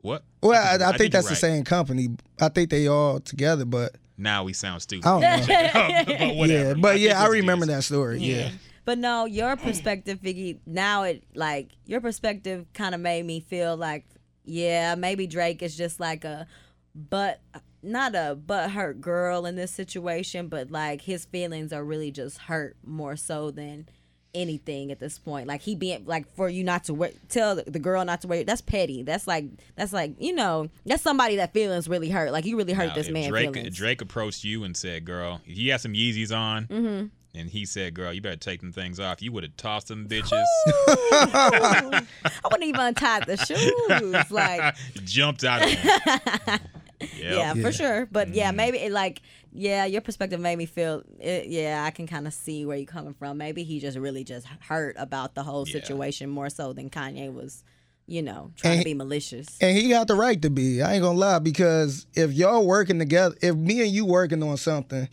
what? Well, I I, think- I, I think think that's you're the right. same company. I think they all together, but Now we sound stupid. I don't know. <laughs> but whatever. yeah, but think yeah, I it's remember Adidas. that story. Yeah. But no, your perspective, Figgy, now it like your perspective kind of made me feel like, yeah, maybe Drake is just like a, but not a but hurt girl in this situation, but like his feelings are really just hurt more so than anything at this point. Like he being like for you not to wear, tell the, girl not to wear. That's petty. That's like that's like you know that's somebody that feelings really hurt. Like you really hurt Now, this man Drake, feelings. Drake approached you and said, "Girl, he had some Yeezys on." Mm-hmm. And he said, "Girl, you better take them things off. You would have tossed them bitches, <laughs> I wouldn't even untie the <laughs> shoes. Like jumped out of them." <laughs> Yep. yeah, for sure. But yeah, mm-hmm. maybe it like yeah, your perspective made me feel it, yeah, I can kind of see where you're coming from. Maybe he just really just hurt about the whole Yeah. situation more so than Kanye was, you know, trying And- to be malicious. And he got the right to be. I ain't gonna lie because if y'all working together, if me and you working on something,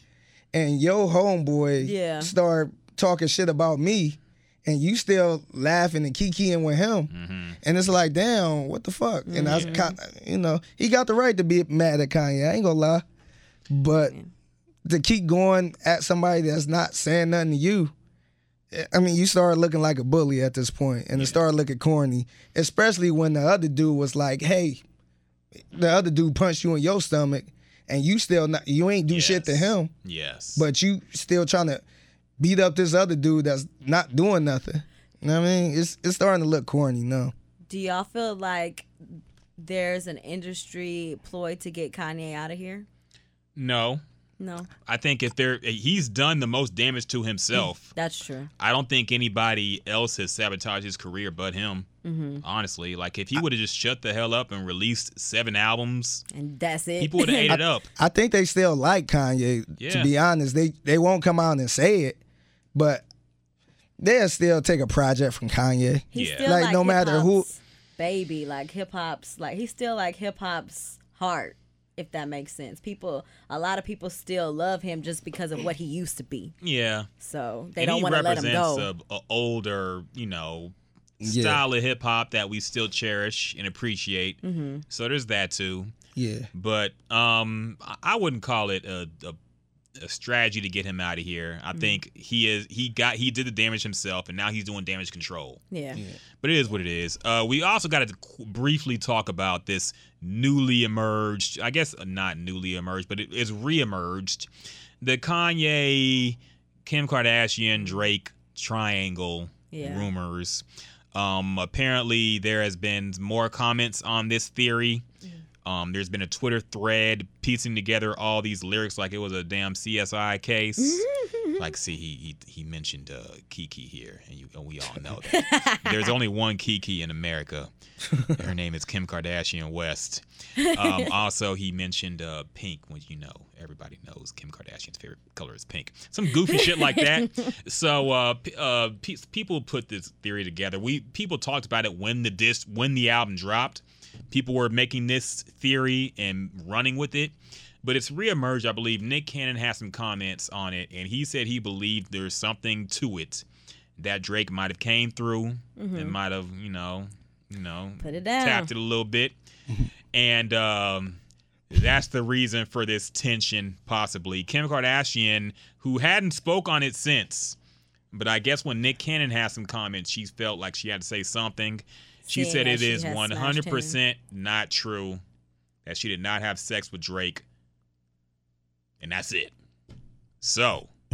and your homeboy Yeah. start talking shit about me, and you still laughing and kikiing with him, Mm-hmm. and it's like, damn, what the fuck? And I, kind you know, he got the right to be mad at Kanye. I ain't gonna lie, but to keep going at somebody that's not saying nothing to you. I mean, you start looking like a bully at this point, and it started looking corny, especially when the other dude was like, "Hey, the other dude punched you in your stomach, and you still not, you ain't do shit to him, Yes. but you still trying to beat up this other dude that's not doing nothing." You know what I mean? It's it's starting to look corny now. Do y'all feel like there's an industry ploy to get Kanye out of here? no, No, I think if there, he's done the most damage to himself. <laughs> that's true. I don't think anybody else has sabotaged his career but him. Mm-hmm. Honestly, like if he would have just shut the hell up and released seven albums, And that's it. people would have ate it <laughs> up. I think they still like Kanye. Yeah. To be honest, they they won't come out and say it, but they'll still take a project from Kanye. He's Yeah. still Like, like, no matter who- baby, like hip hop's like he's still like hip hop's heart, if that makes sense. People, a lot of people still love him just because of what he used to be. Yeah. So they and don't want to let him represents go. a, a older, you know, Yeah. style of hip hop that we still cherish and appreciate. Mm-hmm. So there's that too. Yeah. But um, I- I wouldn't call it a, a a strategy to get him out of here. Mm-hmm. I think he is he got he did the damage himself, and now he's doing damage control. yeah. But it is what it is. Uh, we also got to briefly talk about this newly emerged, I guess not newly emerged, but it is re-emerged, the Kanye, Kim Kardashian, Drake triangle Yeah. rumors. Um, apparently, there has been more comments on this theory. Um, there's been a Twitter thread piecing together all these lyrics like it was a damn CSI case. <laughs> like, see, he he, he mentioned uh, Kiki here, and, you, and we all know that. <laughs> There's only one Kiki in America. Her name is Kim Kardashian West. Um, <laughs> also, he mentioned uh, pink, which you know everybody knows Kim Kardashian's favorite color is pink. Some goofy shit like that. So uh, uh, pe- people put this theory together. We people talked about it when the disc when the album dropped. People were making this theory and running with it. But it's reemerged, I believe. Nick Cannon has some comments on it, and he said he believed there's something to it that Drake might have came through and might have, you know, you know, Put it down. tapped it a little bit, <laughs> and um, that's the reason for this tension, possibly. Kim Kardashian, who hadn't spoke on it since, but I guess when Nick Cannon has some comments, she felt like she had to say something. She said it she is one hundred percent not true that she did not have sex with Drake, and that's it. So, <laughs>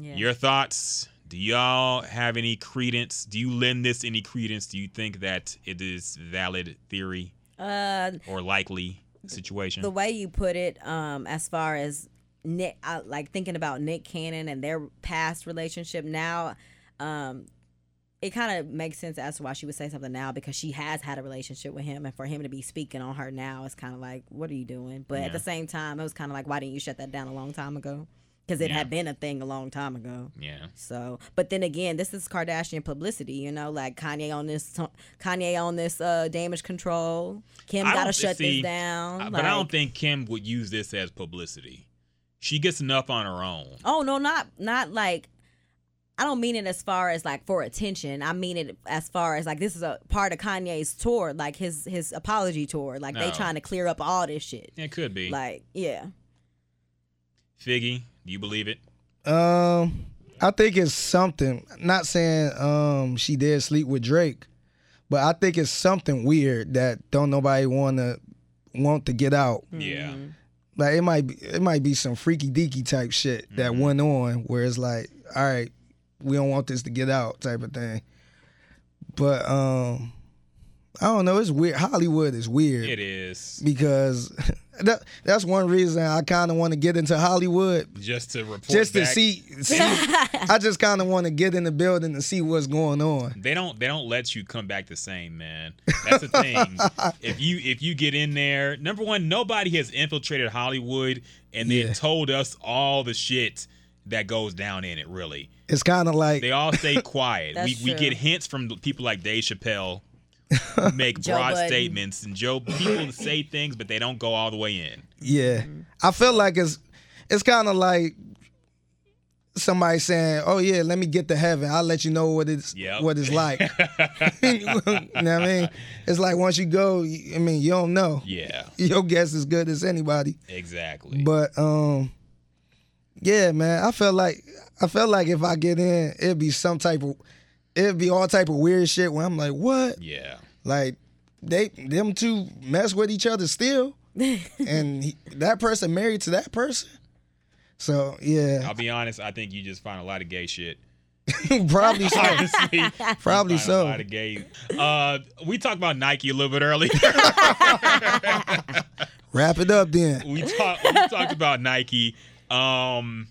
Yeah. your thoughts? Do y'all have any credence? Do you lend this any credence? Do you think that it is valid theory uh, or likely situation? the way you put it, um, as far as Nick, I, like thinking about Nick Cannon and their past relationship now, um, it kind of makes sense as to why she would say something now because she has had a relationship with him, and for him to be speaking on her now, it's kind of like, what are you doing? But Yeah. at the same time, it was kind of like, why didn't you shut that down a long time ago? Because it Yeah. had been a thing a long time ago. yeah. So, but then again, this is Kardashian publicity, you know, like Kanye on this, Kanye on this uh, damage control. Kim I got to shut see, this down. But I don't think Kim would use this as publicity. She gets enough on her own. Oh no, not not like. I don't mean it as far as like for attention. I mean it as far as like this is a part of Kanye's tour, like his his apology tour. Like they trying to clear up all this shit. It could be. Like yeah, Figgy, do you believe it? Um, I think it's something. Not saying um she did sleep with Drake, but I think it's something weird that don't nobody want to want to get out. Yeah. Mm-hmm. Like it might be it might be some freaky deaky type shit that Mm-hmm. went on where it's like, all right, we don't want this to get out type of thing. But um, I don't know. It's weird. Hollywood is weird It is. because <laughs> that that's one reason I kind of want to get into Hollywood Just to report just to back. see, see <laughs> I just kind of want to get in the building and see what's going on. They don't. They don't let you come back the same, man. That's the thing. <laughs> if you if you get in there, number one, nobody has infiltrated Hollywood and then Yeah. told us all the shit that goes down in it. Really, It's kind of like they all stay <laughs> quiet. we That's we get hints from people like Dave Chappelle, <laughs> make broad Budden. statements, and Joe people <laughs> say things, but they don't go all the way in. yeah. I feel like it's it's kind of like somebody saying, "Oh yeah, let me get to heaven. I'll let you know what it's Yep. what it's like." you know what I mean? It's like once you go, I mean, you don't know. Yeah, Your guess is good as anybody. exactly. But um, yeah, man, I felt like I felt like if I get in, it'd be some type of, it'd be all type of weird shit. Where I'm like, what? yeah, Like they them two mess with each other still, <laughs> and he, that person married to that person. So yeah, I'll be honest. I think you just find a lot of gay shit. <laughs> probably so. Honestly, <laughs> Probably so. A lot of gay. Uh, we talked about Nike a little bit earlier. Wrap it up then. we talked. We talked about Nike. Um,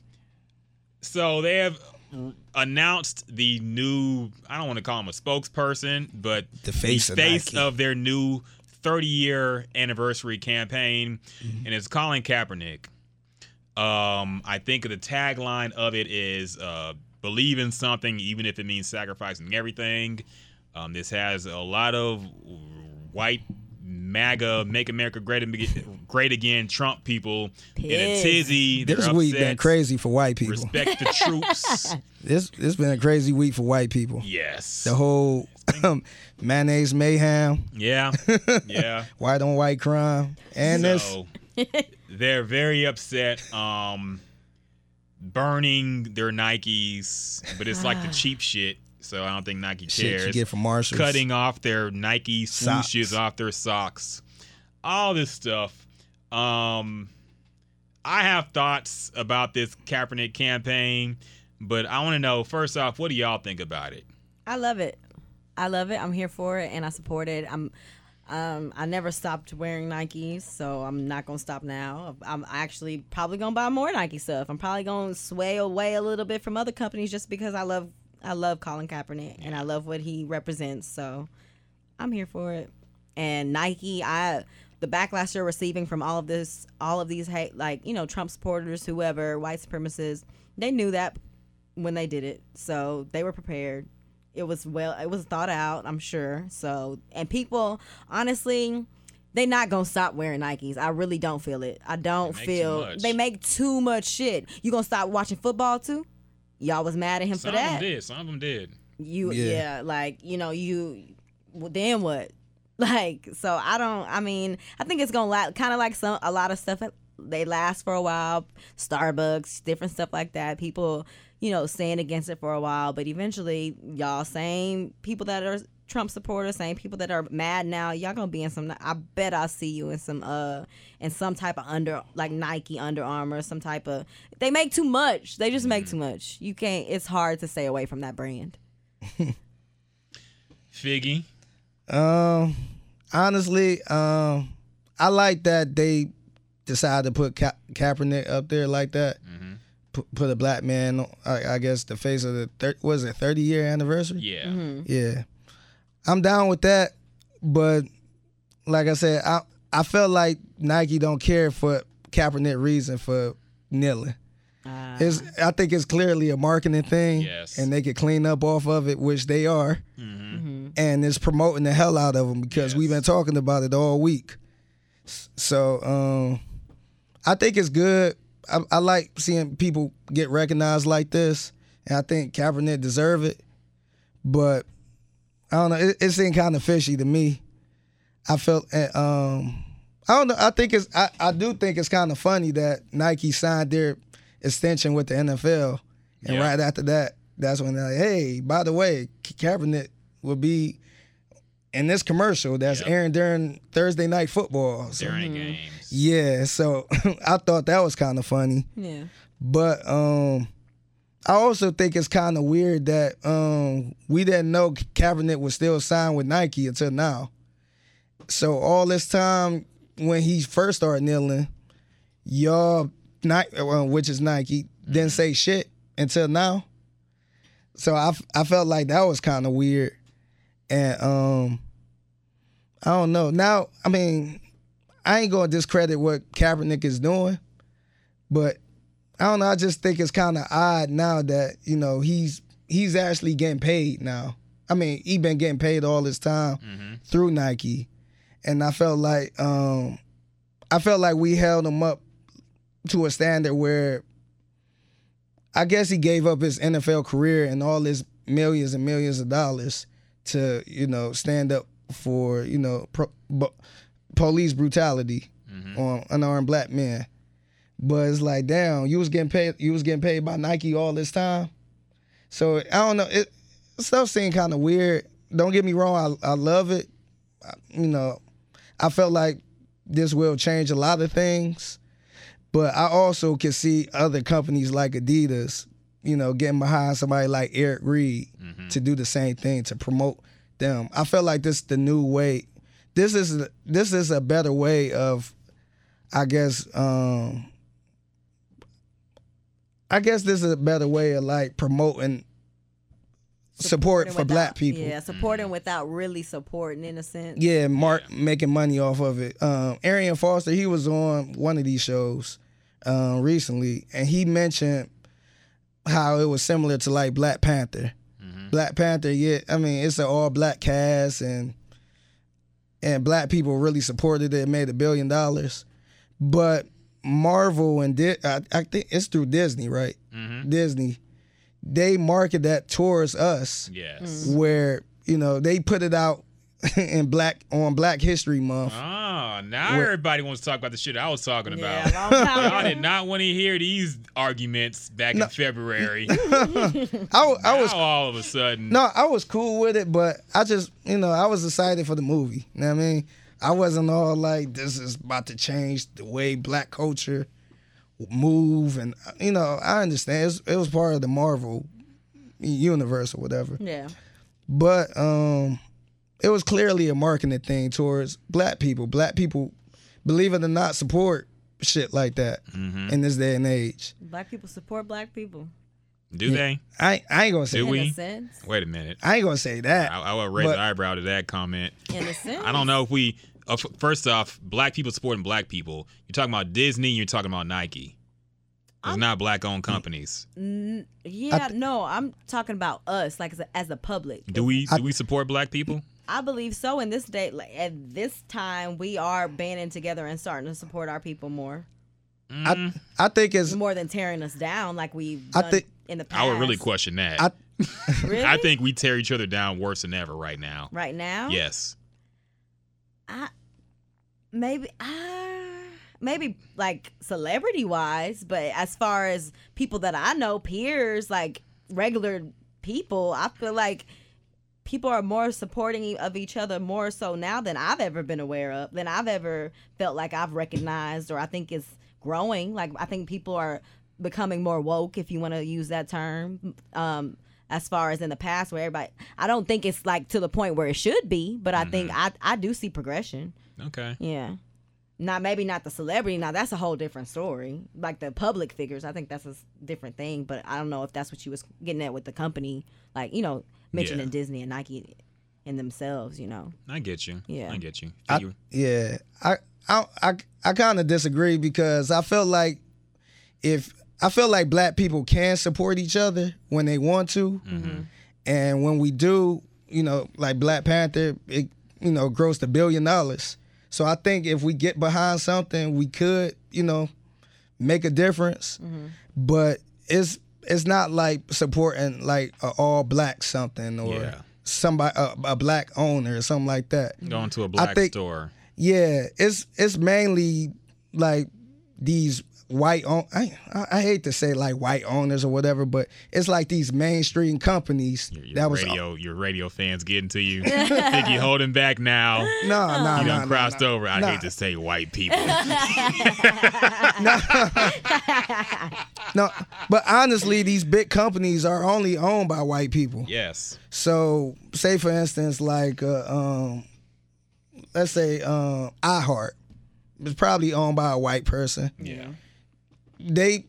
so they have announced the new. I don't want to call him a spokesperson, but The face of face Nike. of their new 30 year anniversary campaign, Mm-hmm. and it's Colin Kaepernick. Um, I think the tagline of it is uh, "Believe in something, even if it means sacrificing everything." Um, this has a lot of white MAGA, Make America Great, Ag- great Again, Trump people in a tizzy. They're This week been crazy for white people. Respect the <laughs> troops. This this been a crazy week for white people. yes. The whole um, mayonnaise mayhem, yeah. <laughs> Yeah. white on white crime, and this they're very upset. Um, burning their Nikes, but it's like the cheap shit. So I don't think Nike shit you cares. get from Marshalls. Cutting off their Nike swooshes Socks. off their socks, all this stuff. Um, I have thoughts about this Kaepernick campaign, but I want to know first off, what do y'all think about it? I love it. I love it. I'm here for it and I support it. I'm um I never stopped wearing Nikes, so I'm not gonna stop now. I'm actually probably gonna buy more Nike stuff. I'm probably gonna sway away a little bit from other companies just because I love I love Colin Kaepernick and I love what he represents. So I'm here for it. And Nike, I the backlash they're receiving from all of this, all of these hate, like you know, Trump supporters, whoever, white supremacists, they knew that when they did it, so they were prepared. It was well, it was thought out, I'm sure. So, and people, honestly, they not gonna stop wearing Nikes. I really don't feel it. I don't They feel they make too much shit. You gonna stop watching football too? Y'all was mad at him Some for of that. them did. Some of them did. You Yeah. yeah. like you know you well, then what? <laughs> Like so I don't I mean I think it's gonna last kind of like some a lot of stuff they last for a while. Starbucks, different stuff like that. People you know saying against it for a while, but eventually y'all same people that are Trump supporters, same people that are mad now. Y'all gonna be in some. I bet I'll see you in some uh in some type of under like Nike, Under Armour, some type of. They make too much. They just make too much. You can't. It's hard to stay away from that brand. <laughs> Figgy. Um, honestly, um, I like that they decided to put Ka- Kaepernick up there like that. Put, put a black man, on, I, I guess, the face of the thir- was it thirty year anniversary? Yeah. Yeah, I'm down with that, but like I said, I I felt like Nike don't care for Kaepernick reason for kneeling. Ah. It's, I think it's clearly a marketing thing, Yes. and they could clean up off of it, which they are, mm-hmm. Mm-hmm. and it's promoting the hell out of them because we've been talking about it all week. So um, I think it's good. I, I like seeing people get recognized like this, and I think Kaepernick deserve it. But I don't know. It, it seemed kind of fishy to me. I felt, uh, um, I don't know. I think it's, I, I do think it's kind of funny that Nike signed their extension with the NFL, and Yeah. right after that, that's when they're like, hey, by the way, Ka- Kaepernick will be in this commercial that's Yep. airing during Thursday night football. So, During the games. yeah, so <laughs> I thought that was kind of funny. Yeah. But um I also think it's kind of weird that um we didn't know Kaepernick was still signed with Nike until now. So all this time when he first started kneeling, y'all Nike, well, which is Nike, didn't say shit until now. So I, I felt like that was kind of weird, and um, I don't know. Now, I mean, I ain't gonna discredit what Kaepernick is doing, but I don't know. I just think it's kind of odd now that you know he's he's actually getting paid now. I mean, he been getting paid all this time through Nike, and I felt like um, I felt like we held him up to a standard where I guess he gave up his NFL career and all his millions and millions of dollars to you know stand up for you know pro, bu- police brutality on unarmed black men. But it's like, damn, you was getting paid. You was getting paid by Nike all this time. So I don't know. It stuff seemed kind of weird. Don't get me wrong. I I love it. I- you know, I felt like this will change a lot of things. But I also can see other companies like Adidas, you know, getting behind somebody like Eric Reid to do the same thing to promote them. I felt like this is the new way. This is this is a better way of, I guess. um I guess this is a better way of like promoting support Supporting for black people. Yeah, supporting without really supporting in a sense. Yeah, Mark making money off of it. Um, Arian Foster, he was on one of these shows um, recently, and he mentioned how it was similar to like Black Panther, Black Panther, yeah, I mean it's an all black cast and and black people really supported it, made a billion dollars. But Marvel and Di- I, I think it's through Disney, right? Mm-hmm. Disney, they market that towards us, Yes. Mm. where you know they put it out <laughs> in black on Black History Month. Oh, now Where- everybody wants to talk about the shit I was talking about. Yeah, long <laughs> Y'all did not want to hear these arguments back in February. <laughs> I, wa- I was all of a sudden, No, I was cool with it, but I just, you know, I was excited for the movie. You know what I mean? I wasn't all like, this is about to change the way black culture move. And, you know, I understand. It was, it was part of the Marvel universe or whatever. Yeah. But um, it was clearly a marketing thing towards black people. Black people, believe it or not, support shit like that in this day and age. Black people support black people. Do they? I, I ain't gonna say Do we? a sense. Wait a minute. I ain't gonna say that. I, I will raise But- an eyebrow to that comment. In a sense. I don't know if we. Uh, f- first off, black people supporting black people. You're talking about Disney. You're talking about Nike. It's not black-owned companies. Yeah, no, I'm talking about us, like as a, as a public. Do we? Do we support black people? I believe so. In this day, like at this time, we are banding together and starting to support our people more, I, I think it's. more than tearing us down like we've I think- in the past. I would really question that. I, <laughs> Really? I think we tear each other down worse than ever right now. right now. Yes. I maybe uh, maybe like celebrity wise, but as far as people that I know, peers, like regular people, I feel like people are more supporting of each other more so now than I've ever been aware of, than I've ever felt like I've recognized or I think it's growing. Like I think people are becoming more woke if you want to use that term. Um as far as in the past where everybody I don't think it's like to the point where it should be, but I think I I do see progression. Okay. Yeah. Not maybe not the celebrity. Now that's a whole different story. Like the public figures, I think that's a different thing. But I don't know if that's what you was getting at with the company, like you know, mentioning Yeah. Disney and Nike in themselves. You know, I get you. Yeah. I get you. I, You- yeah, I I I, I kind of disagree because I felt like if I feel like black people can support each other when they want to, mm-hmm. and when we do, you know, like Black Panther, it you know grossed a billion dollars. So I think if we get behind something, we could, you know, make a difference. Mm-hmm. But it's it's not like supporting like a all black something or Yeah. Somebody a, a black owner or something like that. Going to a black think- store. Yeah, it's it's mainly like these white own. I I I hate to say like white owners or whatever, but it's like these mainstream companies Your, your that was radio, your radio fans getting to you. <laughs> Think you holding back now. no no You no done no, crossed no. over. I Nah. hate to say white people. <laughs> no. But honestly, these big companies are only owned by white people. yes. So, say for instance, like uh, um, let's say um, iHeart, it's probably owned by a white person. Yeah. They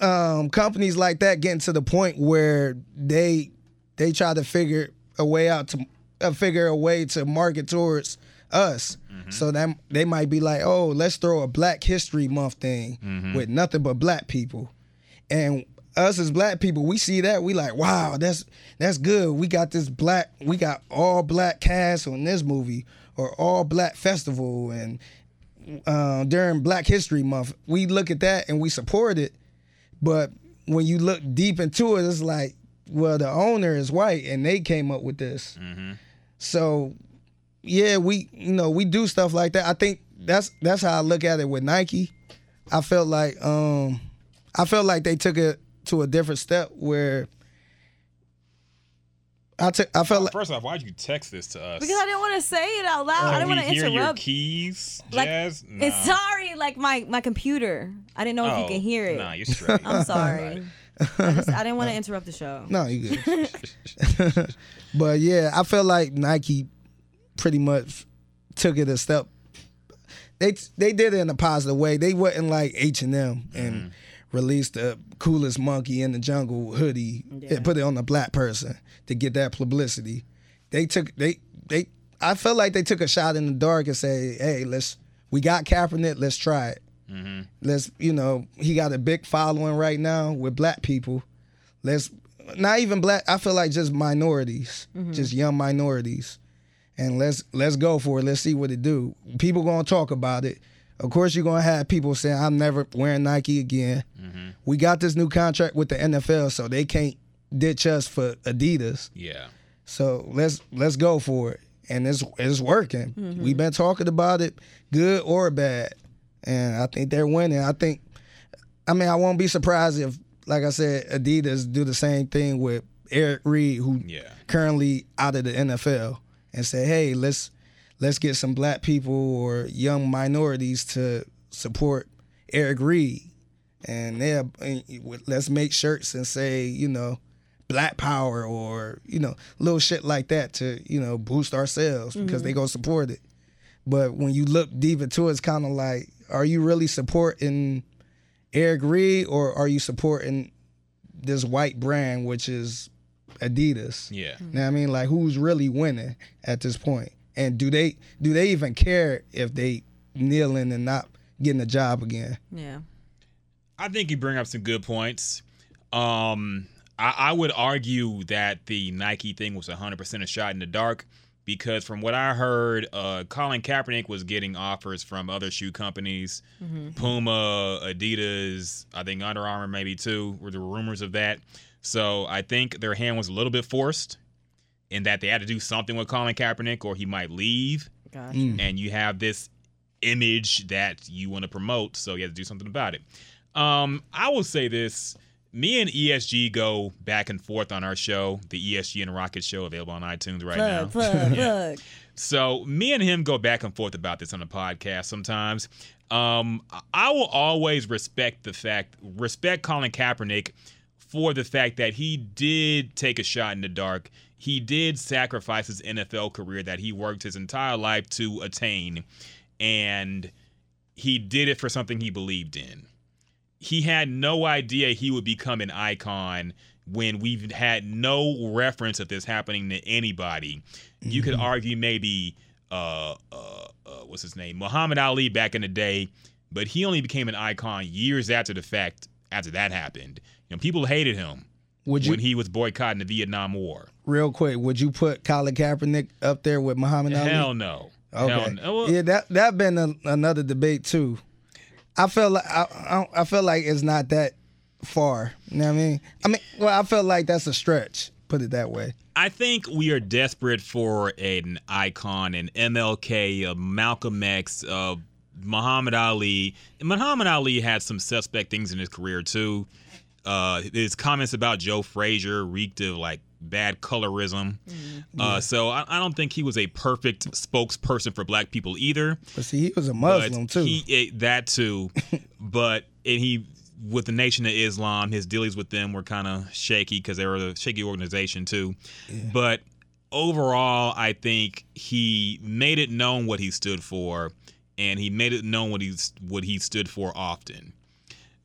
um companies like that getting to the point where they they try to figure a way out to uh, figure a way to market towards us. So that they might be like oh let's throw a black history month thing with nothing but black people. And us as black people we see that we like wow that's that's good. We got this black we got all black cast on this movie or all black festival and uh, during Black History Month, we look at that and we support it. But when you look deep into it, it's like, well, the owner is white and they came up with this. So, yeah, we you know we do stuff like that. I think that's that's how I look at it with Nike. I felt like um, I felt like they took it to a different step where I felt like First off, why'd you text this to us? because I didn't want to say it out loud. I didn't want to hear your interrupt. keys, Like, Jazz? It's Nah. sorry, like my my computer. I didn't know if you Oh, can hear it. Nah, you're straight. I'm <laughs> sorry. I, just, I didn't want to interrupt the show. No, you good. <laughs> <laughs> but yeah, I felt like Nike pretty much took it a step. They they did it in a positive way. They wasn't like H and M and mm-hmm. Released the coolest monkey in the jungle hoodie Yeah. and put it on a black person to get that publicity. They took they they. I felt like they took a shot in the dark and say, "Hey, let's we got Kaepernick. Let's try it. Mm-hmm. Let's you know he got a big following right now with black people. Let's not even black. I feel like just minorities, mm-hmm. just young minorities, and let's let's go for it. Let's see what it do. People gonna talk about it. Of course, you're gonna have people saying, "I'm never wearing Nike again." Mm-hmm. We got this new contract with the NFL, so they can't ditch us for Adidas. Yeah. So let's let's go for it, and it's it's working. Mm-hmm. We've been talking about it, good or bad, and I think they're winning. I think, I mean, I won't be surprised if, like I said, Adidas do the same thing with Eric Reid, who Yeah. currently out of the NFL, and say, hey, let's let's get some black people or young minorities to support Eric Reid, and yeah, let's make shirts and say, you know black power or you know little shit like that to you know boost our sales because they mm-hmm. gonna support it. But when you look deep into it it's kind of like are you really supporting eric reid or are you supporting this white brand which is adidas? Yeah. you know what i mean like who's really winning at this point and do they do they even care if they kneeling and not getting a job again Yeah. I think you bring up some good points. Um, I, I would argue that the Nike thing was 100% a shot in the dark because from what I heard, uh, Colin Kaepernick was getting offers from other shoe companies, Puma, Adidas, I think Under Armour maybe too, were the rumors of that. So I think their hand was a little bit forced in that they had to do something with Colin Kaepernick or he might leave Gosh. and you have this image that you want to promote, so you have to do something about it. Um, I will say this: me and ESG go back and forth on our show, the ESG and Rocket Show, available on iTunes right now. Plug, plug, <laughs> plug. So me and him go back and forth about this on the podcast sometimes. Um, I will always respect the fact, respect Colin Kaepernick for the fact that he did take a shot in the dark. He did sacrifice his NFL career that he worked his entire life to attain, and he did it for something he believed in. He had no idea he would become an icon when we've had no reference of this happening to anybody. You could argue maybe uh, uh, uh, what's his name, Muhammad Ali back in the day, but he only became an icon years after the fact. After that happened, you know, people hated him would you when he was boycotting the Vietnam War. real quick would you put colin kaepernick up there with muhammad ali Hell no. Hell Okay. no. Well, yeah, that that been a, another debate too. I feel like I, I I feel like it's not that far. You know what I mean? I mean, well, I feel like that's a stretch. Put it that way. I think we are desperate for an icon, an MLK, a Malcolm X, uh, Muhammad Ali. And Muhammad Ali had some suspect things in his career too. Uh, his comments about Joe Frazier reeked of like bad colorism. Uh, so I, I don't think he was a perfect spokesperson for black people either. But see, he was a But Muslim too. He, eh, that too, <laughs> but and he with the Nation of Islam, his dealings with them were kind of shaky because they were a shaky organization too. But overall, I think he made it known what he stood for, and he made it known what he's what he stood for often.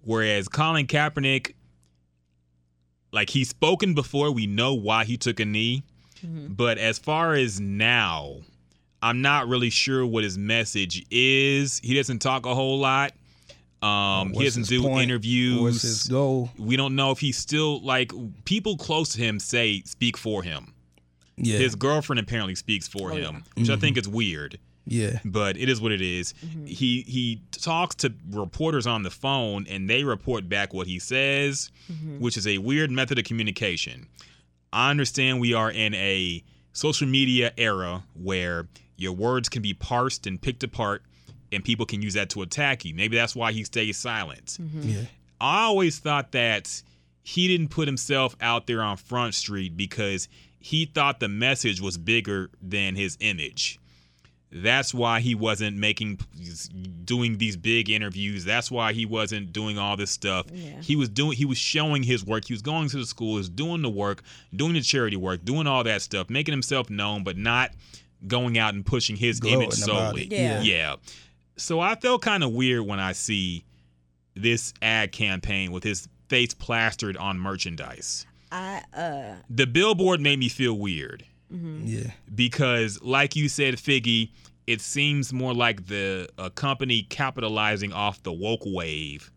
Whereas Colin Kaepernick, like he's spoken before, we know why he took a knee. But as far as now, I'm not really sure what his message is. He doesn't talk a whole lot. Um, he doesn't his do point? interviews. What's his goal? We don't know if he's still like people close to him say speak for him. Yeah, His girlfriend apparently speaks for him, which I think is weird, yeah. but it is what it is. Mm-hmm. He he talks to reporters on the phone and they report back what he says, mm-hmm. which is a weird method of communication. I understand we are in a social media era where your words can be parsed and picked apart and people can use that to attack you. Maybe that's why he stays silent. Mm-hmm. Yeah. I always thought that he didn't put himself out there on Front Street because he thought the message was bigger than his image. That's why he wasn't making doing these big interviews. That's why he wasn't doing all this stuff. Yeah. He was doing he was showing his work. He was going to the schools, doing the work, doing the charity work, doing all that stuff, making himself known, but not going out and pushing his Gloating image about solely. Yeah. Yeah. So I felt kind of weird when I see this ad campaign with his face plastered on merchandise. I uh The billboard made me feel weird Yeah. because, like you said, Figgy, it seems more like the a company capitalizing off the woke wave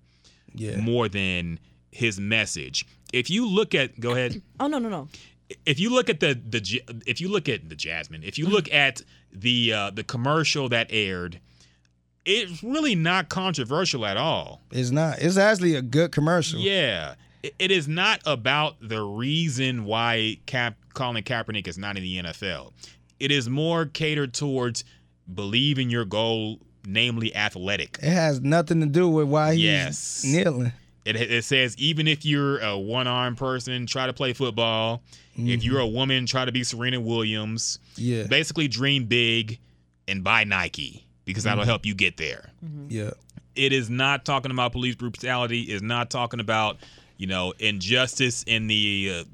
Yeah. more than his message. if you look at go ahead <coughs> Oh no no no. if you look at the the if you look at the Jasmine, if you look at the uh, the commercial that aired, it's really not controversial at all. It's not. It's actually a good commercial. Yeah, it, it is not about the reason why Cap Colin Kaepernick is not in the NFL. It is more catered towards believe in your goal, namely athletic. It has nothing to do with why he's Yes. kneeling. It, it says even if you're a one-armed person, try to play football. If mm-hmm. you're a woman, try to be Serena Williams. Yeah. Basically, dream big and buy Nike because that'll mm-hmm. help you get there. Mm-hmm. Yeah. It is not talking about police brutality. Is not talking about you know injustice in the uh,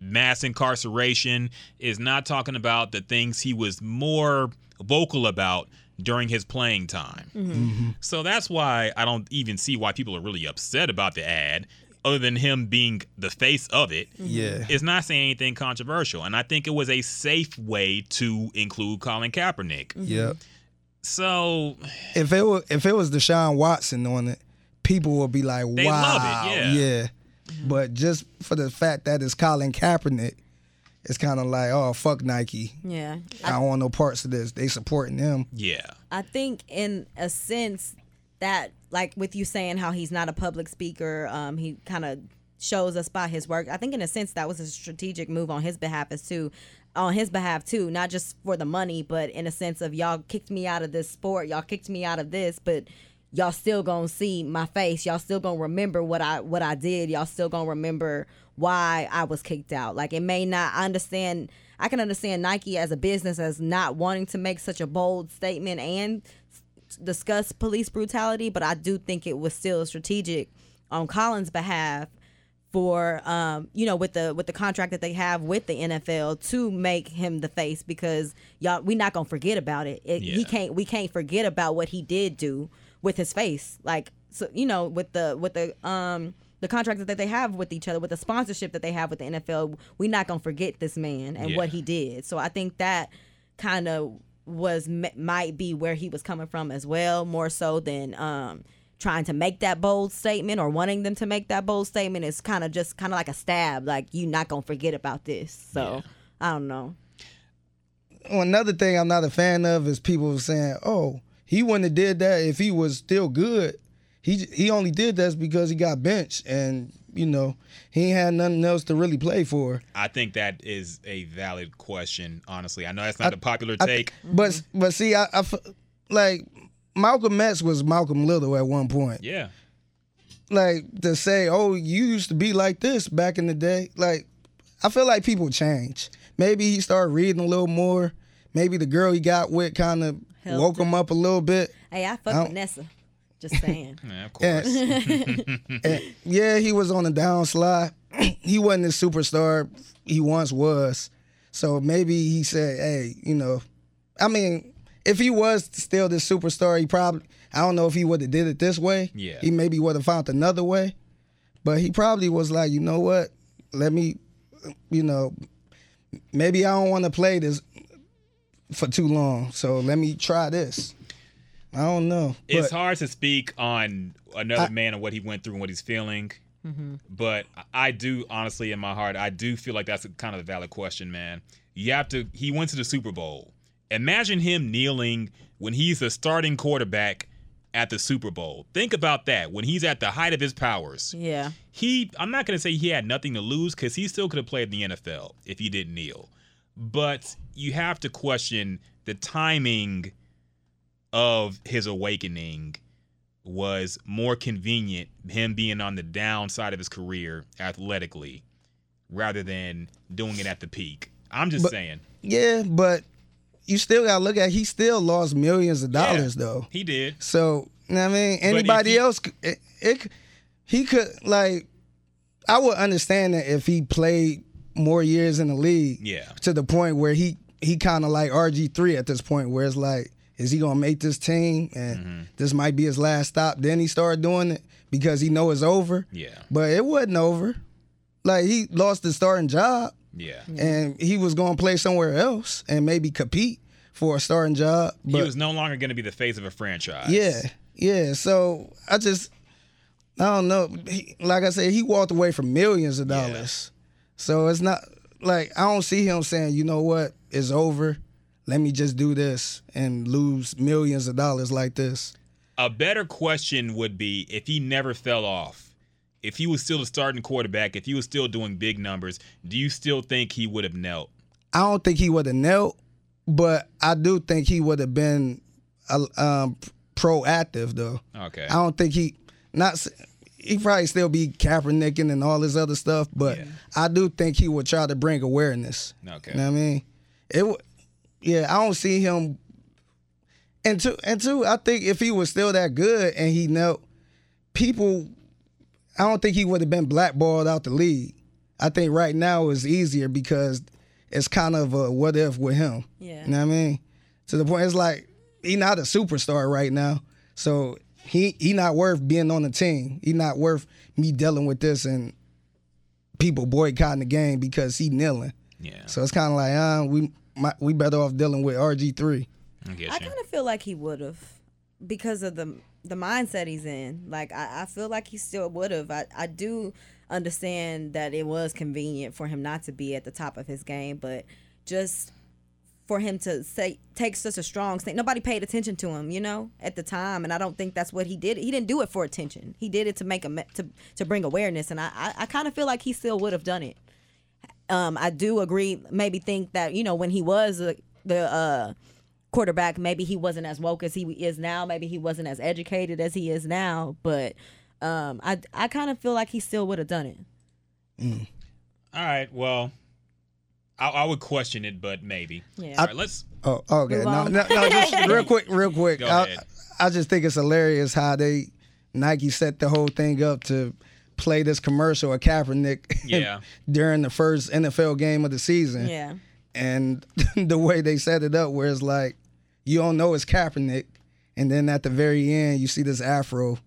mass incarceration. Is not talking about the things he was more vocal about during his playing time. Mm-hmm. Mm-hmm. So that's why I don't even see why people are really upset about the ad, other than him being the face of it. Mm-hmm. Yeah. It's not saying anything controversial, and I think it was a safe way to include Colin Kaepernick. Yeah. So If it was if it was Deshaun Watson on it, people will be like, They "Wow, love it, yeah. But just for the fact that it's Colin Kaepernick, it's kind of like, "Oh, fuck Nike. Yeah. I don't want no parts of this. They supporting them. yeah, I think in a sense that like with you saying how he's not a public speaker, um, he kind of shows us by his work. I think in a sense that was a strategic move on his behalf as too on his behalf too, not just for the money, but in a sense of y'all kicked me out of this sport, y'all kicked me out of this, but y'all still gonna see my face, y'all still gonna remember what I what I did, y'all still gonna remember why I was kicked out. Like it may not I understand I can understand Nike as a business as not wanting to make such a bold statement and discuss police brutality, but I do think it was still strategic on Colin's behalf for um you know with the with the contract that they have with the NFL to make him the face because y'all we not gonna forget about it. it He can't we can't forget about what he did do with his face like so you know with the with the um the contract that they have with each other with the sponsorship that they have with the NFL we not gonna forget this man and what he did. So I think that kind of was might be where he was coming from as well more so than um trying to make that bold statement or wanting them to make that bold statement. Is kind of just kind of like a stab like you not gonna forget about this. So i don't know. Well, another thing I'm not a fan of is people saying, "Oh, he wouldn't have did that if he was still good. He he only did that because he got benched, and you know he ain't had nothing else to really play for." I think that is a valid question. Honestly, I know that's not a popular I- take. But mm-hmm. but see, I, I f- like Malcolm X was Malcolm Little at one point. yeah, Like to say, "Oh, you used to be like this back in the day." Like I feel like people change. Maybe he started reading a little more. Maybe the girl he got with kind of Helped woke him up a little bit. hey i fuck I with Nessa just saying <laughs> yeah, of course. <laughs> And yeah, he was on the downslide. <clears throat> he wasn't the superstar he once was. So maybe he said, "Hey, you know, I mean, if he was still this superstar, he probably I don't know if he would have did it this way. Yeah. he maybe would have found another way. But he probably was like, you know what? Let me, you know, maybe I don't want to play this for too long. So let me try this. I don't know. it's hard to speak on another man and what he went through and what he's feeling. Mm-hmm. But I do honestly, in my heart, I do feel like that's a kind of a valid question, man. You have to. He went to the Super Bowl. Imagine him kneeling when he's the starting quarterback at the Super Bowl. Think about that. When he's at the height of his powers, yeah he. I'm not going to say he had nothing to lose because he still could have played in the NFL if he didn't kneel. But you have to question the timing of his awakening was more convenient, him being on the downside of his career athletically, rather than doing it at the peak. I'm just But- saying. Yeah, but you still gotta look at he still lost millions of dollars Yeah, though. He did. So you know what I mean, anybody he- else, it, it he could like. I would understand that if he played more years in the league. Yeah. To the point where he he kind of like RG three at this point, where it's like, is he gonna make this team and Mm-hmm. this might be his last stop? Then he started doing it because he know it's over. Yeah. But it wasn't over. Like he lost his starting job Yeah. and he was going to play somewhere else and maybe compete for a starting job. But he was no longer going to be the face of a franchise. yeah, yeah. So I just I don't know. He, like I said, he walked away from millions of Yeah. dollars. So it's not like I don't see him saying, you know what, it's over. Let me just do this and lose millions of dollars like this. A better question would be if he never fell off, if he was still a starting quarterback, if he was still doing big numbers, do you still think he would have knelt? I don't think he would have knelt, but I do think he would have been uh, um, proactive though. Okay. I don't think he not he probably still be Kaepernicking and all this other stuff, but Yeah. I do think he would try to bring awareness. Okay. You know what I mean? It would yeah, I don't see him and two and two, I think if he was still that good and he knelt, people I don't think he would have been blackballed out the league. I think right now is easier because it's kind of a what if with him. Yeah. You know what I mean? To the point it's like he not a superstar right now. So he he not worth being on the team. He not worth me dealing with this and people boycotting the game because he kneeling. yeah. So it's kind of like, uh, we might, we better off dealing with RG three. I I kind of feel like he would have because of the the mindset he's in. Like I, I feel like he still would have. I, I do understand that it was convenient for him not to be at the top of his game, but just for him to say take such a strong stand. Nobody paid attention to him, you know, at the time, and I don't think that's what he did. He didn't do it for attention. He did it to make a to to bring awareness, and I I, I kind of feel like he still would have done it. Um, I do agree. Maybe think that you know when he was the, the uh, quarterback, maybe he wasn't as woke as he is now. Maybe he wasn't as educated as he is now. But um, I I kind of feel like he still would have done it. All right. Well, I, I would question it, but maybe. Yeah. All right. Let's. Oh, okay. No, no, no, just <laughs> real quick, real quick. Go I, ahead. I just think it's hilarious how they Nike set the whole thing up to play this commercial of Kaepernick <laughs> Yeah. during the first NFL game of the season. Yeah. And <laughs> the way they set it up, where it's like you don't know it's Kaepernick, and then at the very end you see this afro,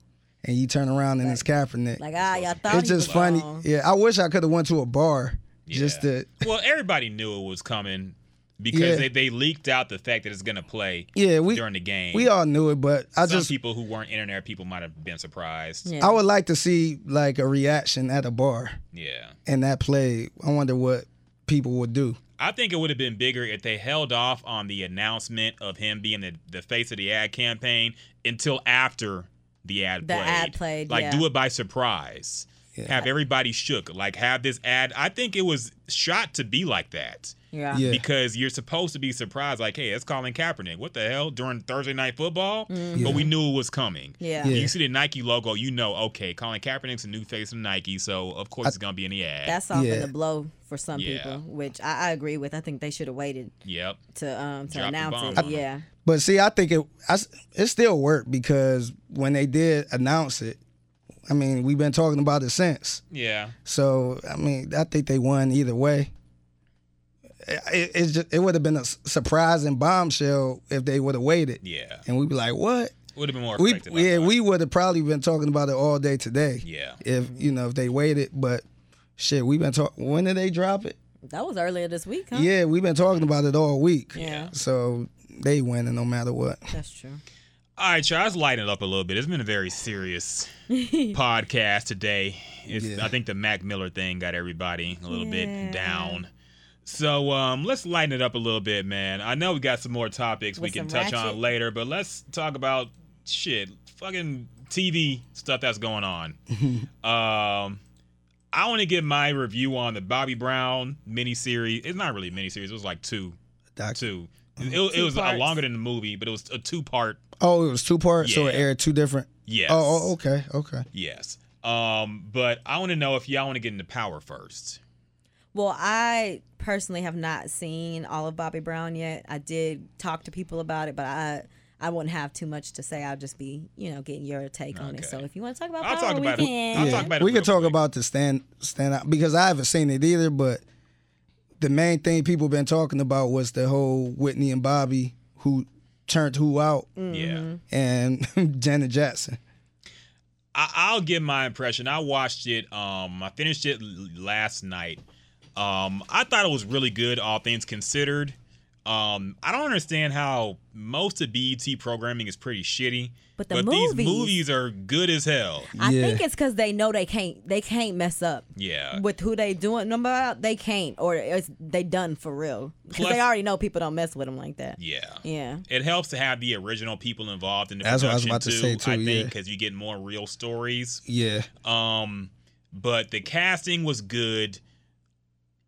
and you turn around and it's Kaepernick. Like ah, y'all thought it's he just was funny. wrong. Yeah, I wish I could have went to a bar just Yeah. to. Well, everybody knew it was coming because Yeah. they, they leaked out the fact that it's going to play Yeah, we during the game. we all knew it, but I Some just people who weren't internet people might have been surprised. Yeah. I would like to see like a reaction at a bar Yeah. and that play. I wonder what people would do. I think it would have been bigger if they held off on the announcement of him being the, the face of the ad campaign until after the ad The played. ad played, Like yeah. do it by surprise. Have everybody shook. Like have this ad. I think it was shot to be like that. Yeah. Yeah. Because you're supposed to be surprised, like, hey, it's Colin Kaepernick. What the hell? During Thursday night football? But we knew it was coming. Mm-hmm. Yeah. Yeah. You see the Nike logo, you know, okay, Colin Kaepernick's a new face of Nike, so of course it's gonna be in the ad. That's often Yeah. the blow for some Yeah. people, which I, I agree with. I think they should have waited yep. to um to Drop announce bomb it. on 'em. Yeah. But see, I think it I s it still worked because when they did announce it, I mean, we've been talking about it since. Yeah. So I mean, I think they won either way. It, it, just, it would have been a s- surprising bombshell if they would have waited, Yeah. and we'd be like, "What?" Would have been more We effective. I yeah, thought. we would have probably been talking about it all day today. Yeah. if you know if they waited, but shit, we've been talking. When did they drop it? That was earlier this week, huh? Yeah, we've been talking about it all week. Yeah. So they winning no matter what. That's true. All right, y'all, let's lighten it up a little bit. It's been a very serious <laughs> podcast today. It's, Yeah. I think the Mac Miller thing got everybody a little Yeah. bit down. So um, let's lighten it up a little bit, man. I know we got some more topics we can some touch on later, but let's talk about shit, fucking TV stuff that's going on. <laughs> um, I want to give my review on the Bobby Brown miniseries. It's not really a miniseries. It was like two, Doc- two. It, it Two was uh, longer than the movie, but it was a two-part. Oh, it was two parts, so it aired two different. Yes. Oh, oh, okay, okay. Yes. Um, but I want to know if y'all want to get into Power first. Well, I personally have not seen all of Bobby Brown yet. I did talk to people about it, but I I wouldn't have too much to say. I'll just be, you know, getting your take on it. So if you want to talk about I'll Power, talk we about it. can. I'll talk about it we can talk quick. about the stand stand out because I haven't seen it either. But the main thing people been talking about was the whole Whitney and Bobby who turned who out Yeah. and <laughs> Janet Jackson. I, I'll give my impression. I watched it. Um, I finished it last night. Um, I thought it was really good, all things considered. Um, I don't understand how most of BET programming is pretty shitty, But the these movies- movies are good as hell. I Yeah. think it's because they know they can't they can't mess up. Yeah. With who they doing them about, they can't, or it's, they done for real. Because Plus- they already know people don't mess with them like that. Yeah. Yeah. It helps to have the original people involved in the That's what I was production about to too, say, too, I think, because you get more real stories. Yeah. Um, but the casting was good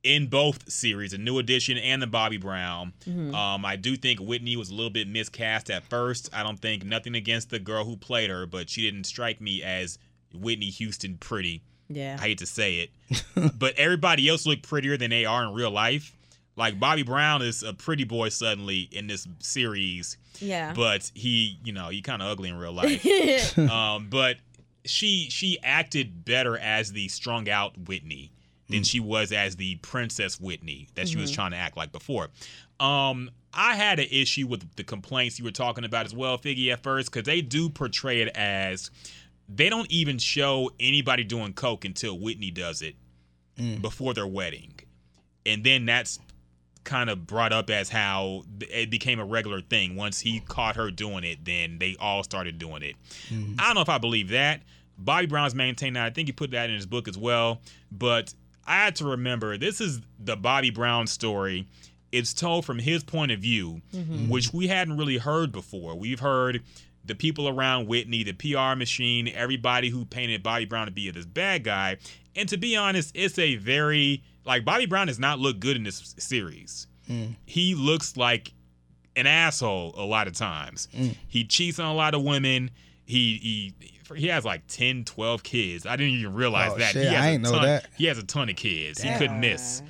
in both series, the New Edition and the Bobby Brown. Um, I do think Whitney was a little bit miscast at first. I don't think nothing against the girl who played her, but she didn't strike me as Whitney Houston pretty. Yeah. I hate to say it, <laughs> but everybody else looked prettier than they are in real life. Like Bobby Brown is a pretty boy suddenly in this series, Yeah. but he, you know, he kind of ugly in real <laughs> life. <laughs> um, but she she acted better as the strung out Whitney than mm-hmm. she was as the princess Whitney that she was mm-hmm. trying to act like before. Um, I had an issue with the complaints you were talking about as well, Figgy, at first, because they do portray it as they don't even show anybody doing coke until Whitney does it mm. before their wedding, and then that's kind of brought up as how it became a regular thing. Once he caught her doing it, then they all started doing it. Mm. I don't know if I believe that. Bobby Brown's maintained that. I think he put that in his book as well. But I had to remember this is the Bobby Brown story. It's told from his point of view, mm-hmm. which we hadn't really heard before. We've heard the people around Whitney, the PR machine, everybody who painted Bobby Brown to be this bad guy. And to be honest, it's a very like Bobby Brown does not look good in this series. Mm. He looks like an asshole a lot of times. Mm. He cheats on a lot of women. He he he has like 10, 12 kids. I didn't even realize Oh, that. shit, he has I ain't know ton, that. He has a ton of kids. He couldn't miss.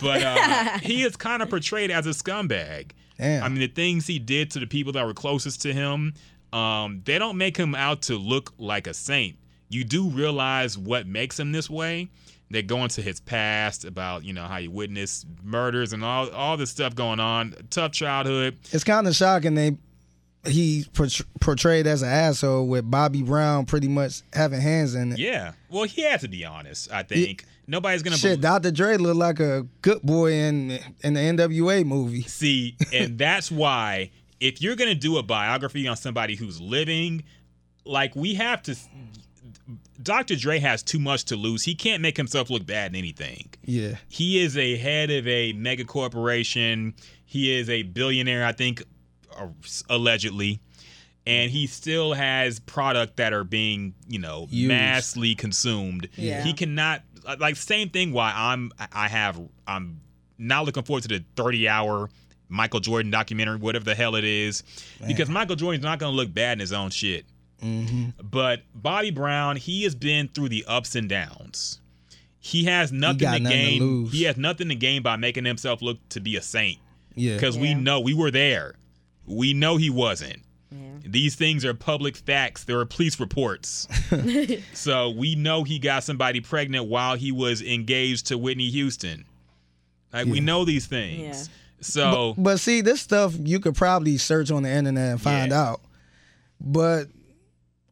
But uh, <laughs> he is kind of portrayed as a scumbag. Damn. I mean, the things he did to the people that were closest to him, um, they don't make him out to look like a saint. You do realize what makes him this way. They go into his past about you know how he witnessed murders and all all this stuff going on. Tough childhood. It's kind of shocking they he portray- portrayed as an asshole with Bobby Brown pretty much having hands in it. Yeah. Well, he had to be honest. I think nobody's gonna Shit, Dr. Dre looked like a good boy in in the NWA movie. <laughs> See, and that's why if you're gonna do a biography on somebody who's living, like we have to. Dr. Dre has too much to lose. He can't make himself look bad in anything. Yeah. He is a head of a mega corporation. He is a billionaire, I think, Uh, allegedly. And he still has product that are being, you know, Used. massively consumed. Yeah. He cannot uh, like same thing why I'm I have I'm not looking forward to the 30 hour Michael Jordan documentary, whatever the hell it is. Because Michael Jordan's not gonna look bad in his own shit. Mm-hmm. But Bobby Brown, he has been through the ups and downs. He has nothing got to nothing to gain. lose. he has nothing to gain by making himself look to be a saint. Yeah. Because we know we were there. We know he wasn't. These things are public facts. There are police reports. <laughs> so we know he got somebody pregnant while he was engaged to Whitney Houston. Like we know these things. Yeah. So But see, this stuff you could probably search on the internet and find Yeah. out. But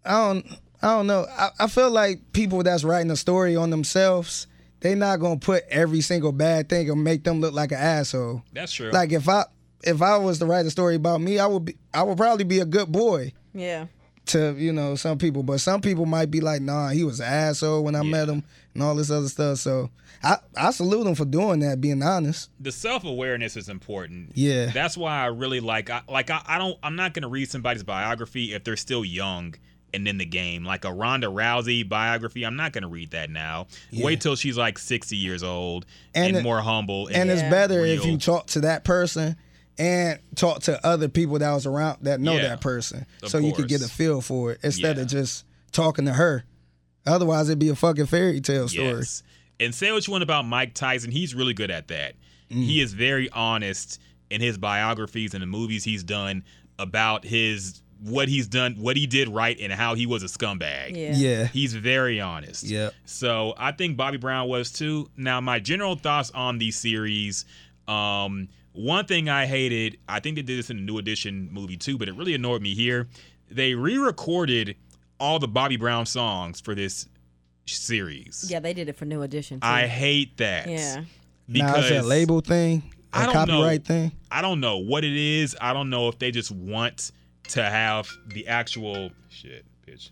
I don't I don't know. I, I feel like people that's writing a story on themselves, they not gonna put every single bad thing and make them look like an asshole. that's true. Like if I if I was to write a story about me, I would be I would probably be a good boy Yeah. to, you know, some people. But some people might be like, nah, he was an asshole when I met him and all this other stuff. So I, I salute him for doing that, being honest. the self awareness is important. Yeah. That's why I really like I like I, I don't I'm not gonna read somebody's biography if they're still young and in the game. Like a Ronda Rousey biography, I'm not gonna read that now. Wait till she's like sixty years old and, And it- more humble and, And it's Yeah. better if you talk to that person and talk to other people that was around that know Yeah. that person, Of so you could get a feel for it instead Yeah. of just talking to her. Otherwise, it'd be a fucking fairy tale story. Yes. And say what you want about Mike Tyson, he's really good at that. Mm. He is very honest in his biographies and the movies he's done about his what he's done, what he did right, and how he was a scumbag. Yeah. Yeah, He's very honest. Yep. So I think Bobby Brown was too. Now, my general thoughts on these series. Um, one thing I hated, I think they did this in the New Edition movie too, but it really annoyed me here. They re-recorded all the Bobby Brown songs for this series. Yeah, they did it for New Edition. Too. I hate that. Yeah. now it's that label thing. I A don't copyright know. thing. I don't know what it is. I don't know if they just want to have the actual shit, bitch.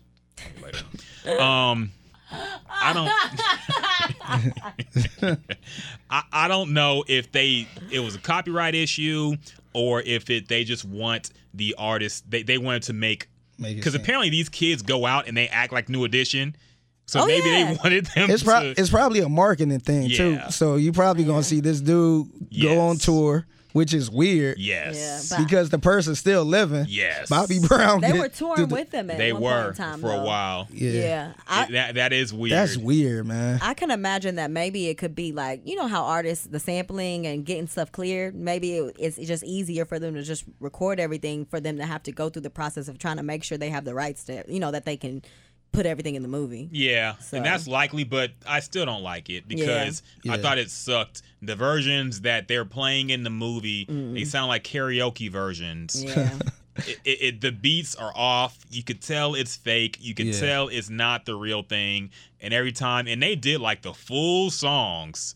Later. <laughs> Um, I don't. <laughs> <laughs> I, I don't know if they it was a copyright issue or if it they just want the artist they they wanted to make Make because apparently these kids go out and they act like New Edition. So Oh, maybe yeah. they wanted them It's, pro- to. it's probably a marketing thing too. So you probably gonna see this dude go on tour, which is weird yes. Yeah, because the person's still living. Yes. Bobby Brown. They did- were touring the- with them at they one point were in time, for a while. Yeah, Yeah, I, It- that that is weird. that's weird, man. I can imagine that maybe it could be like you know how artists the sampling and getting stuff cleared. Maybe it, it's just easier for them to just record everything for them to have to go through the process of trying to make sure they have the rights to you know that they can put everything in the movie. Yeah, So- and that's likely, but I still don't like it because I Yeah. thought it sucked. The versions that they're playing in the movie, they sound like karaoke versions. Yeah, <laughs> It, it, it- the beats are off. You could tell it's fake. You could Yeah. tell it's not the real thing. And every time, and they did like the full songs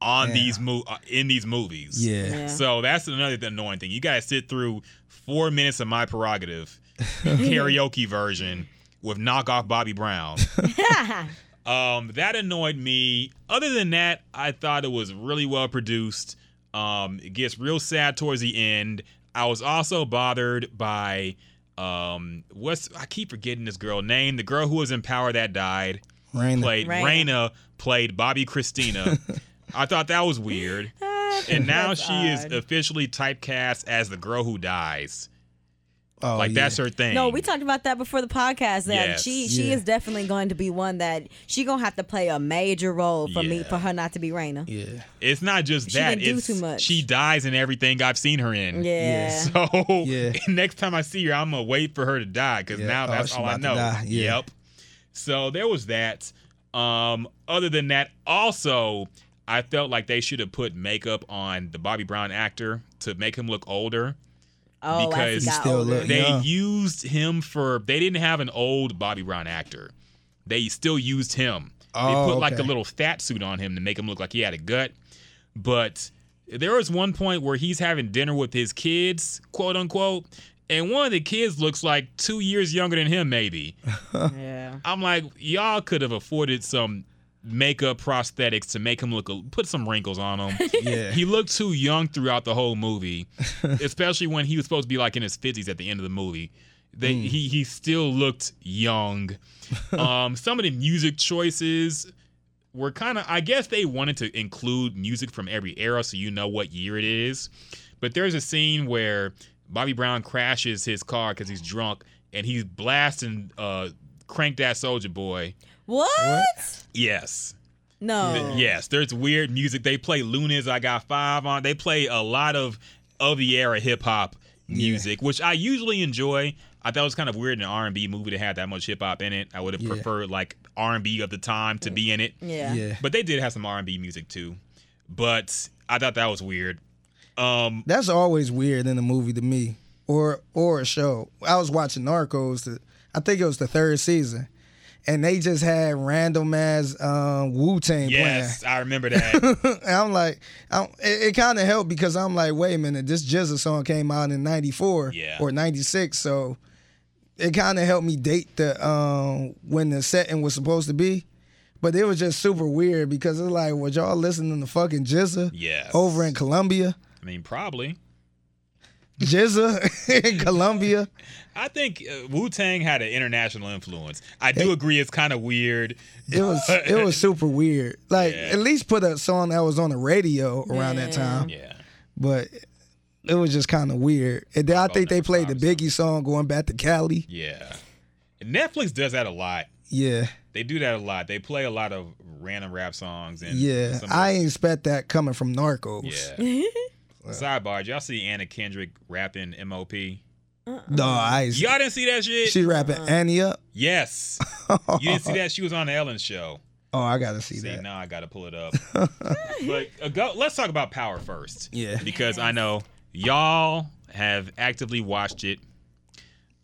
on Yeah. these mo- uh, in these movies. Yeah. Yeah. So that's another annoying thing. You got to sit through four minutes of my prerogative <laughs> karaoke version with knockoff Bobby Brown. <laughs> <laughs> um, that annoyed me. Other than that, I thought it was really well produced. Um, it gets real sad towards the end. I was also bothered by um, what's I keep forgetting this girl name. The girl who was in Power that died Rain. played Raina. Raina played Bobbi Kristina. <laughs> I thought that was weird. And now That's she is officially typecast as the girl who dies. Oh, like yeah. that's her thing. No, we talked about that before the podcast. That Yes. she she Yeah. is definitely going to be one that she gonna have to play a major role for me for her not to be Raina. Yeah. It's not just She that. didn't do it's too much. she dies in everything I've seen her in. Yeah. So <laughs> Yeah. <laughs> next time I see her, I'm gonna wait for her to die because Yeah. now Oh, that's she all I about to know. die. Yeah. Yep. So there was that. Um, other than that, also I felt like they should have put makeup on the Bobby Brown actor to make him look older. Oh, Because He he still look- They Yeah. used him for they didn't have an old Bobby Brown actor. They still used him. Oh, they put like a little fat suit on him to make him look like he had a gut. But there was one point where he's having dinner with his kids, quote unquote, and one of the kids looks like two years younger than him, maybe. <laughs> yeah. I'm like, y'all could have afforded some makeup prosthetics to make him look a, put some wrinkles on him. <laughs> Yeah. He looked too young throughout the whole movie, <laughs> especially when he was supposed to be like in his 50s at the end of the movie. They, Hmm. he he still looked young. <laughs> Um, some of the music choices were kind of I guess they wanted to include music from every era so you know what year it is. But there's a scene where Bobby Brown crashes his car because he's drunk and he's blasting uh crank that soldier boy. What? Yes. No. Th- Yes, there's weird music. They play Luniz, I Got Five on. They play a lot of of the era hip hop music, which I usually enjoy. I thought it was kind of weird in an R&B movie to have that much hip hop in it. I would have Yeah. preferred like R&B of the time to be in it. Yeah. Yeah. But they did have some R&B music too. But I thought that was weird. Um That's always weird in a movie to me, or or a show. I was watching Narcos. The, I think it was the third season, and they just had random ass um, Wu Tang yes, I remember that. <laughs> and I'm like, I'm, it, it kind of helped because I'm like, wait a minute, this GZA song came out in '94 Yeah. or '96, so it kind of helped me date the um, when the setting was supposed to be. But it was just super weird because it's like, was y'all listening to fucking GZA yes. over in Colombia? I mean, probably. GZA in <laughs> Colombia. I think uh, Wu Tang had an international influence. I do agree it's kind of weird. It was it was <laughs> super weird. Like Yeah. at least put a song that was on the radio around that time. Yeah. But it was just kind of weird. And then I Rock think they played the Biggie song going back to Cali. Yeah. Netflix does that a lot. Yeah. They do that a lot. They play a lot of random rap songs and Yeah. some I ain't expect that coming from Narcos. yeah. <laughs> Sidebar, did y'all see Anna Kendrick rapping MOP? No, I Y'all didn't see that shit? She rapping Ante Up. yes. <laughs> You didn't see that? She was on the Ellen show. Oh, I gotta see, See, that. now I got to pull it up. <laughs> but uh, go, let's talk about Power first. Yeah. Because I know y'all have actively watched it.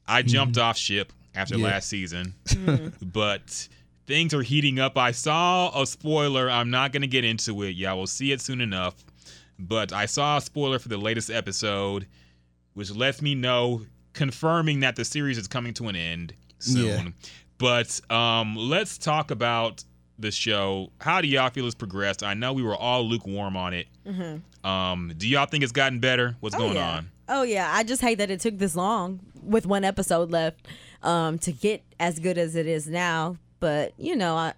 I jumped off ship after Mm-hmm. Yeah. last season, <laughs> but things are heating up. I saw a spoiler. I'm not going to get into it. Y'all will see it soon enough. But I saw a spoiler for the latest episode, which lets me know confirming that the series is coming to an end soon. Yeah. But um, let's talk about the show. How do y'all feel it's progressed? I know we were all lukewarm on it. Um, do y'all think it's gotten better? What's going Mm-hmm. oh, yeah. on? Oh yeah, I just hate that it took this long with one episode left um, to get as good as it is now. But you know, I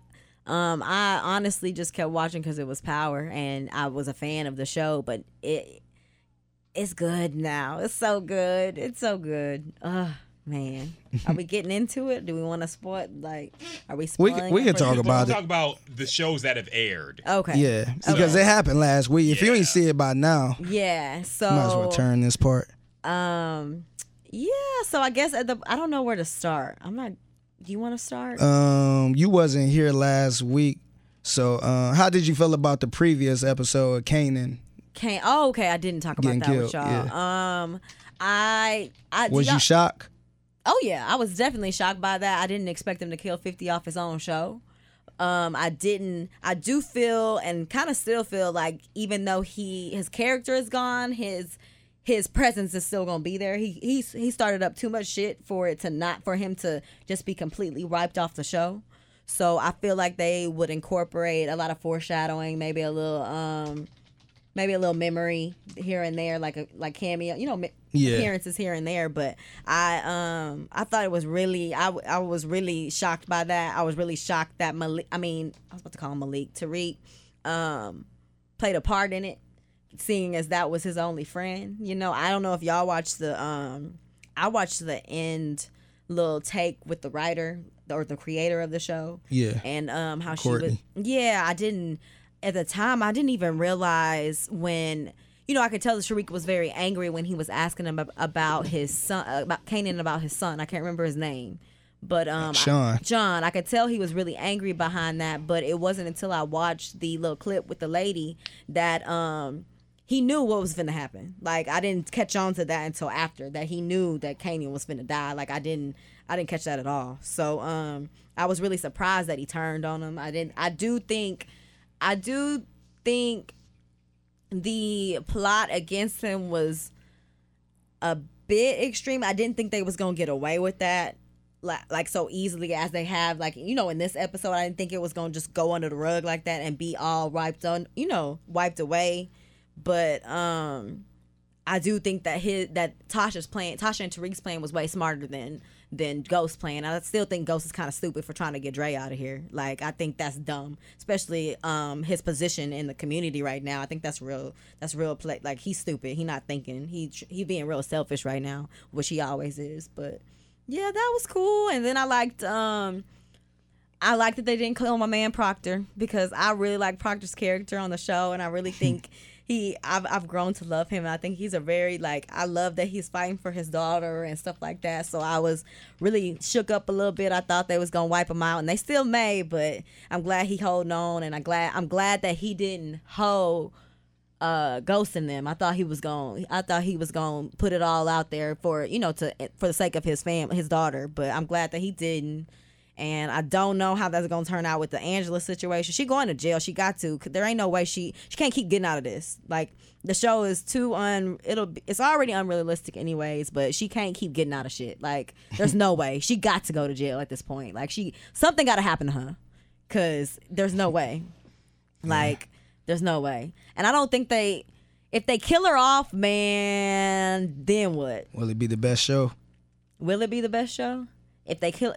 um, I honestly just kept watching because it was Power, and I was a fan of the show. But it it's good now. It's so good. It's so good. Ugh. Man, are we getting into it? Do we want to spoil? Like, are we? We can- we can talk about We'll it. talk about the shows that have aired. Okay. Yeah, because it happened last week. If you Yeah. ain't see it by now, Yeah. So might as well turn this part. Um, yeah. So I guess at the I don't know where to start. I'm not. Do you want to start? Um, you wasn't here last week, so uh, how did you feel about the previous episode of Kanan? Can't. Oh, okay. I didn't talk about Getting that with killed, y'all. Um, I. I Was you y'all- shocked? Oh yeah, I was definitely shocked by that. I didn't expect him to kill 50 off his own show. Um, I didn't. I do feel and kind of still feel like even though he his character is gone, his his presence is still gonna be there. He he's he started up too much shit for it to not for him to just be completely wiped off the show. So I feel like they would incorporate a lot of foreshadowing, maybe a little um maybe a little memory here and there, like a like cameo, you know, Yeah. appearances here and there. But I um I thought it was really I, I was really shocked by that. I was really shocked that Malik. I mean, I was about to call him Malik Tariq, um, played a part in it, seeing as that was his only friend. You know, I don't know if y'all watched the um I watched the end little take with the writer or the creator of the show Yeah. and um how she was yeah i didn't at the time i didn't even realize when you know i could tell that Sharik was very angry when he was asking him about his son about Kanan about his son i can't remember his name but um I- John, I could tell he was really angry behind that, but it wasn't until I watched the little clip with the lady that um he knew what was gonna happen. Like I didn't catch on to that until after that he knew that Kanan was gonna die. Like I didn't I didn't catch that at all. So um I was really surprised that he turned on him. I didn't I do think I do think the plot against him was a bit extreme. I didn't think they was gonna get away with that like like so easily as they have. Like you know, in this episode, I didn't think it was gonna just go under the rug like that and be all wiped on, you know, wiped away. But um, I do think that his that Tasha's plan, Tasha and Tariq's plan was way smarter than than Ghost plan. I still think Ghost is kind of stupid for trying to get Dre out of here. Like I think that's dumb, especially um his position in the community right now. I think that's real. That's real play. Like he's stupid. He not thinking. He he being real selfish right now, which he always is. But yeah, that was cool. And then I liked um. I like that they didn't kill my man Proctor because I really like Proctor's character on the show, and I really <laughs> think he I've I've grown to love him. And I think he's a very like I love that he's fighting for his daughter and stuff like that. So I was really shook up a little bit. I thought they was gonna wipe him out, and they still may, but I'm glad he holding on, and I glad I'm glad that he didn't hold uh ghosting them. I thought he was going I thought he was going to put it all out there for, you know, to for the sake of his fam his daughter, but I'm glad that he didn't. And I don't know how that's going to turn out with the Angela situation. She going to jail. She got to. 'cause There ain't no way she she can't keep getting out of this. Like the show is too un it'll be, it's already unrealistic anyways, but she can't keep getting out of shit. Like there's <laughs> no way. She got to go to jail at this point. Like she something got to happen to her cuz there's no way. Like, there's no way. And I don't think they, if they kill her off, man, then what? Will it be the best show? Will it be the best show? If they kill,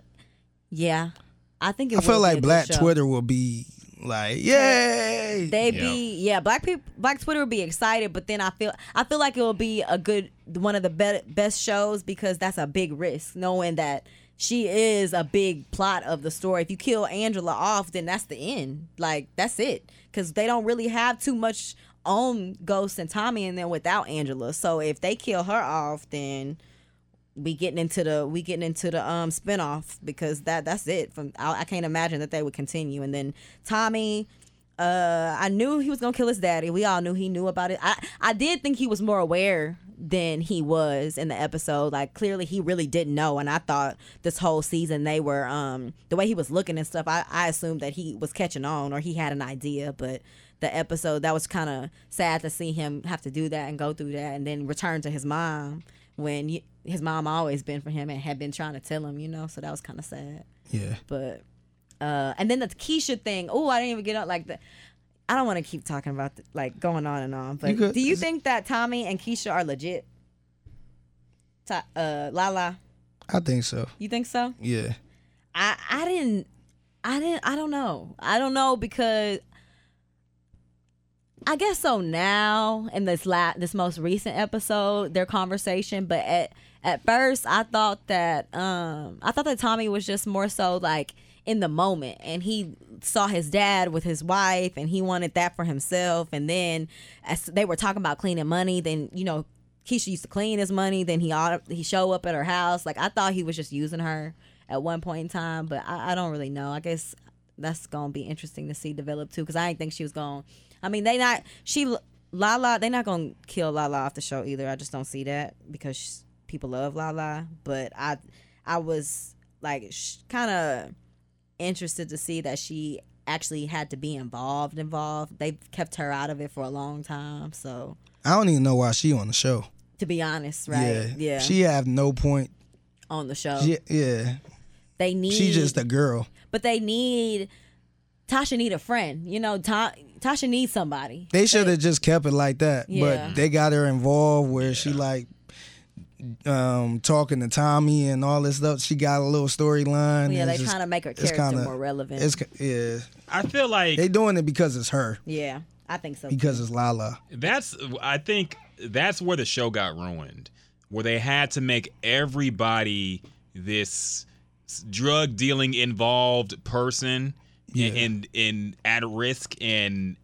yeah, I think it. I feel be like a Black. Twitter will be like, yay! They Yeah. be yeah, black people, black Twitter will be excited, but then I feel I feel like it will be a good one of the be- best shows because that's a big risk, knowing that she is a big plot of the story. If you kill Angela off, then that's the end. Like that's it, because they don't really have too much on Ghost and Tommy in there without Angela. So if they kill her off, then we getting into the we getting into the um spinoff because that that's it. From I, I can't imagine that they would continue. And then Tommy, uh, I knew he was gonna kill his daddy. We all knew he knew about it. I I did think he was more aware than he was in the episode. Like clearly he really didn't know. And I thought this whole season they were um the way he was looking and stuff, I, I assumed that he was catching on or he had an idea, but the episode that was kind of sad to see him have to do that and go through that and then return to his mom when his mom always been for him and had been trying to tell him, you know, so that was kind of sad. Yeah. But uh and then the Keisha thing. Oh, I didn't even get on like the I don't want to keep talking about the, like going on and on, but You could- do you think that Tommy and Keisha are legit? Ta- uh, Lala, I think so. you think so? Yeah. I I didn't I didn't I don't know. I don't know because I guess so now in this la- this most recent episode their conversation but at at first I thought that um I thought that Tommy was just more so like in the moment and he saw his dad with his wife and he wanted that for himself and then as they were talking about cleaning money then you know Keisha used to clean his money then he ought he show up at her house. Like I thought he was just using her at one point in time but I, I don't really know. I guess that's gonna be interesting to see develop too because I didn't think she was going I mean they not she Lala they not gonna kill Lala off the show either I just don't see that because people love Lala but I I was like kind of interested to see that she actually had to be involved involved they kept her out of it for a long time so I don't even know why she on the show. to be honest right Yeah. yeah, She have no point. on the show She, yeah. they need She just a girl. but they need Tasha need a friend you know Ta- Tasha needs somebody They should have just kept it like that. Yeah. But they got her involved where she like um talking to Tommy and all this stuff. She got a little storyline. yeah they it's just- trying to make her it's character kinda- more relevant It's yeah. I feel like They doing it because it's her. yeah I think so Because it's Lala. that's I think that's where the show got ruined, where they had to make everybody this drug dealing involved person Yeah. and and at risk and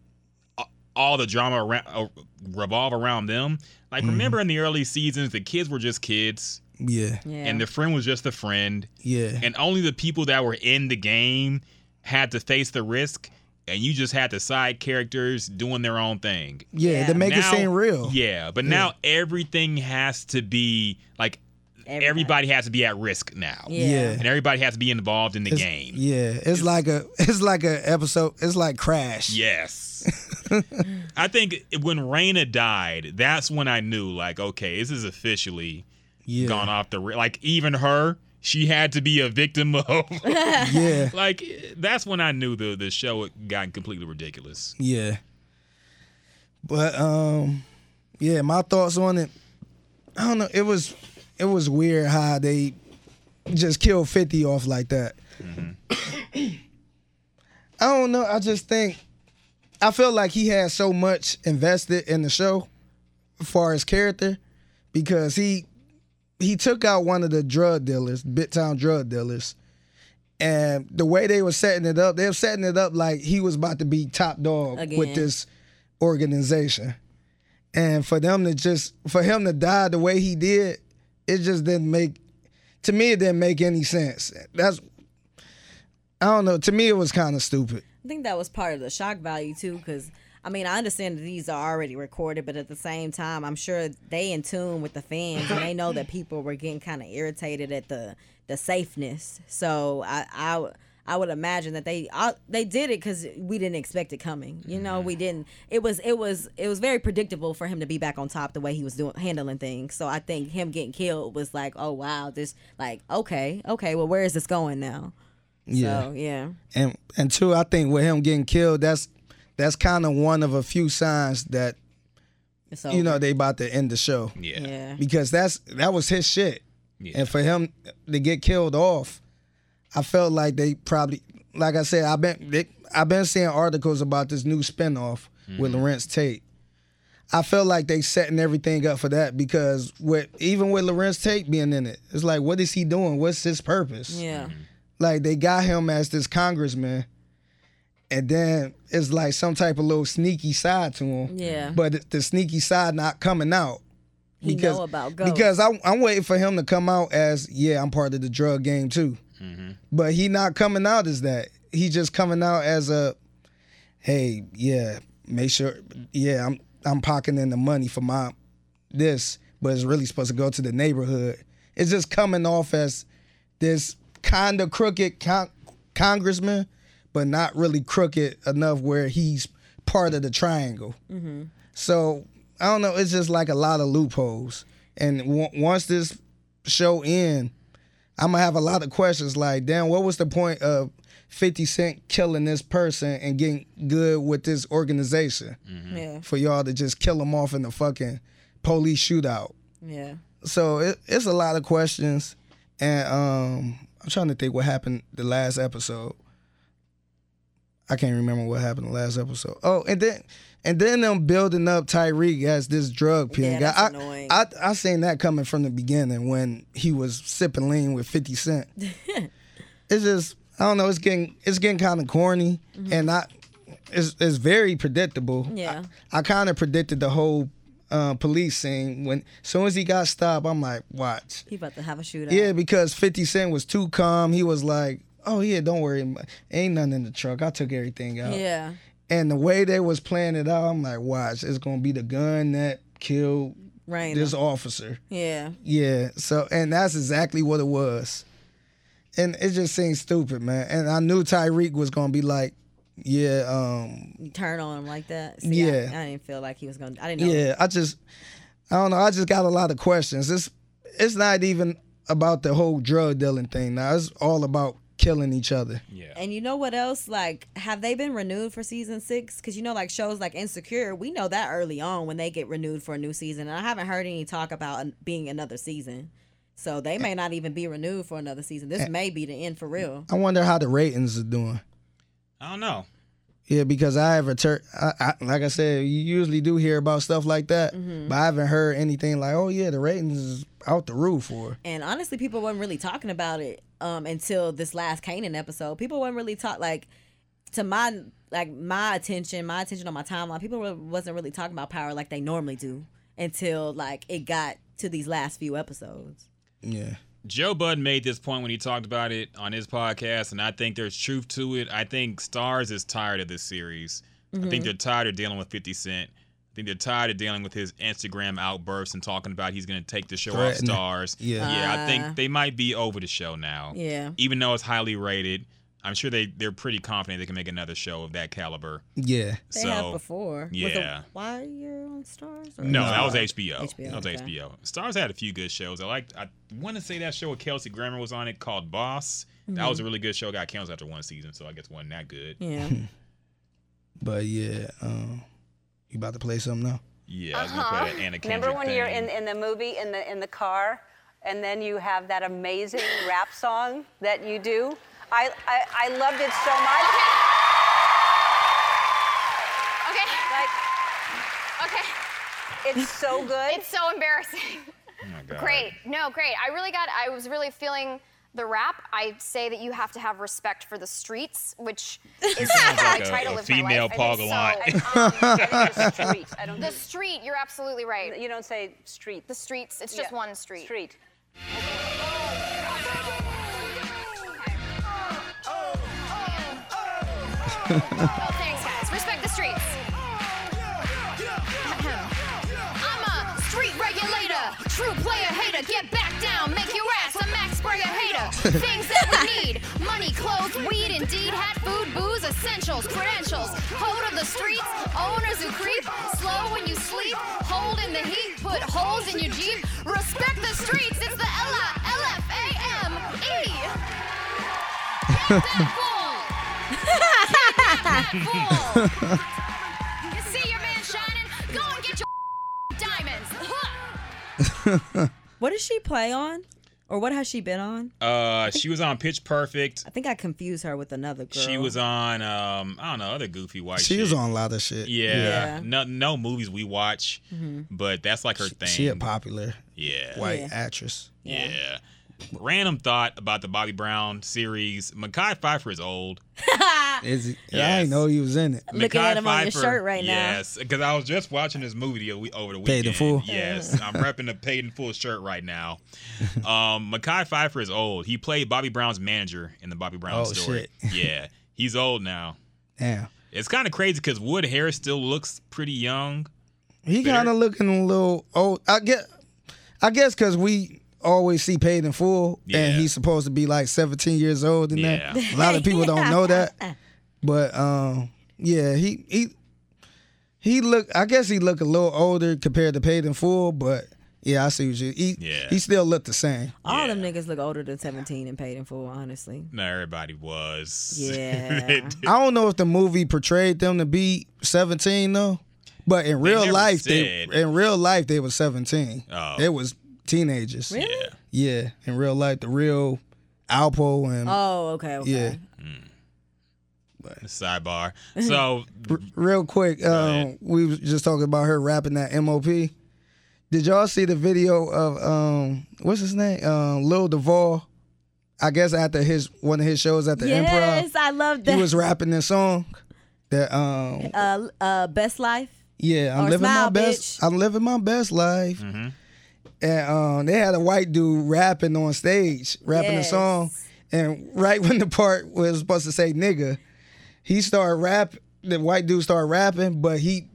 all the drama around, uh, revolve around them. Like Mm-hmm. remember in the early seasons, the kids were just kids, Yeah. yeah and the friend was just a friend, Yeah. and only the people that were in the game had to face the risk. And you just had the side characters doing their own thing. yeah, Yeah. to make Now- it seem real. Yeah, but now everything has to be like everybody, has to be at risk now. Yeah. Yeah. And everybody has to be involved in the It's- game. Yeah. It's, like a <laughs> it's like a episode it's like Crash. Yes. <laughs> I think when Raina died, that's when I knew like okay, this is officially Yeah. gone off the like even her, she had to be a victim of <laughs> Yeah. like that's when I knew the the show had gotten completely ridiculous. Yeah. But um yeah, my thoughts on it. I don't know. It was it was weird how they just killed 50 off like that. Mm-hmm. <coughs> I don't know. I just think I feel like he had so much invested in the show far as character because he he took out one of the drug dealers, Bit Town drug dealers. And the way they were setting it up, they were setting it up like he was about to be top dog Again. with this organization. And for them to just for him to die the way he did, it just didn't make to me it didn't make any sense. That's I don't know. To me it was kind of stupid. I think that was part of the shock value too, because I mean I understand that these are already recorded, but at the same time, I'm sure they in tune with the fans and they know that people were getting kind of irritated at the the safeness. So I I, I would imagine that they I, they did it because we didn't expect it coming. You know, we mm-hmm. didn't. It was it was it was very predictable for him to be back on top the way he was doing handling things. So I think him getting killed was like, oh wow, this like okay okay, well where is this going now? Yeah. So yeah. And and two, I think with him getting killed, that's that's kind of one of a few signs that you know they about to end the show Yeah. yeah. because that's that was his shit. Yeah. And for him to get killed off, I felt like they probably, like I said, I've been they, I've been seeing articles about this new spinoff with mm-hmm. Larenz Tate. I felt like they setting everything up for that because with even with Larenz Tate being in it, it's like, what is he doing? What's his purpose? Yeah. Mm-hmm. Like they got him as this congressman, and then it's like some type of little sneaky side to him. Yeah. But the sneaky side not coming out He know about ghosts. because I, I'm waiting for him to come out as yeah I'm part of the drug game too, Mm-hmm. but he not coming out as that. He just coming out as a hey yeah make sure yeah I'm I'm pocketing the money for my this, but it's really supposed to go to the neighborhood. It's just coming off as this kind of crooked con- congressman, but not really crooked enough where he's part of the triangle. Mm-hmm. So I don't know. It's just like a lot of loopholes. And w- once this show end, I'm gonna have a lot of questions. Like, damn, what was the point of 50 Cent killing this person and getting good with this organization Yeah. for y'all to just kill him off in the fucking police shootout? Yeah. So it, it's a lot of questions, and um, I'm trying to think what happened the last episode. I can't remember what happened the last episode. Oh, and then and then them building up Tariq as this drug pen Yeah, guy. that's I, annoying. I I seen that coming from the beginning when he was sipping lean with 50 Cent. <laughs> it's just I don't know. It's getting it's getting kind of corny, and I it's it's very predictable. Mm-hmm. Yeah. I, I kind of predicted the whole uh, police scene when as soon as he got stopped. I'm like, watch. He about to have a shootout. Yeah, because 50 Cent was too calm. He was like, "Oh yeah, don't worry, ain't nothing in the truck. I took everything out." Yeah. And the way they was playing it out, I'm like, "Watch, it's gonna be the gun that killed Right. this officer." Yeah. Yeah. So, and that's exactly what it was. And it just seemed stupid, man. And I knew Tariq was gonna be like, "Yeah, um, Turn on him like that. See, I- Yeah. I, didn't feel like he was gonna. I didn't know. yeah." I just, I don't know. I just got a lot of questions. It's, it's not even about the whole drug dealing thing now. It's all about killing each other. Yeah. And you know what else? Like, have they been renewed for season six? Because you know, like shows like Insecure, we know that early on when they get renewed for a new season. And I haven't heard any talk about being another season. So they may not even be renewed for another season. This may be the end for real. I wonder how the ratings are doing. I don't know. Yeah, because I have a tur- I, I, like I said, you usually do hear about stuff like that, Mm-hmm. but I haven't heard anything like, oh yeah, the ratings is out the roof for. And honestly, people weren't really talking about it um, until this last Kanan episode. People weren't really talk like to my like my attention, my attention on my timeline. People wa- wasn't really talking about power like they normally do until like it got to these last few episodes. Yeah. Joe Bud made this point when he talked about it on his podcast, and I think there's truth to it. I think Starz is tired of this series. I think they're tired of dealing with 50 Cent. I think they're tired of dealing with his Instagram outbursts and talking about he's going to take the show off Starz. Yeah. yeah. I Ah. think they might be over the show now. Yeah. Even though it's highly rated, I'm sure they they're pretty confident they can make another show of that caliber. Yeah. They so have before. Was it yeah. Why you're on Starz? or- No, that was HBO. HBO, That was okay. HBO. Starz had a few good shows. I like. I want to say that show with Kelsey Grammer was on it called Boss. That was a really good show. Got canceled after one season, so I guess it wasn't that good. Yeah. <laughs> But yeah, um, you about to play something now? Yeah, I was gonna play uh-huh. that Anna Kendrick Remember when you're in, in the movie in the in the car, and then you have that amazing <laughs> rap song that you do? I I, I loved it so much. Okay. Like Okay. it's so <laughs> good. It's so embarrassing. Oh my God. Great. No, great. I really got, I was really feeling the rap. I say that you have to have respect for the streets, which <laughs> is sounds like I a- try to a live female my life. Paul I think Gallant. so. Um, I think it's <laughs> street. I don't. The street, you're absolutely right. you don't say street. The streets, it's just Yeah. one street. Street. Oh, <laughs> thanks, guys. Respect the streets. <clears throat> I'm a street regulator, true player hater. Get back down, make your ass a max sprayer hater. <laughs> Things that we need money, clothes, weed, indeed, hat, food, booze, essentials, credentials. Hold of the streets, owners who creep. Slow when you sleep, hold in the heat, put holes in your Jeep. Respect the streets, it's the L L F A M E. Get that ball. You see your man shining? Go and get your <laughs> diamonds. what does she play on? Or what has she been on? Uh, she was on Pitch Perfect. I think I confused her with another girl. She was on um, I don't know, other goofy white. She shit. was on a lot of shit. Yeah, Yeah. no, no movies we watch, but that's like her thing. She a popular yeah, white Yeah. actress. yeah. Random thought about the Bobby Brown series. Mekhi Phifer is old. <laughs> Is he? I Yes. didn't know he was in it. Looking at him on your shirt right now. Yes, because I was just watching this movie the we- over the Paid weekend. in full? Yes, I'm repping the paid in full shirt right now. Um, <laughs> Mekhi Phifer is old. He played Bobby Brown's manager in the Bobby Brown Oh, story. <laughs> Yeah, he's old now. Damn. It's kind of crazy because Wood Harris still looks pretty young. He kind of looking a little old. I get. I guess because we always see paid in full, Yeah. and he's supposed to be like 17 years old, and Yeah. that a lot of people don't know that. <laughs> But um, yeah, he he he look. I guess he look a little older compared to paid in full, but yeah, I see what you. He Yeah. he still looked the same. All them niggas look older than 17 and paid in full, honestly. No, everybody was. <laughs> Yeah. I don't know if the movie portrayed them to be 17 though, but in real life, said. they in real life they was 17. Oh. They was teenagers. Really? yeah. Yeah, in real life, the real Alpo and Oh, okay, okay. yeah. Sidebar. So <laughs> Real quick, um, we was just talking about her rapping that MOP. Did y'all see the video of um, what's his name, um, Lil Duval? I guess after his one of his shows at the Yes, Improv, I love that. he was rapping this song. That um, uh, uh, best life. Yeah, I'm Or living my best. bitch. I'm living my best life. Mm-hmm. And um, they had a white dude rapping on stage, rapping Yes. a song. And right <laughs> when the part was supposed to say nigga, he started rap. The white dude started rapping, but he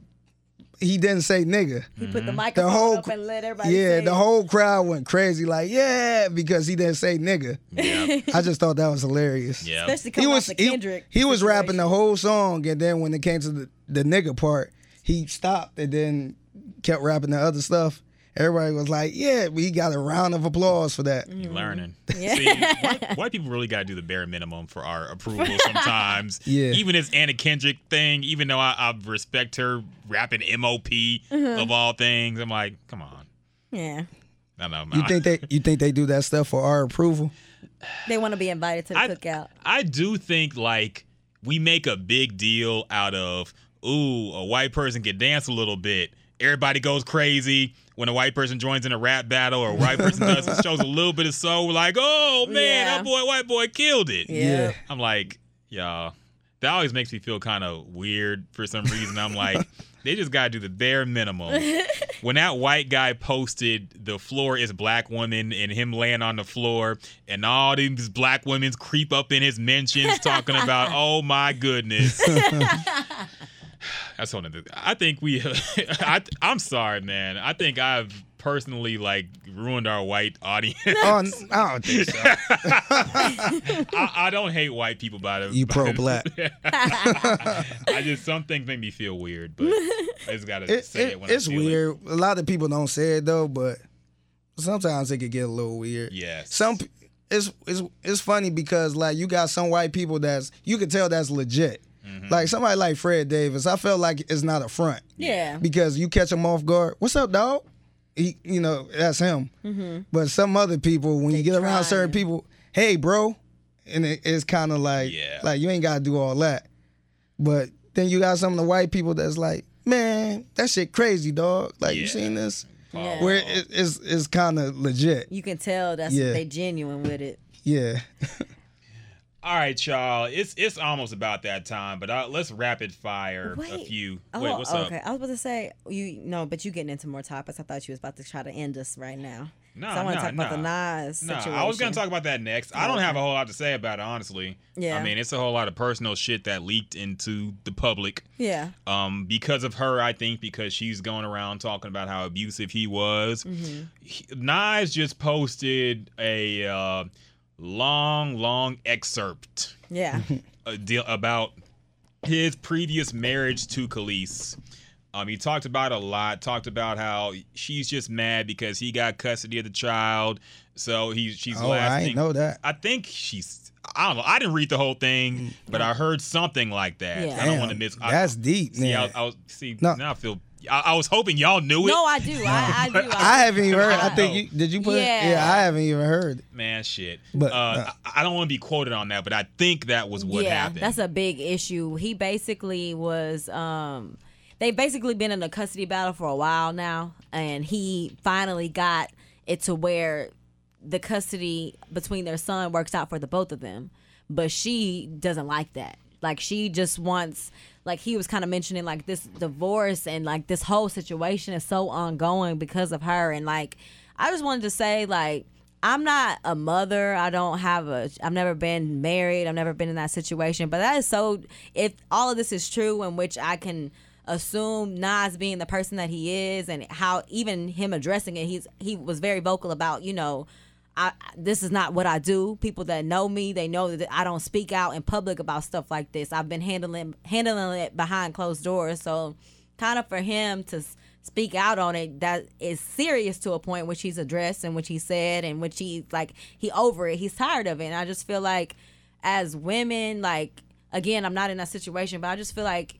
he didn't say nigga. He put the The whole up and let everybody. yeah, say the it. whole crowd went crazy, like yeah, because he didn't say nigga. yeah, <laughs> I just thought that was hilarious. yeah. Especially He coming was off the he, Kendrick. he was rapping the whole song, and then when it came to the, the nigga part, he stopped and then kept rapping the other stuff. Everybody was like, "Yeah, we got a round of applause for that." You learning. <laughs> Yeah. See, white, white people really got to do the bare minimum for our approval <laughs> sometimes. Yeah. Even this Anna Kendrick thing, even though I, I respect her rapping MOP mm-hmm. of all things, I'm like, come on. Yeah, I don't know. You think they you think they do that stuff for our approval? they want to be invited to the I, cookout. I do think like we make a big deal out of ooh, a white person can dance a little bit. Everybody goes crazy when a white person joins in a rap battle or a white person does it shows a little bit of soul. We're like, oh man, Yeah. that boy, white boy killed it. Yeah. I'm like, y'all, that always makes me feel kind of weird for some reason. I'm like, <laughs> they just gotta do the bare minimum. <laughs> when that white guy posted the floor is black woman and him laying on the floor and all these black women creep up in his mentions talking about, <laughs> oh my goodness. That's one of the. I think we. <laughs> I, I'm sorry, man. I think I've personally like ruined our white audience. Oh, I don't think so. <laughs> I, I don't hate white people by the. Way. You pro-black. <laughs> I just some things make me feel weird, but I just gotta It, say it- it, when I it's feel it. weird. A lot of people don't say it though, but sometimes it could get a little weird. Yes. Some it's it's it's funny because like you got some white people that's you can tell that's legit. Mm-hmm. Like somebody like Fred Davis, I felt like it's not a front Yeah. because you catch him off guard. What's up, dog? He, you know, that's him. But some other people, when you get around certain people, hey, bro, and it, it's kind of like, Yeah. like you ain't gotta do all that. But then you got some of the white people that's like, man, that shit crazy, dog. Like you seen this? Yeah. Where it, it's it's kind of legit. You can tell that's Yeah. they genuine with it. Yeah. <laughs> All right, y'all. It's it's almost about that time, but uh, let's rapid fire a Wait. few. Oh, Wait, what's okay. up? I was about to say you no, but you getting into more topics. I thought you was about to try to end us right now. No, so I want no, to talk about the no. Nas No, situation. I was gonna talk about that next. I don't have a whole lot to say about it, honestly. Yeah. I mean, it's a whole lot of personal shit that leaked into the public. Yeah. Um, because of her, I think because she's going around talking about how abusive he was. Mm-hmm. He- Nas just posted a uh, long, long excerpt Yeah. <laughs> a deal about his previous marriage to Kelis. Um, he talked about a lot. Talked about how she's just mad because he got custody of the child. So he she's Oh, I lasting. ain't know that. I think she's. I don't know. I didn't read the whole thing, but I heard something like that. Yeah. I don't want to miss. I- that's deep, See, I. I was see No. now. I feel. I, I was hoping y'all knew it. no, I do. I, I do. <laughs> I haven't even heard. I I think you did. You put. it? Yeah. Yeah, I haven't even heard. Man, shit. But, uh, uh, I, I don't want to be quoted on that, but I think that was what yeah, happened. that's a big issue. He basically was. um They've basically been in a custody battle for a while now, and he finally got it to where the custody between their son works out for the both of them. But she doesn't like that. Like she just wants like he was kind of mentioning like this divorce and like this whole situation is so ongoing because of her and like I just wanted to say like I'm not a mother. I don't have a. I've never been married. I've never been in that situation. But that is so. If all of this is true, in which I can assume Nas being the person that he is and how even him addressing it, he's he was very vocal about, you know, I this is not what I do. People that know me, they know that I don't speak out in public about stuff like this. I've been handling handling it behind closed doors. So kind of for him to speak out on it that is serious to a point which he's addressed and which he said and which he like he over it. He's tired of it. And I just feel like as women, like again, I'm not in that situation, but I just feel like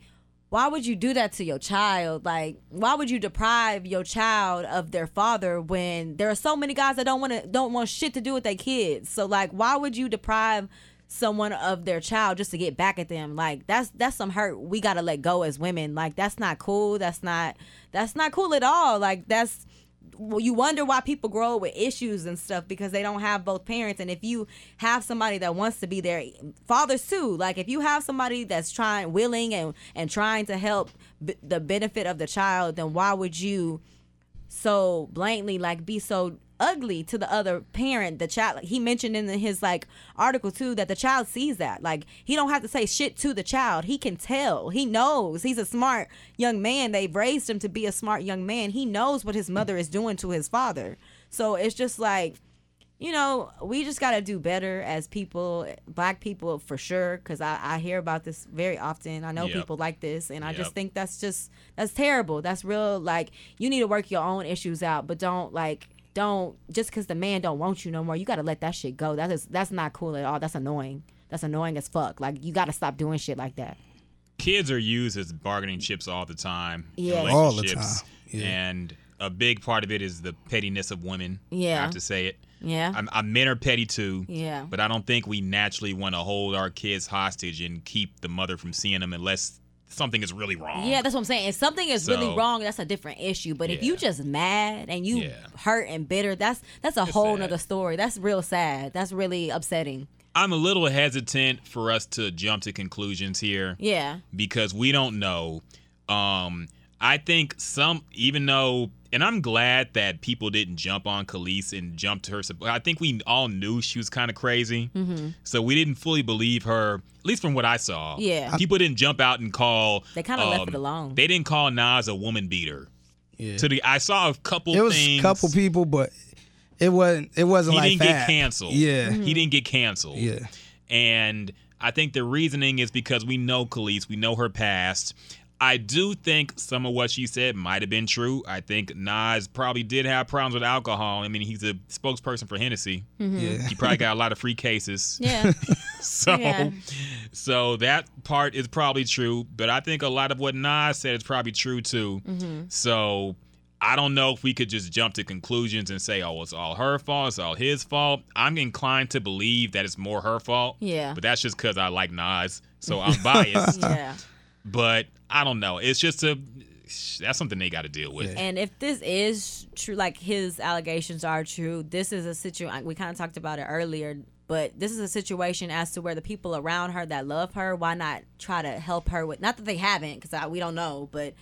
why would you do that to your child? Like, why would you deprive your child of their father when there are so many guys that don't want to don't want shit to do with their kids? So like, why would you deprive someone of their child just to get back at them? Like, that's that's some hurt we gotta let go as women. Like, that's not cool. That's not that's not cool at all. Like, that's well, you wonder why people grow up with issues and stuff because they don't have both parents. And if you have somebody that wants to be their fathers too. Like if you have somebody that's trying, willing, and and trying to help b- the benefit of the child, then why would you so blatantly like be so ugly to the other parent the child he mentioned in his like article too that the child sees that like he don't have to say shit to the child he can tell he knows he's a smart young man they've raised him to be a smart young man he knows what his mother is doing to his father so it's just like you know, we just got to do better as people, black people for sure, because I, I hear about this very often. I know Yep. people like this, and I just think that's just, that's terrible. That's real, like, you need to work your own issues out, but don't, like, don't, just because the man don't want you no more, you got to let that shit go. That is, that's not cool at all. That's annoying. That's annoying as fuck. Like, you got to stop doing shit like that. kids are used as bargaining chips all the time. Yeah. All the time, yeah. And a big part of it is the pettiness of women. Yeah. I have to say it. Yeah. I'm, I'm men are petty too. Yeah. But I don't think we naturally want to hold our kids hostage and keep the mother from seeing them unless something is really wrong. Yeah, that's what I'm saying. If something is really wrong, that's a different issue. But if you Yeah. just mad and you Yeah. hurt and bitter, that's that's a whole sad. nother story. That's real sad. That's really upsetting. I'm a little hesitant for us to jump to conclusions here. Yeah. because we don't know. Um, I think some, even though, and I'm glad that people didn't jump on Kelis and jump to her. support. I think we all knew she was kind of crazy, Mm-hmm. so we didn't fully believe her. At least from what I saw, Yeah. people didn't jump out and call. They kinda left it um, alone. They didn't call Nas a woman beater. Yeah. To the, I saw a couple. It was things. a couple people, but it wasn't. It wasn't He like didn't get canceled. Yeah, he didn't get canceled. yeah. And I think the reasoning is because we know Kelis, we know her past. I do think some of what she said might have been true. I think Nas probably did have problems with alcohol. I mean, he's a spokesperson for Hennessy. Yeah. He probably got a lot of free cases. <laughs> Yeah. <laughs> So, Yeah. so that part is probably true. But I think a lot of what Nas said is probably true too. Mm-hmm. So I don't know if we could just jump to conclusions and say, oh, it's all her fault, it's all his fault. I'm inclined to believe that it's more her fault. Yeah. But that's just because I like Nas, so I'm <laughs> biased. yeah. but I don't know. It's just a that's something they got to deal with. And if this is true, like his allegations are true, this is a situation. We kind of talked about it earlier, but this is a situation as to where the people around her that love her, why not try to help her with? Not that they haven't, because we don't know, but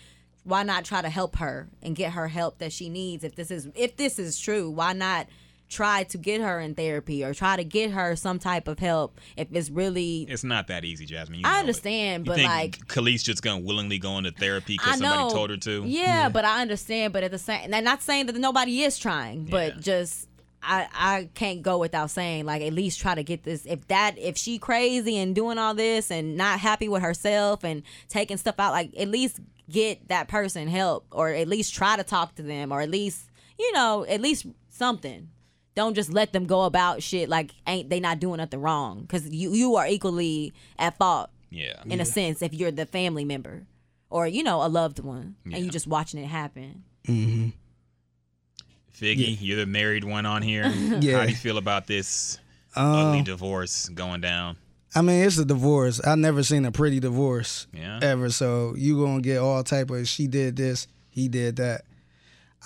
why not try to help her and get her help that she needs? If this is if this is true, why not? Try to get her in therapy or try to get her some type of help if it's really It's not that easy, Jasmine. You I know it. understand, You but think like Kelis just gonna willingly go into therapy because somebody told her to? Yeah, but I understand. But at the same, and not saying that nobody is trying, but Yeah. just I I can't go without saying like at least try to get this. If that if she crazy and doing all this and not happy with herself and taking stuff out, like at least get that person help or at least try to talk to them or at least you know at least something. Don't just let them go about shit like ain't they not doing nothing wrong because you you are equally at fault Yeah. in a sense if you're the family member or you know a loved one and Yeah. you just watching it happen Figgy, you're the married one on here. Yeah. <laughs> How do you feel about this Um, ugly divorce going down? I mean, it's a divorce. I've never seen a pretty divorce Yeah. ever. So you gonna get all type of she did this, he did that.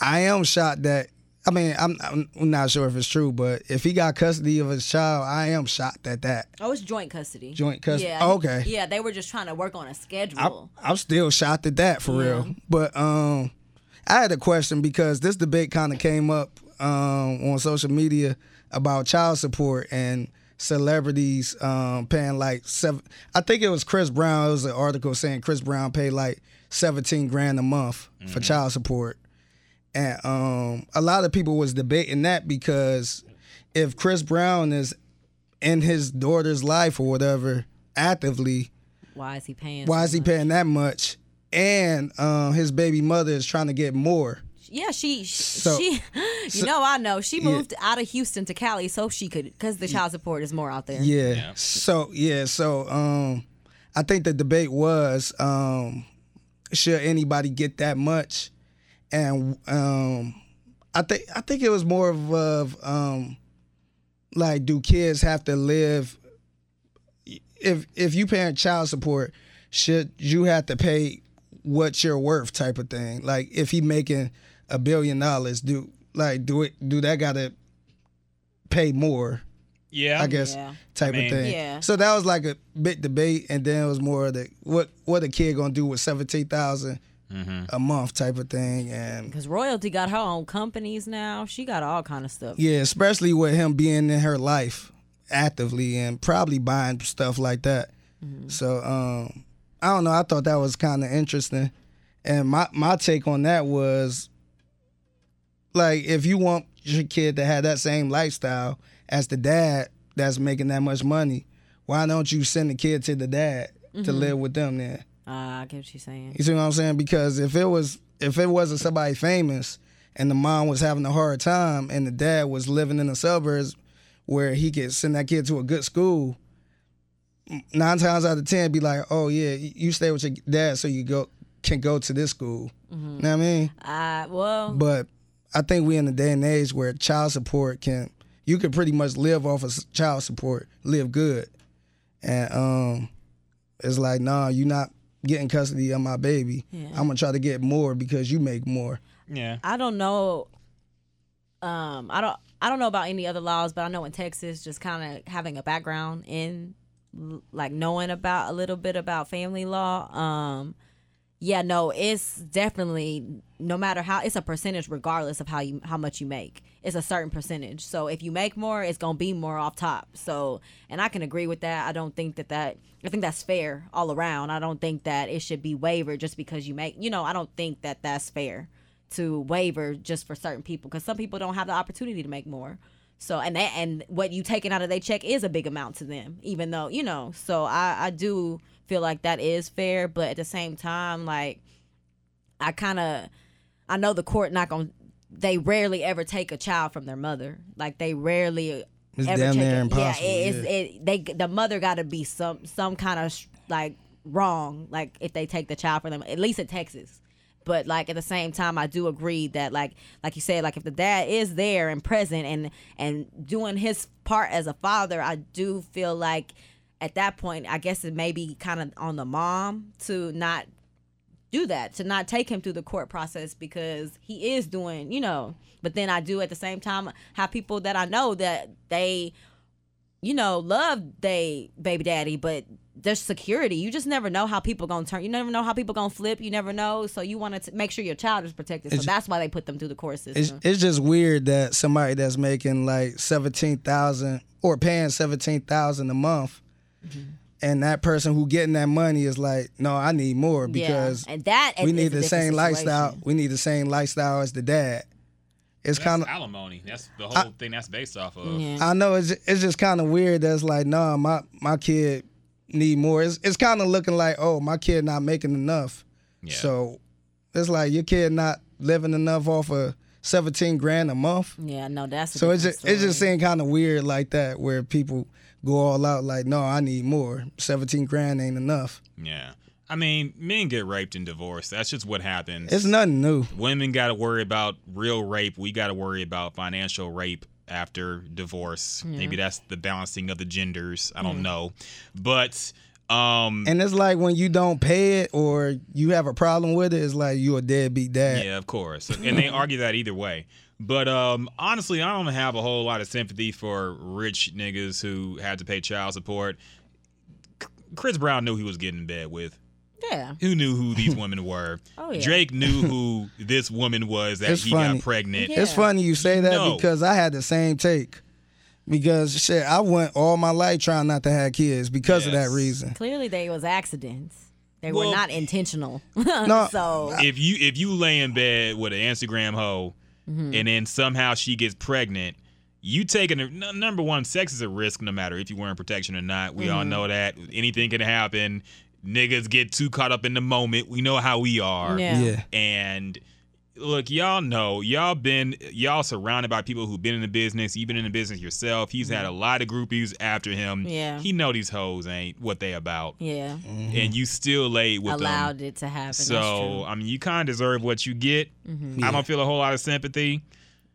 I am shocked that. I mean, I'm, I'm not sure if it's true, but if he got custody of his child, I am shocked at that. oh it's joint custody Joint custody. yeah Okay. yeah they were just trying to work on a I'm, schedule I'm still shocked at that for real. But um, I had a question because this debate kind of came up um, on social media about child support and celebrities um, paying like seven. I think it was Chris Brown. It was an article saying Chris Brown paid like seventeen grand a month for child support, and um, a lot of people was debating that because if Chris Brown is in his daughter's life or whatever actively, Why is he paying? why so is he much? paying that much? And um, his baby mother is trying to get more. Yeah, she So- she. You so- know, I know she Yeah. moved out of Houston to Cali so she could because the child support is more out there. Yeah. So yeah. So um, I think the debate was um, should anybody get that much, and um, I think I think it was more of, of um, like do kids have to live? If if you paying child support, should you have to pay what you're worth type of thing? Like if he making a billion dollars, do like do it do that gotta pay more? Yeah. I guess Yeah. type I mean- of thing. Yeah. So that was like a big debate, and then it was more of the what what a kid gonna do with seventeen a month type of thing, and Because royalty got her own companies now. She got all kind of stuff. yeah, especially with him being in her life actively and probably buying stuff like that. Mm-hmm. So um, I don't know. I thought that was kind of interesting, and my my take on that was like if you want your kid to have that same lifestyle as the dad that's making that much money, why don't you send the kid to the dad to mm-hmm. live with them then? Uh, I get what you're saying. You see what I'm saying? Because if it was if it wasn't somebody famous and the mom was having a hard time and the dad was living in the suburbs where he could send that kid to a good school, nine times out of ten be like, oh yeah, you stay with your dad so you go can go to this school. You know what I mean? Uh, well, But I think we in a day and age where child support can you can pretty much live off of child support, live good, and um, it's like nah, you not getting custody of my baby. I'm gonna try to get more because you make more. Yeah. I don't know. Um, I don't. I don't know about any other laws, but I know in Texas, just kind of having a background in, like knowing about a little bit about family law. Um, yeah, no, it's definitely no matter how it's a percentage regardless of how you how much you make. It's a certain percentage. So if you make more, it's gonna be more off top. So and I can agree with that. I don't think that that I think that's fair all around. I don't think that it should be wavered just because you make. You know, I don't think that that's fair to waiver just for certain people because some people don't have the opportunity to make more. So and that and what you taking out of their check is a big amount to them, even though you know. So I I do feel like that is fair, but at the same time, like I kind of I know the court not gonna. They rarely ever take a child from their mother. Like they rarely It's ever damn take near a, impossible, Yeah, it, yeah. it's it. They the mother got to be some some kind of sh- like wrong. Like if they take the child from them, at least in Texas. But like at the same time, I do agree that like like you said, like if the dad is there and present and and doing his part as a father, I do feel like at that point, I guess it may be kind of on the mom to not do that to not take him through the court process because he is doing you know. But then i do at the same time have people that i know that they you know love they baby daddy but there's security. You just never know how people gonna turn you never know how people gonna flip you never know. So you want to make sure your child is protected. So It's- that's why they put them through the court It's it's just weird that somebody that's making like seventeen thousand or paying seventeen thousand a month, Mm-hmm. And that person who getting that money is like, no, I need more because yeah. and that we need the different same lifestyle. We need the same lifestyle as the dad. It's kind of alimony. That's the whole thing that's based off of. Yeah. I know it's it's just kind of weird. That's like, nah, my my kid need more. It's it's kind of looking like, oh, my kid not making enough. Yeah. So it's like your kid not living enough off of seventeen grand a month. yeah no that's a So it's different just it's just story. kind of weird like that, where people go all out like, no, I need more. Seventeen grand ain't enough. Yeah. I mean, men get raped and divorced. That's just what happens. It's nothing new. Women got to worry about real rape. We got to worry about financial rape after divorce. Maybe that's the balancing of the genders. I don't know. But um And it's like when you don't pay it or you have a problem with it, it's like you're a deadbeat dad. Yeah, of course. And they argue that either way. But um, honestly, I don't have a whole lot of sympathy for rich niggas who had to pay child support. C- Chris Brown knew he was getting in bed with. yeah Who knew who these <laughs> women were? Oh, yeah. Drake knew who <laughs> this woman was that It's he funny. got pregnant. Yeah. It's funny you say that No. because I had the same take. Because shit, I went all my life trying not to have kids because of that reason. clearly they was accidents They Well- were not intentional. <laughs> No. so if you if you lay in bed with an Instagram hoe Mm-hmm. and then somehow she gets pregnant, you taking a, n- number one, sex is a risk no matter if you're wearing protection or not. We Mm-hmm. all know that anything can happen. Niggas get too caught up in the moment. We know how we are. Yeah. Yeah. And look, y'all know, y'all been y'all surrounded by people who've been in the business. You've been in the business yourself. He's had a mm-hmm. lot of groupies after him. Mm-hmm. Yeah. He know these hoes ain't what they about. yeah, mm-hmm. And you still laid with them. allowed it to happen. That's So true. I mean, you kind of deserve what you get. Mm-hmm. I don't feel a whole lot of sympathy.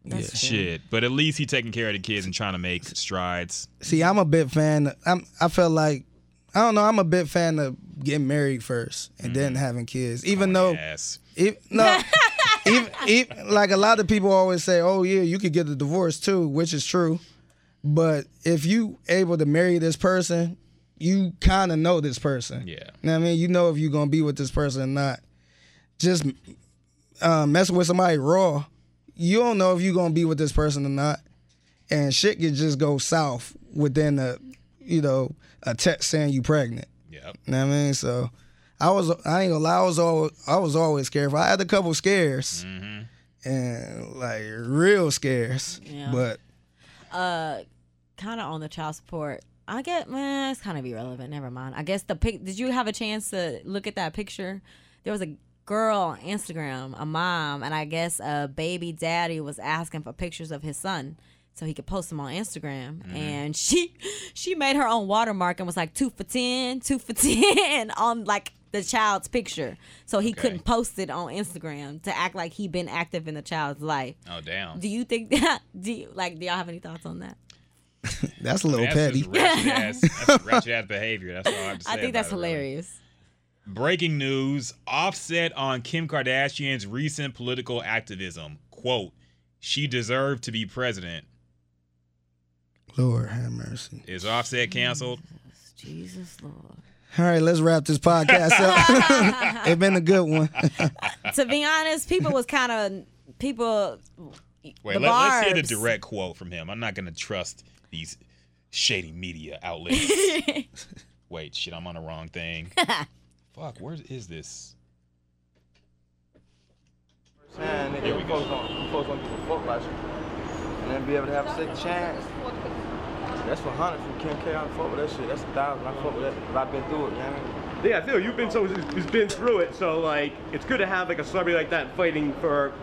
That's true. Shit, but at least he taking care of the kids and trying to make strides. See, I'm a big fan. I'm. I felt like I don't know. I'm a big fan of getting married first and then having kids. Even though, Yes, if, no, <laughs> even like a lot of people always say, "Oh yeah, you could get a divorce too," which is true. But if you able to marry this person, you kind of know this person. yeah, You know what I mean? You know if you're gonna be with this person or not. Just uh, messing with somebody raw, you don't know if you're gonna be with this person or not. And shit can just go south within a, you know, a text saying you pregnant. Yeah. You know what I mean? So I was I ain't gonna lie, I was always I was always scared. I had a couple scares. And like real scares. Yeah. But uh kind of on the child support i get man it's kind of irrelevant never mind i guess the pic did you have a chance to look at that picture there was a girl on instagram a mom and i guess a baby daddy was asking for pictures of his son so he could post them on instagram mm-hmm. and <laughs> she she made her own watermark and was like two for ten, <laughs> two for 10 on like the child's picture so he couldn't post it on instagram to act like he'd been active in the child's life Oh damn. do you think that <laughs> do you like do y'all have any thoughts on that that's a little That's petty. just wretched ass, that's wretched ass behavior. That's all I have to say. I think about that's it, really. hilarious. Breaking news: Offset on Kim Kardashian's recent political activism. Quote: She deserved to be president. Lord have mercy. Is Offset canceled? Jesus Lord. All right, let's wrap this podcast up. <laughs> it's been a good one. <laughs> to be honest, people was kind of people. Wait, the let, us hear the direct quote from him. I'm not gonna trust these shady media outlets. <laughs> Wait, shit, I'm on the wrong thing. Fuck, where is this? Man, nigga, we you go. folks don't, you folks don't give a fuck about you. And then be able to have a second chance. That's for hundred from Kim K. I don't fuck with that shit. That's a thousand. I fuck with that. But I've been through it, you know what I mean? Yeah, Phil, you've been so who's been through it, so like it's good to have like a celebrity like that fighting for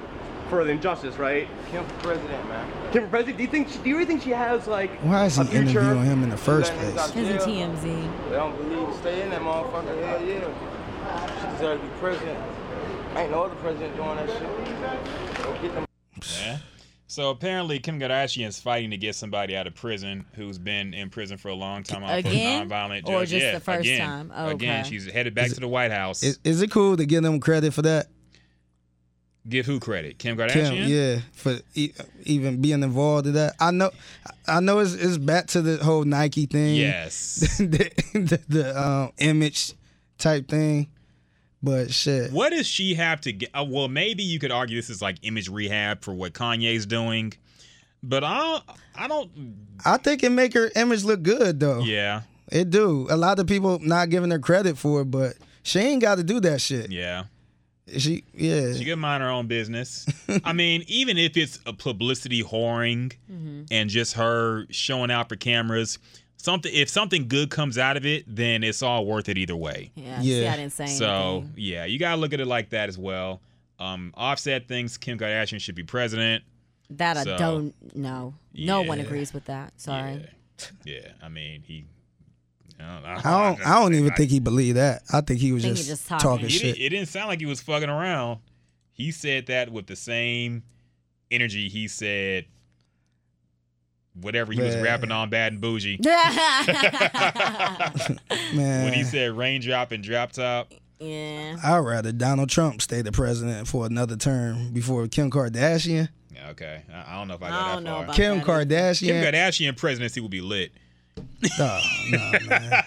for the injustice, right? Kim for president, man. Kim for president, do you think she, do you really think she has like Why is he a interviewing him in the first place? out of TMZ? They don't believe stay in that motherfucker. Hell yeah. She deserves to be president. Ain't no other president doing that shit. Go get them. Yeah. So apparently, Kim Kardashian is fighting to get somebody out of prison who's been in prison for a long time off Again? of nonviolent Or judge. just yeah, the first again. time? Oh, Again, she's headed back to the White House. Is, is it cool to give them credit for that? Give who credit? Kim Kardashian. Kim, yeah, for e- even being involved in that. I know, I know it's, it's back to the whole Nike thing. Yes. <laughs> the, the, the um, image type thing, but shit. What does she have to get? Uh, well, maybe you could argue this is like image rehab for what Kanye's doing, but I don't. I don't. I think it make her image look good though. Yeah. It do. A lot of people not giving her credit for it, but she ain't got to do that shit. Yeah. She, yeah. She can mind her own business. <laughs> I mean, even if it's a publicity whoring and just her showing out for cameras, something if something good comes out of it, then it's all worth it either way. Yeah, see, Yeah. I didn't say So anything. yeah, you gotta look at it like that as well. Um, Offset thinks Kim Kardashian should be president. That I don't know. No one agrees with that. Sorry. Yeah, yeah. I mean, he. I don't, I don't. I don't even think he believed that. I think he was Think he just, just talking. talking shit. didn't, it didn't sound like he was fucking around. He said that with the same energy he said whatever he was rapping on Bad and Boujee. Man, <laughs> <laughs> When he said raindrop and drop top. yeah. I'd rather Donald Trump stay the president for another term before Kim Kardashian. Yeah, okay. I, I don't know if I go I that don't know far. about Kim that either. Kardashian. Kim Kardashian presidency would be lit. No, no, man.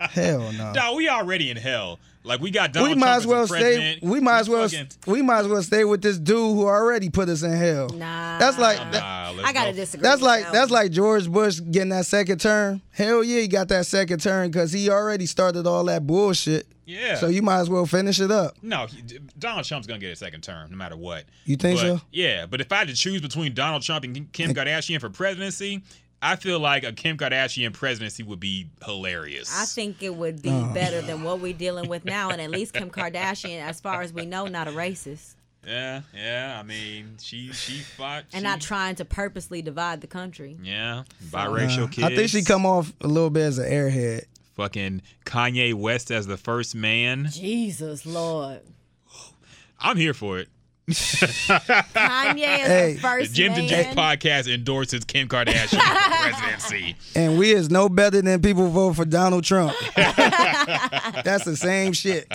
Hell no. Dog, we already in hell. Like we got Donald we might Trump as well as stay. president. We might as well. fucking- We might as well stay with this dude who already put us in hell. Nah. That's like. Nah, that- let's I gotta go. disagree. that's like that that's like George Bush getting that second term. Hell yeah, he got that second term because he already started all that bullshit. Yeah. So you might as well finish it up. No, he- Donald Trump's gonna get a second term, no matter what. You think But- so? Yeah, but if I had to choose between Donald Trump and Kim Kardashian for presidency, I feel like a Kim Kardashian presidency would be hilarious. I think it would be Oh. better than what we're dealing with now, and at least Kim Kardashian, as far as we know, not a racist Yeah, yeah. I mean, she she fought and she- not trying to purposely divide the country. Yeah, biracial Uh, kids. I think she come off a little bit as an airhead. Fucking Kanye West as the first man. Jesus Lord, I'm here for it. <laughs> Kanye is Hey. the The first Jim man. and Jake podcast endorses Kim Kardashian for <laughs> presidency. And we is no better than people vote for Donald Trump. <laughs> That's the same shit.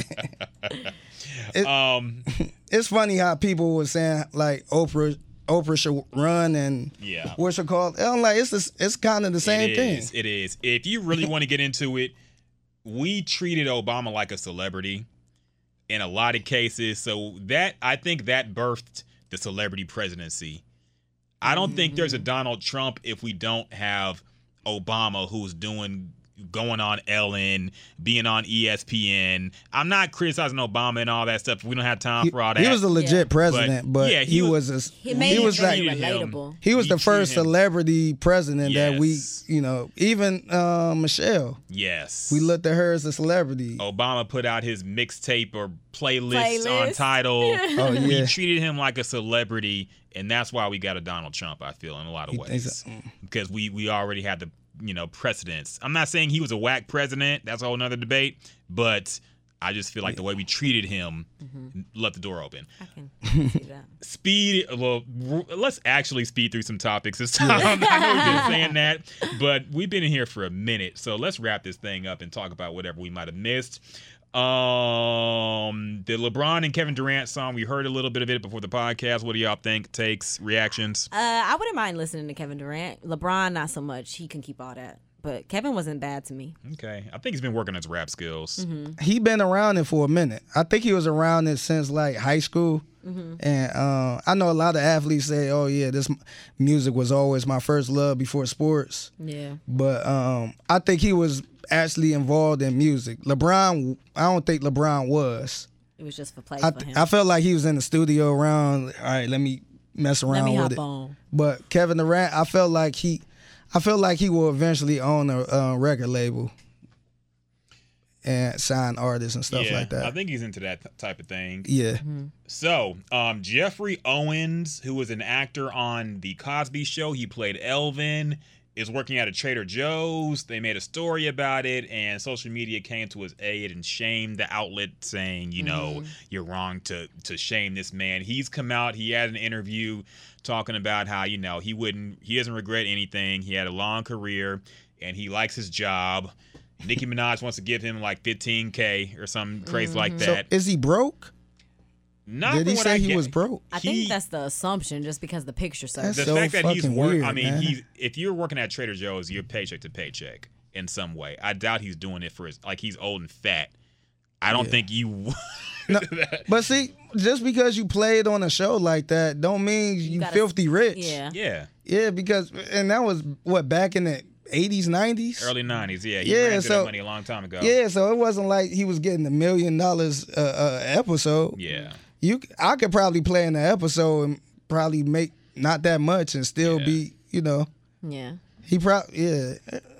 It- Um, it's funny how people were saying like Oprah Oprah should run and Yeah. what's it called? I'm like it's the, it's kind of the same it thing. It is. If you really want to get into it, we treated Obama like a celebrity in a lot of cases. So that I think that birthed the celebrity presidency. I don't think there's a mm. Donald Trump if we don't have Obama who's doing going on Ellen, being on ESPN. I'm not criticizing Obama and all that stuff. We don't have time He, for all that. he was a legit president, but, yeah, he, he was, was- a, He made he it was very like relatable. he was We the first him- celebrity president that we you know even uh, Michelle yes. we looked at her as a celebrity. Obama put out his mixtape or playlist, on title. <laughs> Oh, yeah. We treated him like a celebrity, and that's why we got a Donald Trump. I feel in a lot of You ways so? Mm. because we we already had the you know precedents. I'm not saying he was a whack president. That's a whole nother debate. But I just feel like the way we treated him mm-hmm. left the door open. I can <laughs> see that. Speed. Well, let's actually speed through some topics this time. <laughs> I know we've been saying <laughs> that, but we've been in here for a minute, so let's wrap this thing up and talk about whatever we might have missed. Um, the LeBron and Kevin Durant song. We heard a little bit of it before the podcast. What do y'all think? Takes, reactions? Uh, I wouldn't mind listening to Kevin Durant. LeBron, not so much. He can keep all that. But Kevin wasn't bad to me. Okay, I think he's been working on his rap skills. he been around it for a minute. I think he was around it since like high school. And uh, I know a lot of athletes say, "Oh yeah, this m- music was always my first love before sports." Yeah. But um, I think he was actually involved in music. LeBron, I don't think LeBron was. It was just for play I, for him. I felt like he was in the studio around. All right, let me mess Let around me with hop it. on. But Kevin Durant, I felt like he, I felt like he will eventually own a uh, record label and sign artists and stuff yeah, like that. I think he's into that t- type of thing. yeah. So, um, Geoffrey Owens, who was an actor on The Cosby Show, he played Elvin, is working at a Trader Joe's. They made a story about it, and social media came to his aid and shamed the outlet, saying, you know, mm-hmm. you're wrong to to shame this man. He's come out. He had an interview talking about how you know he wouldn't, he doesn't regret anything. He had a long career, and he likes his job. Nicki Minaj wants to give him like 15k or something crazy like mm-hmm. So that. is he broke? Not Did he what say I he get- was broke? I he- think that's the assumption just because the picture says That's the so fact that he's fucking work. I mean, man. he's if you're working at Trader Joe's, you're paycheck to paycheck in some way. I doubt he's doing it for his like he's old and fat. I don't Yeah. think you. <laughs> No, <laughs> but see, just because you played on a show like that, don't mean you, gotta- filthy rich. Yeah. yeah, Yeah, because and that was what back in the eighties, nineties. early '90s. Yeah, he Yeah, ran into so- that money a long time ago. Yeah, so it wasn't like he was getting a million dollars uh, uh, episode. yeah. You, I could probably play in the episode and probably make not that much and still Yeah. be, you know, Yeah. he probably yeah.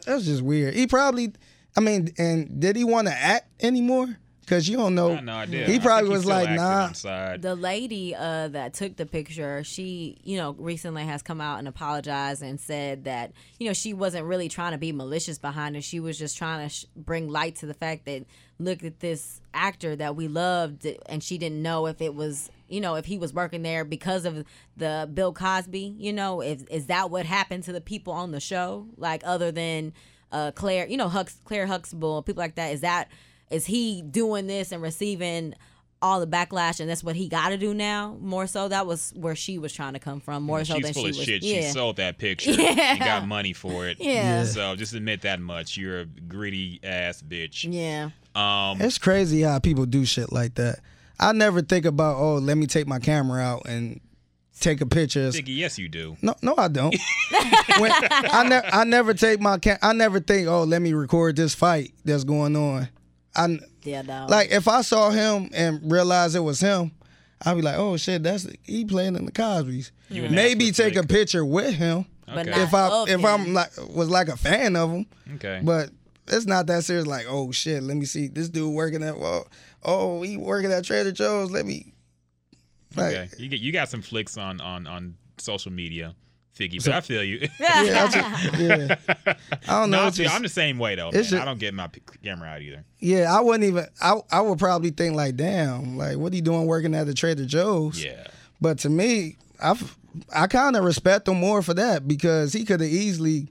That's just weird. He probably, I mean, and did he want to act anymore? Because you don't know. I have no idea. He probably was like, acting nah. on side. The lady uh, that took the picture, she, you know, recently has come out and apologized and said that, you know, she wasn't really trying to be malicious behind it. She was just trying to sh- bring light to the fact that look at this actor that we loved, and she didn't know if it was, you know, if he was working there because of the Bill Cosby. You know, if is that what happened to the people on the show, like other than uh, Claire, you know, Hux, Claire Huxtable, people like that. Is that is he doing this and receiving? all the backlash and that's what he got to do now. More so, that was where she was trying to come from. More so She's than full she of was. shit. Yeah. She sold that picture. Yeah. <laughs> She got money for it. Yeah. Yeah. So just admit that much. You're a gritty ass bitch. yeah. Um. It's crazy how people do shit like that. I never think about, oh, let me take my camera out and take a picture. Figgy, yes, you do. No, no, I don't. <laughs> when, I never, I never take my cam. I never think, oh, let me record this fight that's going on. I Yeah, no. like if I saw him and realized it was him, I'd be like, oh shit, that's he playing in the Cosby's. You Maybe Asper take a picture with him But Okay. not if I of if him. I'm like was like a fan of him. Okay. But it's not that serious. Like, oh shit, let me see this dude working at well, oh he working at Trader Joe's. Let me. Like, okay. You get you got some flicks on on on social media, Figgy. But I feel you. <laughs> Yeah, I just, yeah. I don't know. no, I'm, just- I'm the same way though. Man. just- I don't get my camera out either. Yeah, I wouldn't even. I I would probably think like, damn, like what he doing working at the Trader Joe's? Yeah. But to me, I I kind of respect him more for that because he could have easily,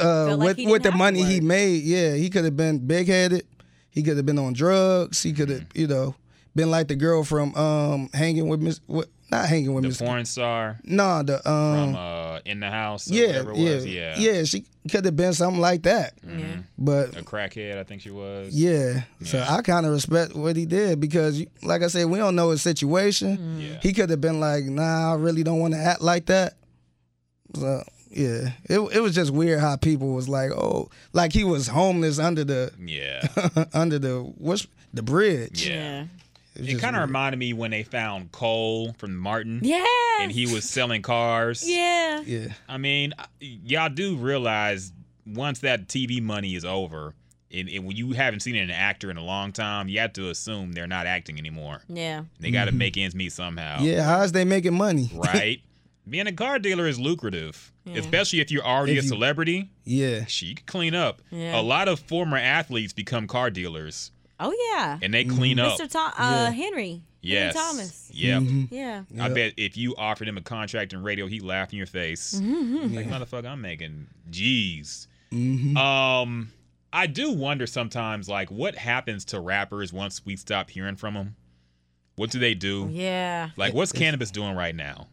uh, like with he with the money he made, yeah, he could have been big headed. He could have been on drugs. He could have, Mm-hmm. you know, been like the girl from um hanging with Miss, what, not hanging with The Miss. porn star Nah, the um, from uh, in the house. Or yeah, whatever it yeah, was. Yeah. yeah, She could have been something like that. Mhm. But A crackhead, I think she was. Yeah. So I kind of respect what he did because, like I said, we don't know his situation. Yeah. He could have been like, "Nah, I really don't want to act like that." So yeah, it it was just weird how people was like, "Oh, like he was homeless under the Yeah. <laughs> under the what's the bridge." Yeah. was It kind of reminded me when they found Cole from Martin. Yeah. And he was selling cars. Yeah. Yeah. I mean, y'all do realize once that TV money is over, and, and when you haven't seen an actor in a long time, you have to assume they're not acting anymore. Yeah. They got to make ends meet somehow. Mm-hmm. Yeah, how's they making money? Right? <laughs> Being a car dealer is lucrative, especially if you're already If a you- celebrity. yeah. She you can clean up. Yeah. A lot of former athletes become car dealers, Oh yeah. and they clean mm-hmm. up. Mr. Tom, uh, Henry. Yes. Henry Thomas. Yep. Mm-hmm. Yeah. I bet if you offered him a contract in radio, he'd laugh in your face. Mm-hmm. Like, motherfucker, I'm making G's. Um, I do wonder sometimes, like, what happens to rappers once we stop hearing from them? What do they do? Yeah. Like, what's Canibus doing right now?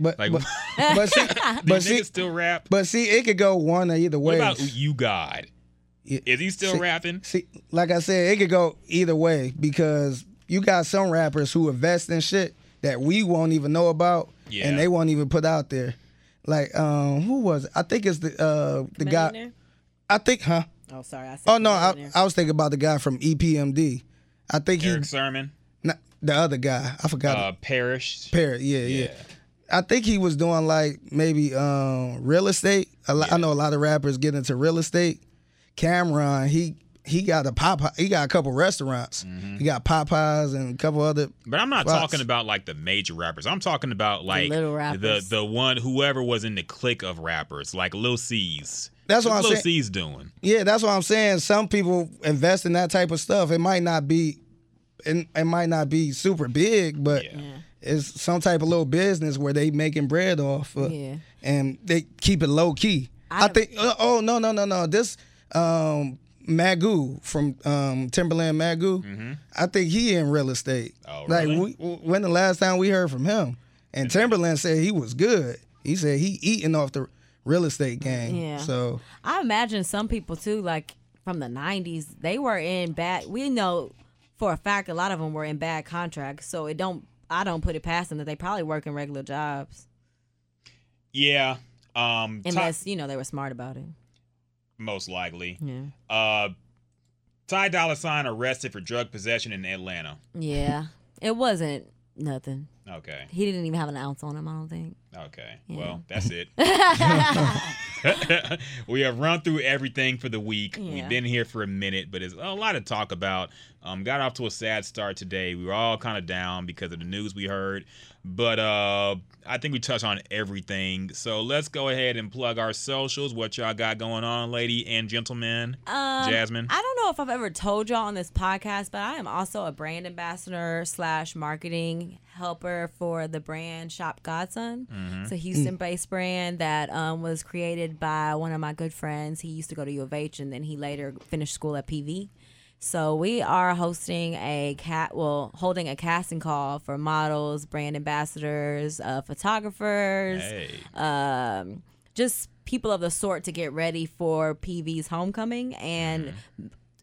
But Like, but, <laughs> but <laughs> see, do but see, still rap? but see, it could go one or either What way. about you, God? Is he still See- rapping? See, like I said, it could go either way because you got some rappers who invest in shit that we won't even know about, Yeah. and they won't even put out there. Like, um, who was it? I think it's the uh the guy. I think, huh? Oh, sorry. I said Oh no, I. I was thinking about the guy from EPMD. I think he, Erick Sermon, not, the other guy. I forgot. uh, Parrish. Parrot, yeah, yeah, yeah. I think he was doing like maybe um, real estate. A lo- I know a lot of rappers get into real estate. Cam'ron, he he got a pop. He got a couple restaurants. Mm-hmm. He got Popeyes and a couple other. But I'm not spots. talking about like the major rappers. I'm talking about like little the the one whoever was in the clique of rappers, like Lil Cease. That's what What's I'm Lil saying. C's doing. Yeah, that's what I'm saying. Some people invest in that type of stuff. It might not be, it, it might not be super big, but Yeah. it's some type of little business where they making bread off. Of, Yeah. and they keep it low key. I, I- think. uh, oh no no no no! This um, Magoo from um, Timbaland Magoo. I think he in real estate. Mm-hmm. Oh, Like we, when the last time we heard from him, and Timbaland said he was good. He said he eating off the real estate game. Yeah. So I imagine some people too, like from the '90s, they were in bad. We know for a fact a lot of them were in bad contracts, so it don't. I don't put it past them that they probably work in regular jobs, Yeah. Um. Ty- unless you know they were smart about it. most likely. Yeah. Uh. Ty Dolla Sign arrested for drug possession in Atlanta. Yeah. It wasn't nothing. Okay. He didn't even have an ounce on him. I don't think. Okay. Yeah. Well, that's it. <laughs> <laughs> we have run through everything for the week. Yeah. We've been here for a minute, but it's a lot to talk about. Um, got off to a sad start today. We were all kind of down because of the news we heard, but uh, I think we touched on everything. So let's go ahead and plug our socials. What y'all got going on, lady and gentlemen? Um, Jasmine. I don't know if I've ever told y'all on this podcast, but I am also a brand ambassador slash marketing helper for the brand Shop Godson. Mm-hmm. It's a Houston-based brand that um, was created by one of my good friends. He used to go to U of H, and then he later finished school at PV. So we are hosting a cat, well, holding a casting call for models, brand ambassadors, uh, photographers, Hey. um, just people of the sort to get ready for PV's homecoming and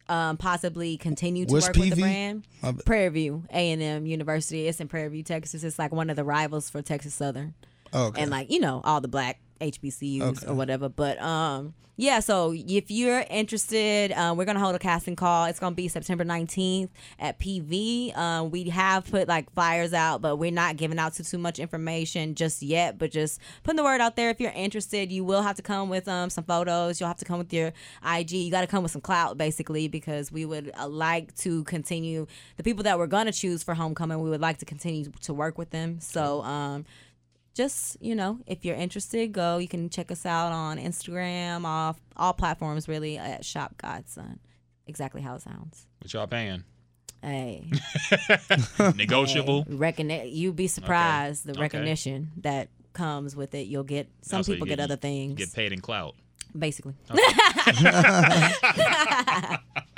um, possibly continue to What's work with the brand. My bad. Prairie View A and M University. It's in Prairie View, Texas. It's like one of the rivals for Texas Southern Okay. and like you know all the black HBCUs Okay. or whatever. But um, yeah. So if you're interested, uh, we're gonna hold a casting call. It's gonna be September 19th at PV. Um, we have put like flyers out, but we're not giving out too too much information just yet. But just putting the word out there. If you're interested, you will have to come with um some photos. You'll have to come with your IG. You got to come with some clout basically because we would uh, like to continue the people that we're gonna choose for homecoming. We would like to continue to work with them. So um just you know if you're interested go you can check us out on instagram off all platforms really at shop godson exactly how it sounds What y'all paying? hey <laughs> Negotiable. hey, recogni- you'd be surprised the Okay. recognition that comes with it you'll get some Oh, so people you get, other things Get paid in clout. basically <laughs>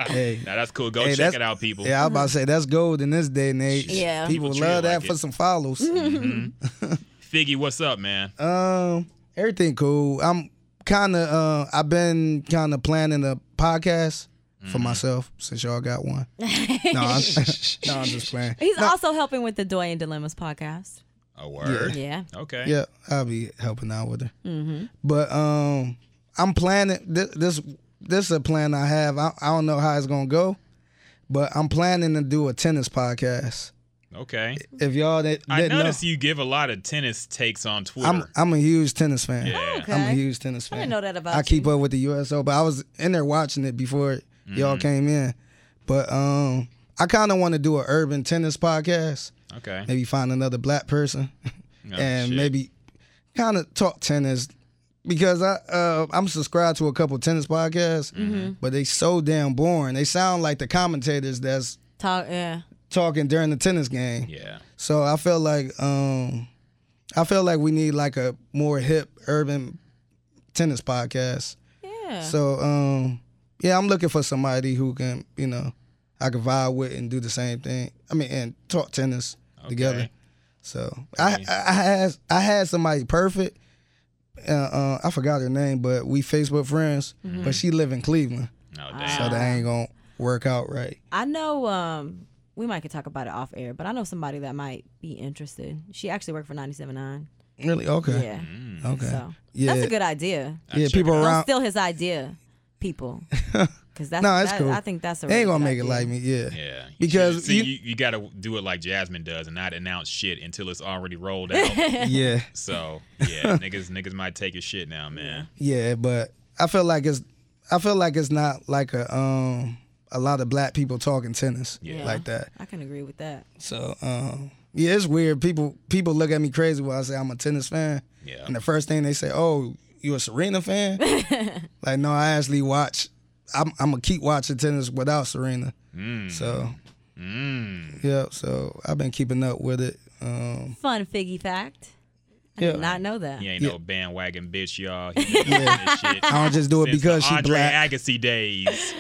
hey. Now that's cool. Go Hey, check it out, people. Yeah, I was about to say that's gold in this day and age. Yeah. people, People love that like for it. some follows. Mm-hmm. <laughs> Figgy, what's up, man? Um, everything cool. I'm kind of. Uh, I've been kind of planning a podcast Mm-hmm. for myself since y'all got one. <laughs> no, I'm, <laughs> <laughs> no, I'm just playing. he's No, also helping with the doy and dilemmas podcast A word. yeah Okay. Yeah, I'll be helping out with her. mm-hmm. But um, I'm planning this. This, this is a plan I have. I, I don't know how it's gonna go, but I'm planning to do a tennis podcast. Okay. If y'all that I didn't know, you give a lot of tennis takes on Twitter. I'm I'm a huge tennis fan. Yeah. okay I'm a huge tennis I fan. didn't know that about I keep up with the USO, but I was in there watching it before y'all Mm-hmm. came in. But um I kind of want to do an urban tennis podcast. okay. Maybe find another black person Oh, <laughs> and shit. maybe kind of talk tennis because I uh, I'm subscribed to a couple tennis podcasts, Mm-hmm. but they so damn boring. They sound like the commentators that's talk yeah talking during the tennis game. Yeah. So I feel like um I feel like we need like a more hip urban tennis podcast. yeah So um yeah, I'm looking for somebody who can, you know, I can vibe with and do the same thing. I mean, and talk tennis together. Okay. So I, I I had I had somebody perfect. Uh, uh, I forgot her name, but we Facebook friends. But she live in Cleveland, Oh damn. so that ain't gonna work out right. I know um we might could talk about it off air, but I know somebody that might be interested. She actually worked for 97.9. Really? Okay. Yeah. Mm. Okay. So Yeah. that's a good idea. yeah. check People it out. Don't around. steal his idea, people. <laughs> Because that's No, it's that- cool. I think that's a They ain't gonna good make it like me. Yeah. Yeah. You Because see, you- you, you, got to do it like Jasmine does and not announce shit until it's already rolled out. <laughs> Yeah. so <laughs> yeah, niggas niggas might take your shit now, man. Yeah, but I feel like it's I feel like it's not like a um a lot of black people talking tennis Yeah. like that. I can agree with that. So um yeah, it's weird. People people look at me crazy when I say I'm a tennis fan. Yeah. And the first thing they say, "Oh, you a Serena fan?" <laughs> like no, I actually watch I'm I'm gonna keep watching tennis without Serena. Mm. So Mm. yeah, so I've been keeping up with it. Um Fun figgy fact. I Yeah. did not know that. He ain't Yeah. no bandwagon bitch, y'all. He <laughs> been shit I don't just do it since because the she Andre black. Agassi days.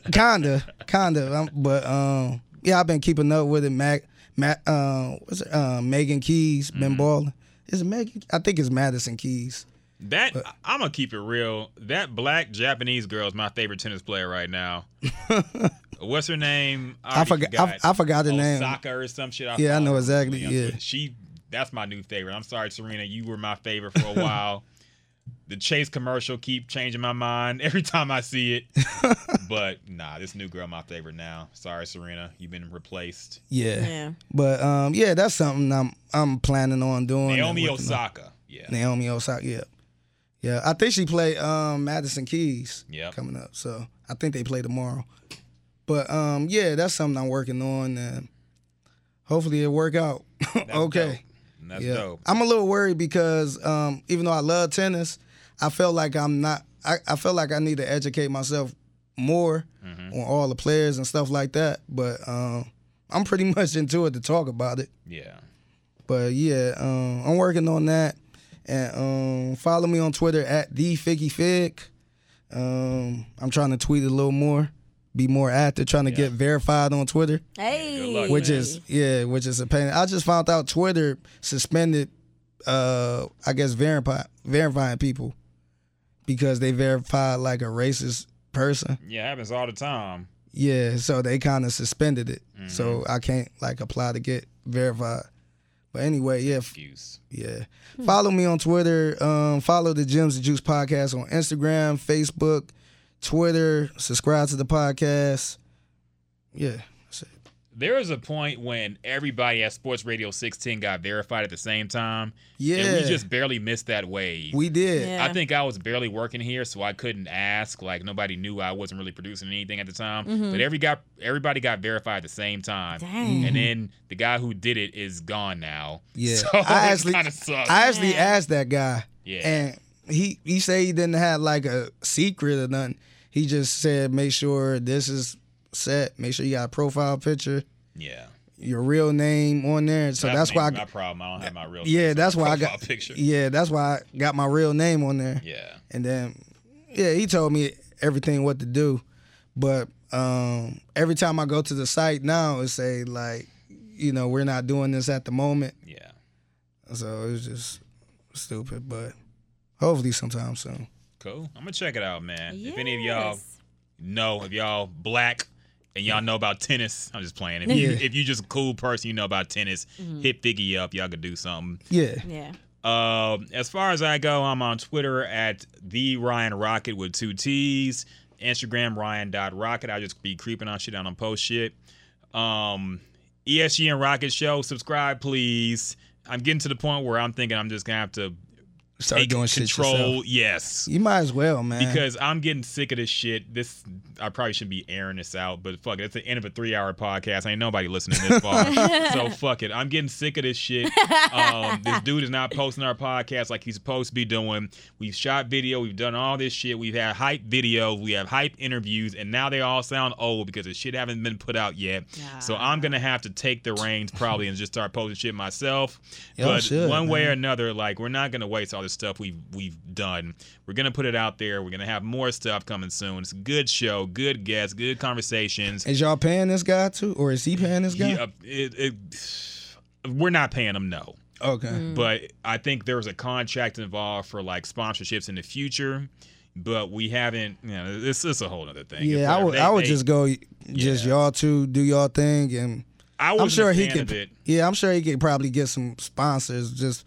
<laughs> <laughs> kinda, kinda. Um, but um, yeah, I've been keeping up with it. Mac, Mac, uh, what's it? Uh, Megan Keys been Mm-hmm. balling. Is it Megan? I think it's Madison Keys. That I'm gonna keep it real. That black Japanese girl is my favorite tennis player right now. What's her name? I forgot- I- I forgot her name. Osaka or some shit. Yeah, I know exactly, yeah. she. That's my new favorite. I'm sorry, Serena. You were my favorite for a <laughs> while. the Chase commercial keep changing my mind every time I see it. <laughs> but nah, this new girl my favorite now. Sorry, Serena. You've been replaced. Yeah. Yeah. But um, yeah, that's something I'm I'm planning on doing. Naomi. Osaka. Yeah. Naomi Osaka. Yeah. Yeah, I think she played um Madison Keys. Yep. Coming up, so I think they play tomorrow. But um, yeah, that's something I'm working on, and hopefully it work out. <laughs> Okay. dope. That's yeah. dope. I'm a little worried because um, even though I love tennis, I felt like I'm not. I, I feel like I need to educate myself more Mm-hmm. on all the players and stuff like that. But um, I'm pretty <laughs> much into it to talk about it. Yeah. But yeah, um, I'm working on that. And um, follow me on Twitter at the Figgy Fig. Um, I'm trying to tweet a little more be more active, trying to get verified on Twitter. Hey. which is yeah, which is a pain. I just found out Twitter suspended, uh, I guess verify verifying people because they verified like a racist person. Yeah, it happens all the time. Yeah, so they kind of suspended it. So Mm-hmm. I can't like apply to get verified. But anyway, yeah, Excuse. yeah. Follow me on Twitter. Um, follow the Gems and Juice podcast on Instagram, Facebook, Twitter. Subscribe to the podcast. Yeah, that's it. There was a point when everybody at Sports Radio 610 got verified at the same time. And Yeah. we just barely missed that wave. we did. Yeah. I think I was barely working here, so I couldn't ask. Like nobody knew I wasn't really producing anything at the time. Mm-hmm. But every got everybody got verified at the same time. Dang. And then the guy who did it is gone now. Yeah, <laughs> So I it actually, kind of sucks. I actually asked that guy, Yeah. and he he said he didn't have like a secret or nothing. He just said make sure this is set. Make sure you got a profile picture, yeah. your real name on there. So that's why. I, my problem. I don't have my real. yeah, that's why I profile got. picture. Yeah, that's why I got my real name on there. Yeah. And then, yeah, he told me everything what to do, but um, every time I go to the site now, it say like, you know, we're not doing this at the moment. Yeah. So it's just stupid, but hopefully sometime soon. Cool. I'm gonna check it out, man. If any of y'all know, if y'all black and y'all know about tennis, I'm just playing. If you Yeah. if you just a cool person, you know about tennis, Mm-hmm. hit Figgy up. Y'all could do something. Yeah. Yeah. Um, as far as I go, I'm on Twitter at the Ryan Rocket with two T's. Instagram Ryan.Rocket. I just be creeping on shit. I don't post shit. Um, ESGN Rocket Show. Subscribe, please. I'm getting to the point where I'm thinking I'm just gonna have to Start take doing shit control. yourself. Yes. You might as well, man. Because I'm getting sick of this shit. This I probably shouldn't be airing this out, but fuck it. It's the end of a three hour podcast. Ain't nobody listening this far. <laughs> so fuck it. I'm getting sick of this shit. Um, this dude is not posting our podcast like he's supposed to be doing. We've shot video, we've done all this shit. We've had hype videos, we have hype interviews, and now they all sound old because the shit haven't been put out yet. So I'm gonna have to take the reins probably and just start posting shit myself. Y'all but should, one way or another, like we're not gonna waste all this stuff we've we've done. We're gonna put it out there. We're gonna have more stuff coming soon. It's a good show, good guests, good conversations. Is y'all paying this guy too, or is he paying this guy? Yeah, it, it, we're not paying him. no, Okay. Mm. but I think there's a contract involved for like sponsorships in the future. But we haven't. You know, this is a whole other thing. Yeah, I would. They- I would they- just go. Just Yeah. y'all two do y'all thing, and I I'm sure a he fan could. of it. Yeah, I'm sure he could probably get some sponsors just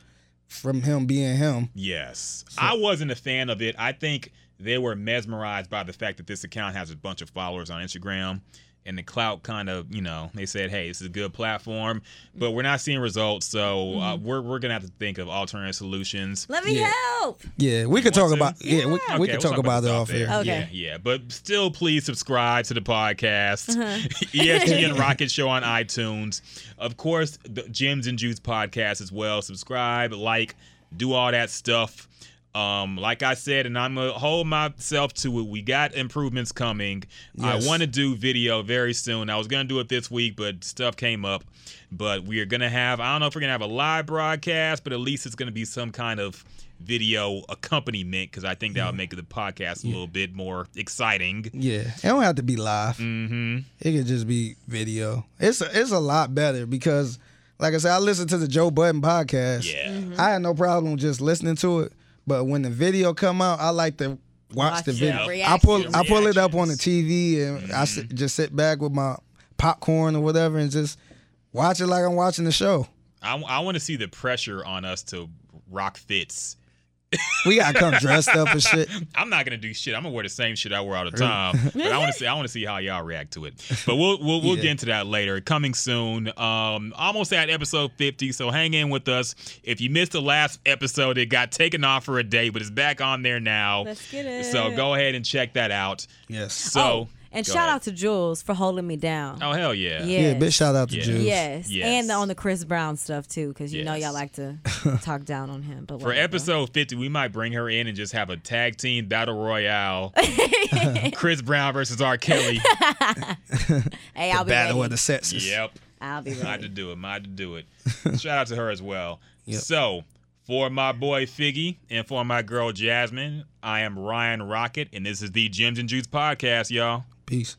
from him being him. Yes. I wasn't a fan of it. I think they were mesmerized by the fact that this account has a bunch of followers on Instagram. And the clout kind of, you know, they said, hey, this is a good platform, but we're not seeing results. So uh, we're, we're going to have to think of alternative solutions. Let me Yeah. help. Yeah, we could talk to? about. Yeah, we, we Okay, could we'll talk about it this off here. Okay. Yeah, yeah. But still, please subscribe to the podcast. Uh-huh. <laughs> ESGN <laughs> Rocket Show on iTunes. Of course, the Gems and Juice podcast as well. Subscribe, like, do all that stuff. Um, like I said, and I'm gonna hold myself to it. We got improvements coming. Yes. I want to do video very soon. I was gonna do it this week, but stuff came up. But we are gonna have. I don't know if we're gonna have a live broadcast, but at least it's gonna be some kind of video accompaniment because I think that would make the podcast a little bit more exciting. Yeah, it don't have to be live. Mm-hmm. It could just be video. It's a, it's a lot better because, like I said, I listened to the Joe Budden podcast. Yeah. Mm-hmm. I had no problem just listening to it, but when the video come out, I like to watch, Watch the the video. I pull reactions. I pull it up on the TV and I sit, mm-hmm. just sit back with my popcorn or whatever and just watch it like I'm watching the show. I, I want to see the pressure on us to rock fits. We gotta come dressed up and shit. <laughs> I'm not gonna do shit. I'm gonna wear the same shit I wear all the time. but I want to see. I want to see how y'all react to it. But we'll we'll, we'll Yeah. get into that later. Coming soon. Um, almost at episode 50. So hang in with us. If you missed the last episode, it got taken off for a day, but it's back on there now. Let's get it. So go ahead and check that out. Yes. So Oh, and go shout ahead. out to Jules for holding me down. Oh hell yeah. Yeah. Yeah, big shout out to Yes. Jules. Yes. Yes. and on the Chris Brown stuff too, because you know y'all like to <laughs> talk down on him. But For episode 50, we might bring her in and just have a tag team battle royale. <laughs> Chris Brown versus R. Kelly. <laughs> hey, I'll be Battle ready. of the sexes. Yep. I'll be ready. Might ready. to do it. Might to do it. Shout out to her as well. Yep. So, for my boy Figgy and for my girl Jasmine, I am Ryan Rocket, and this is the Gems and Juice podcast, y'all. Peace.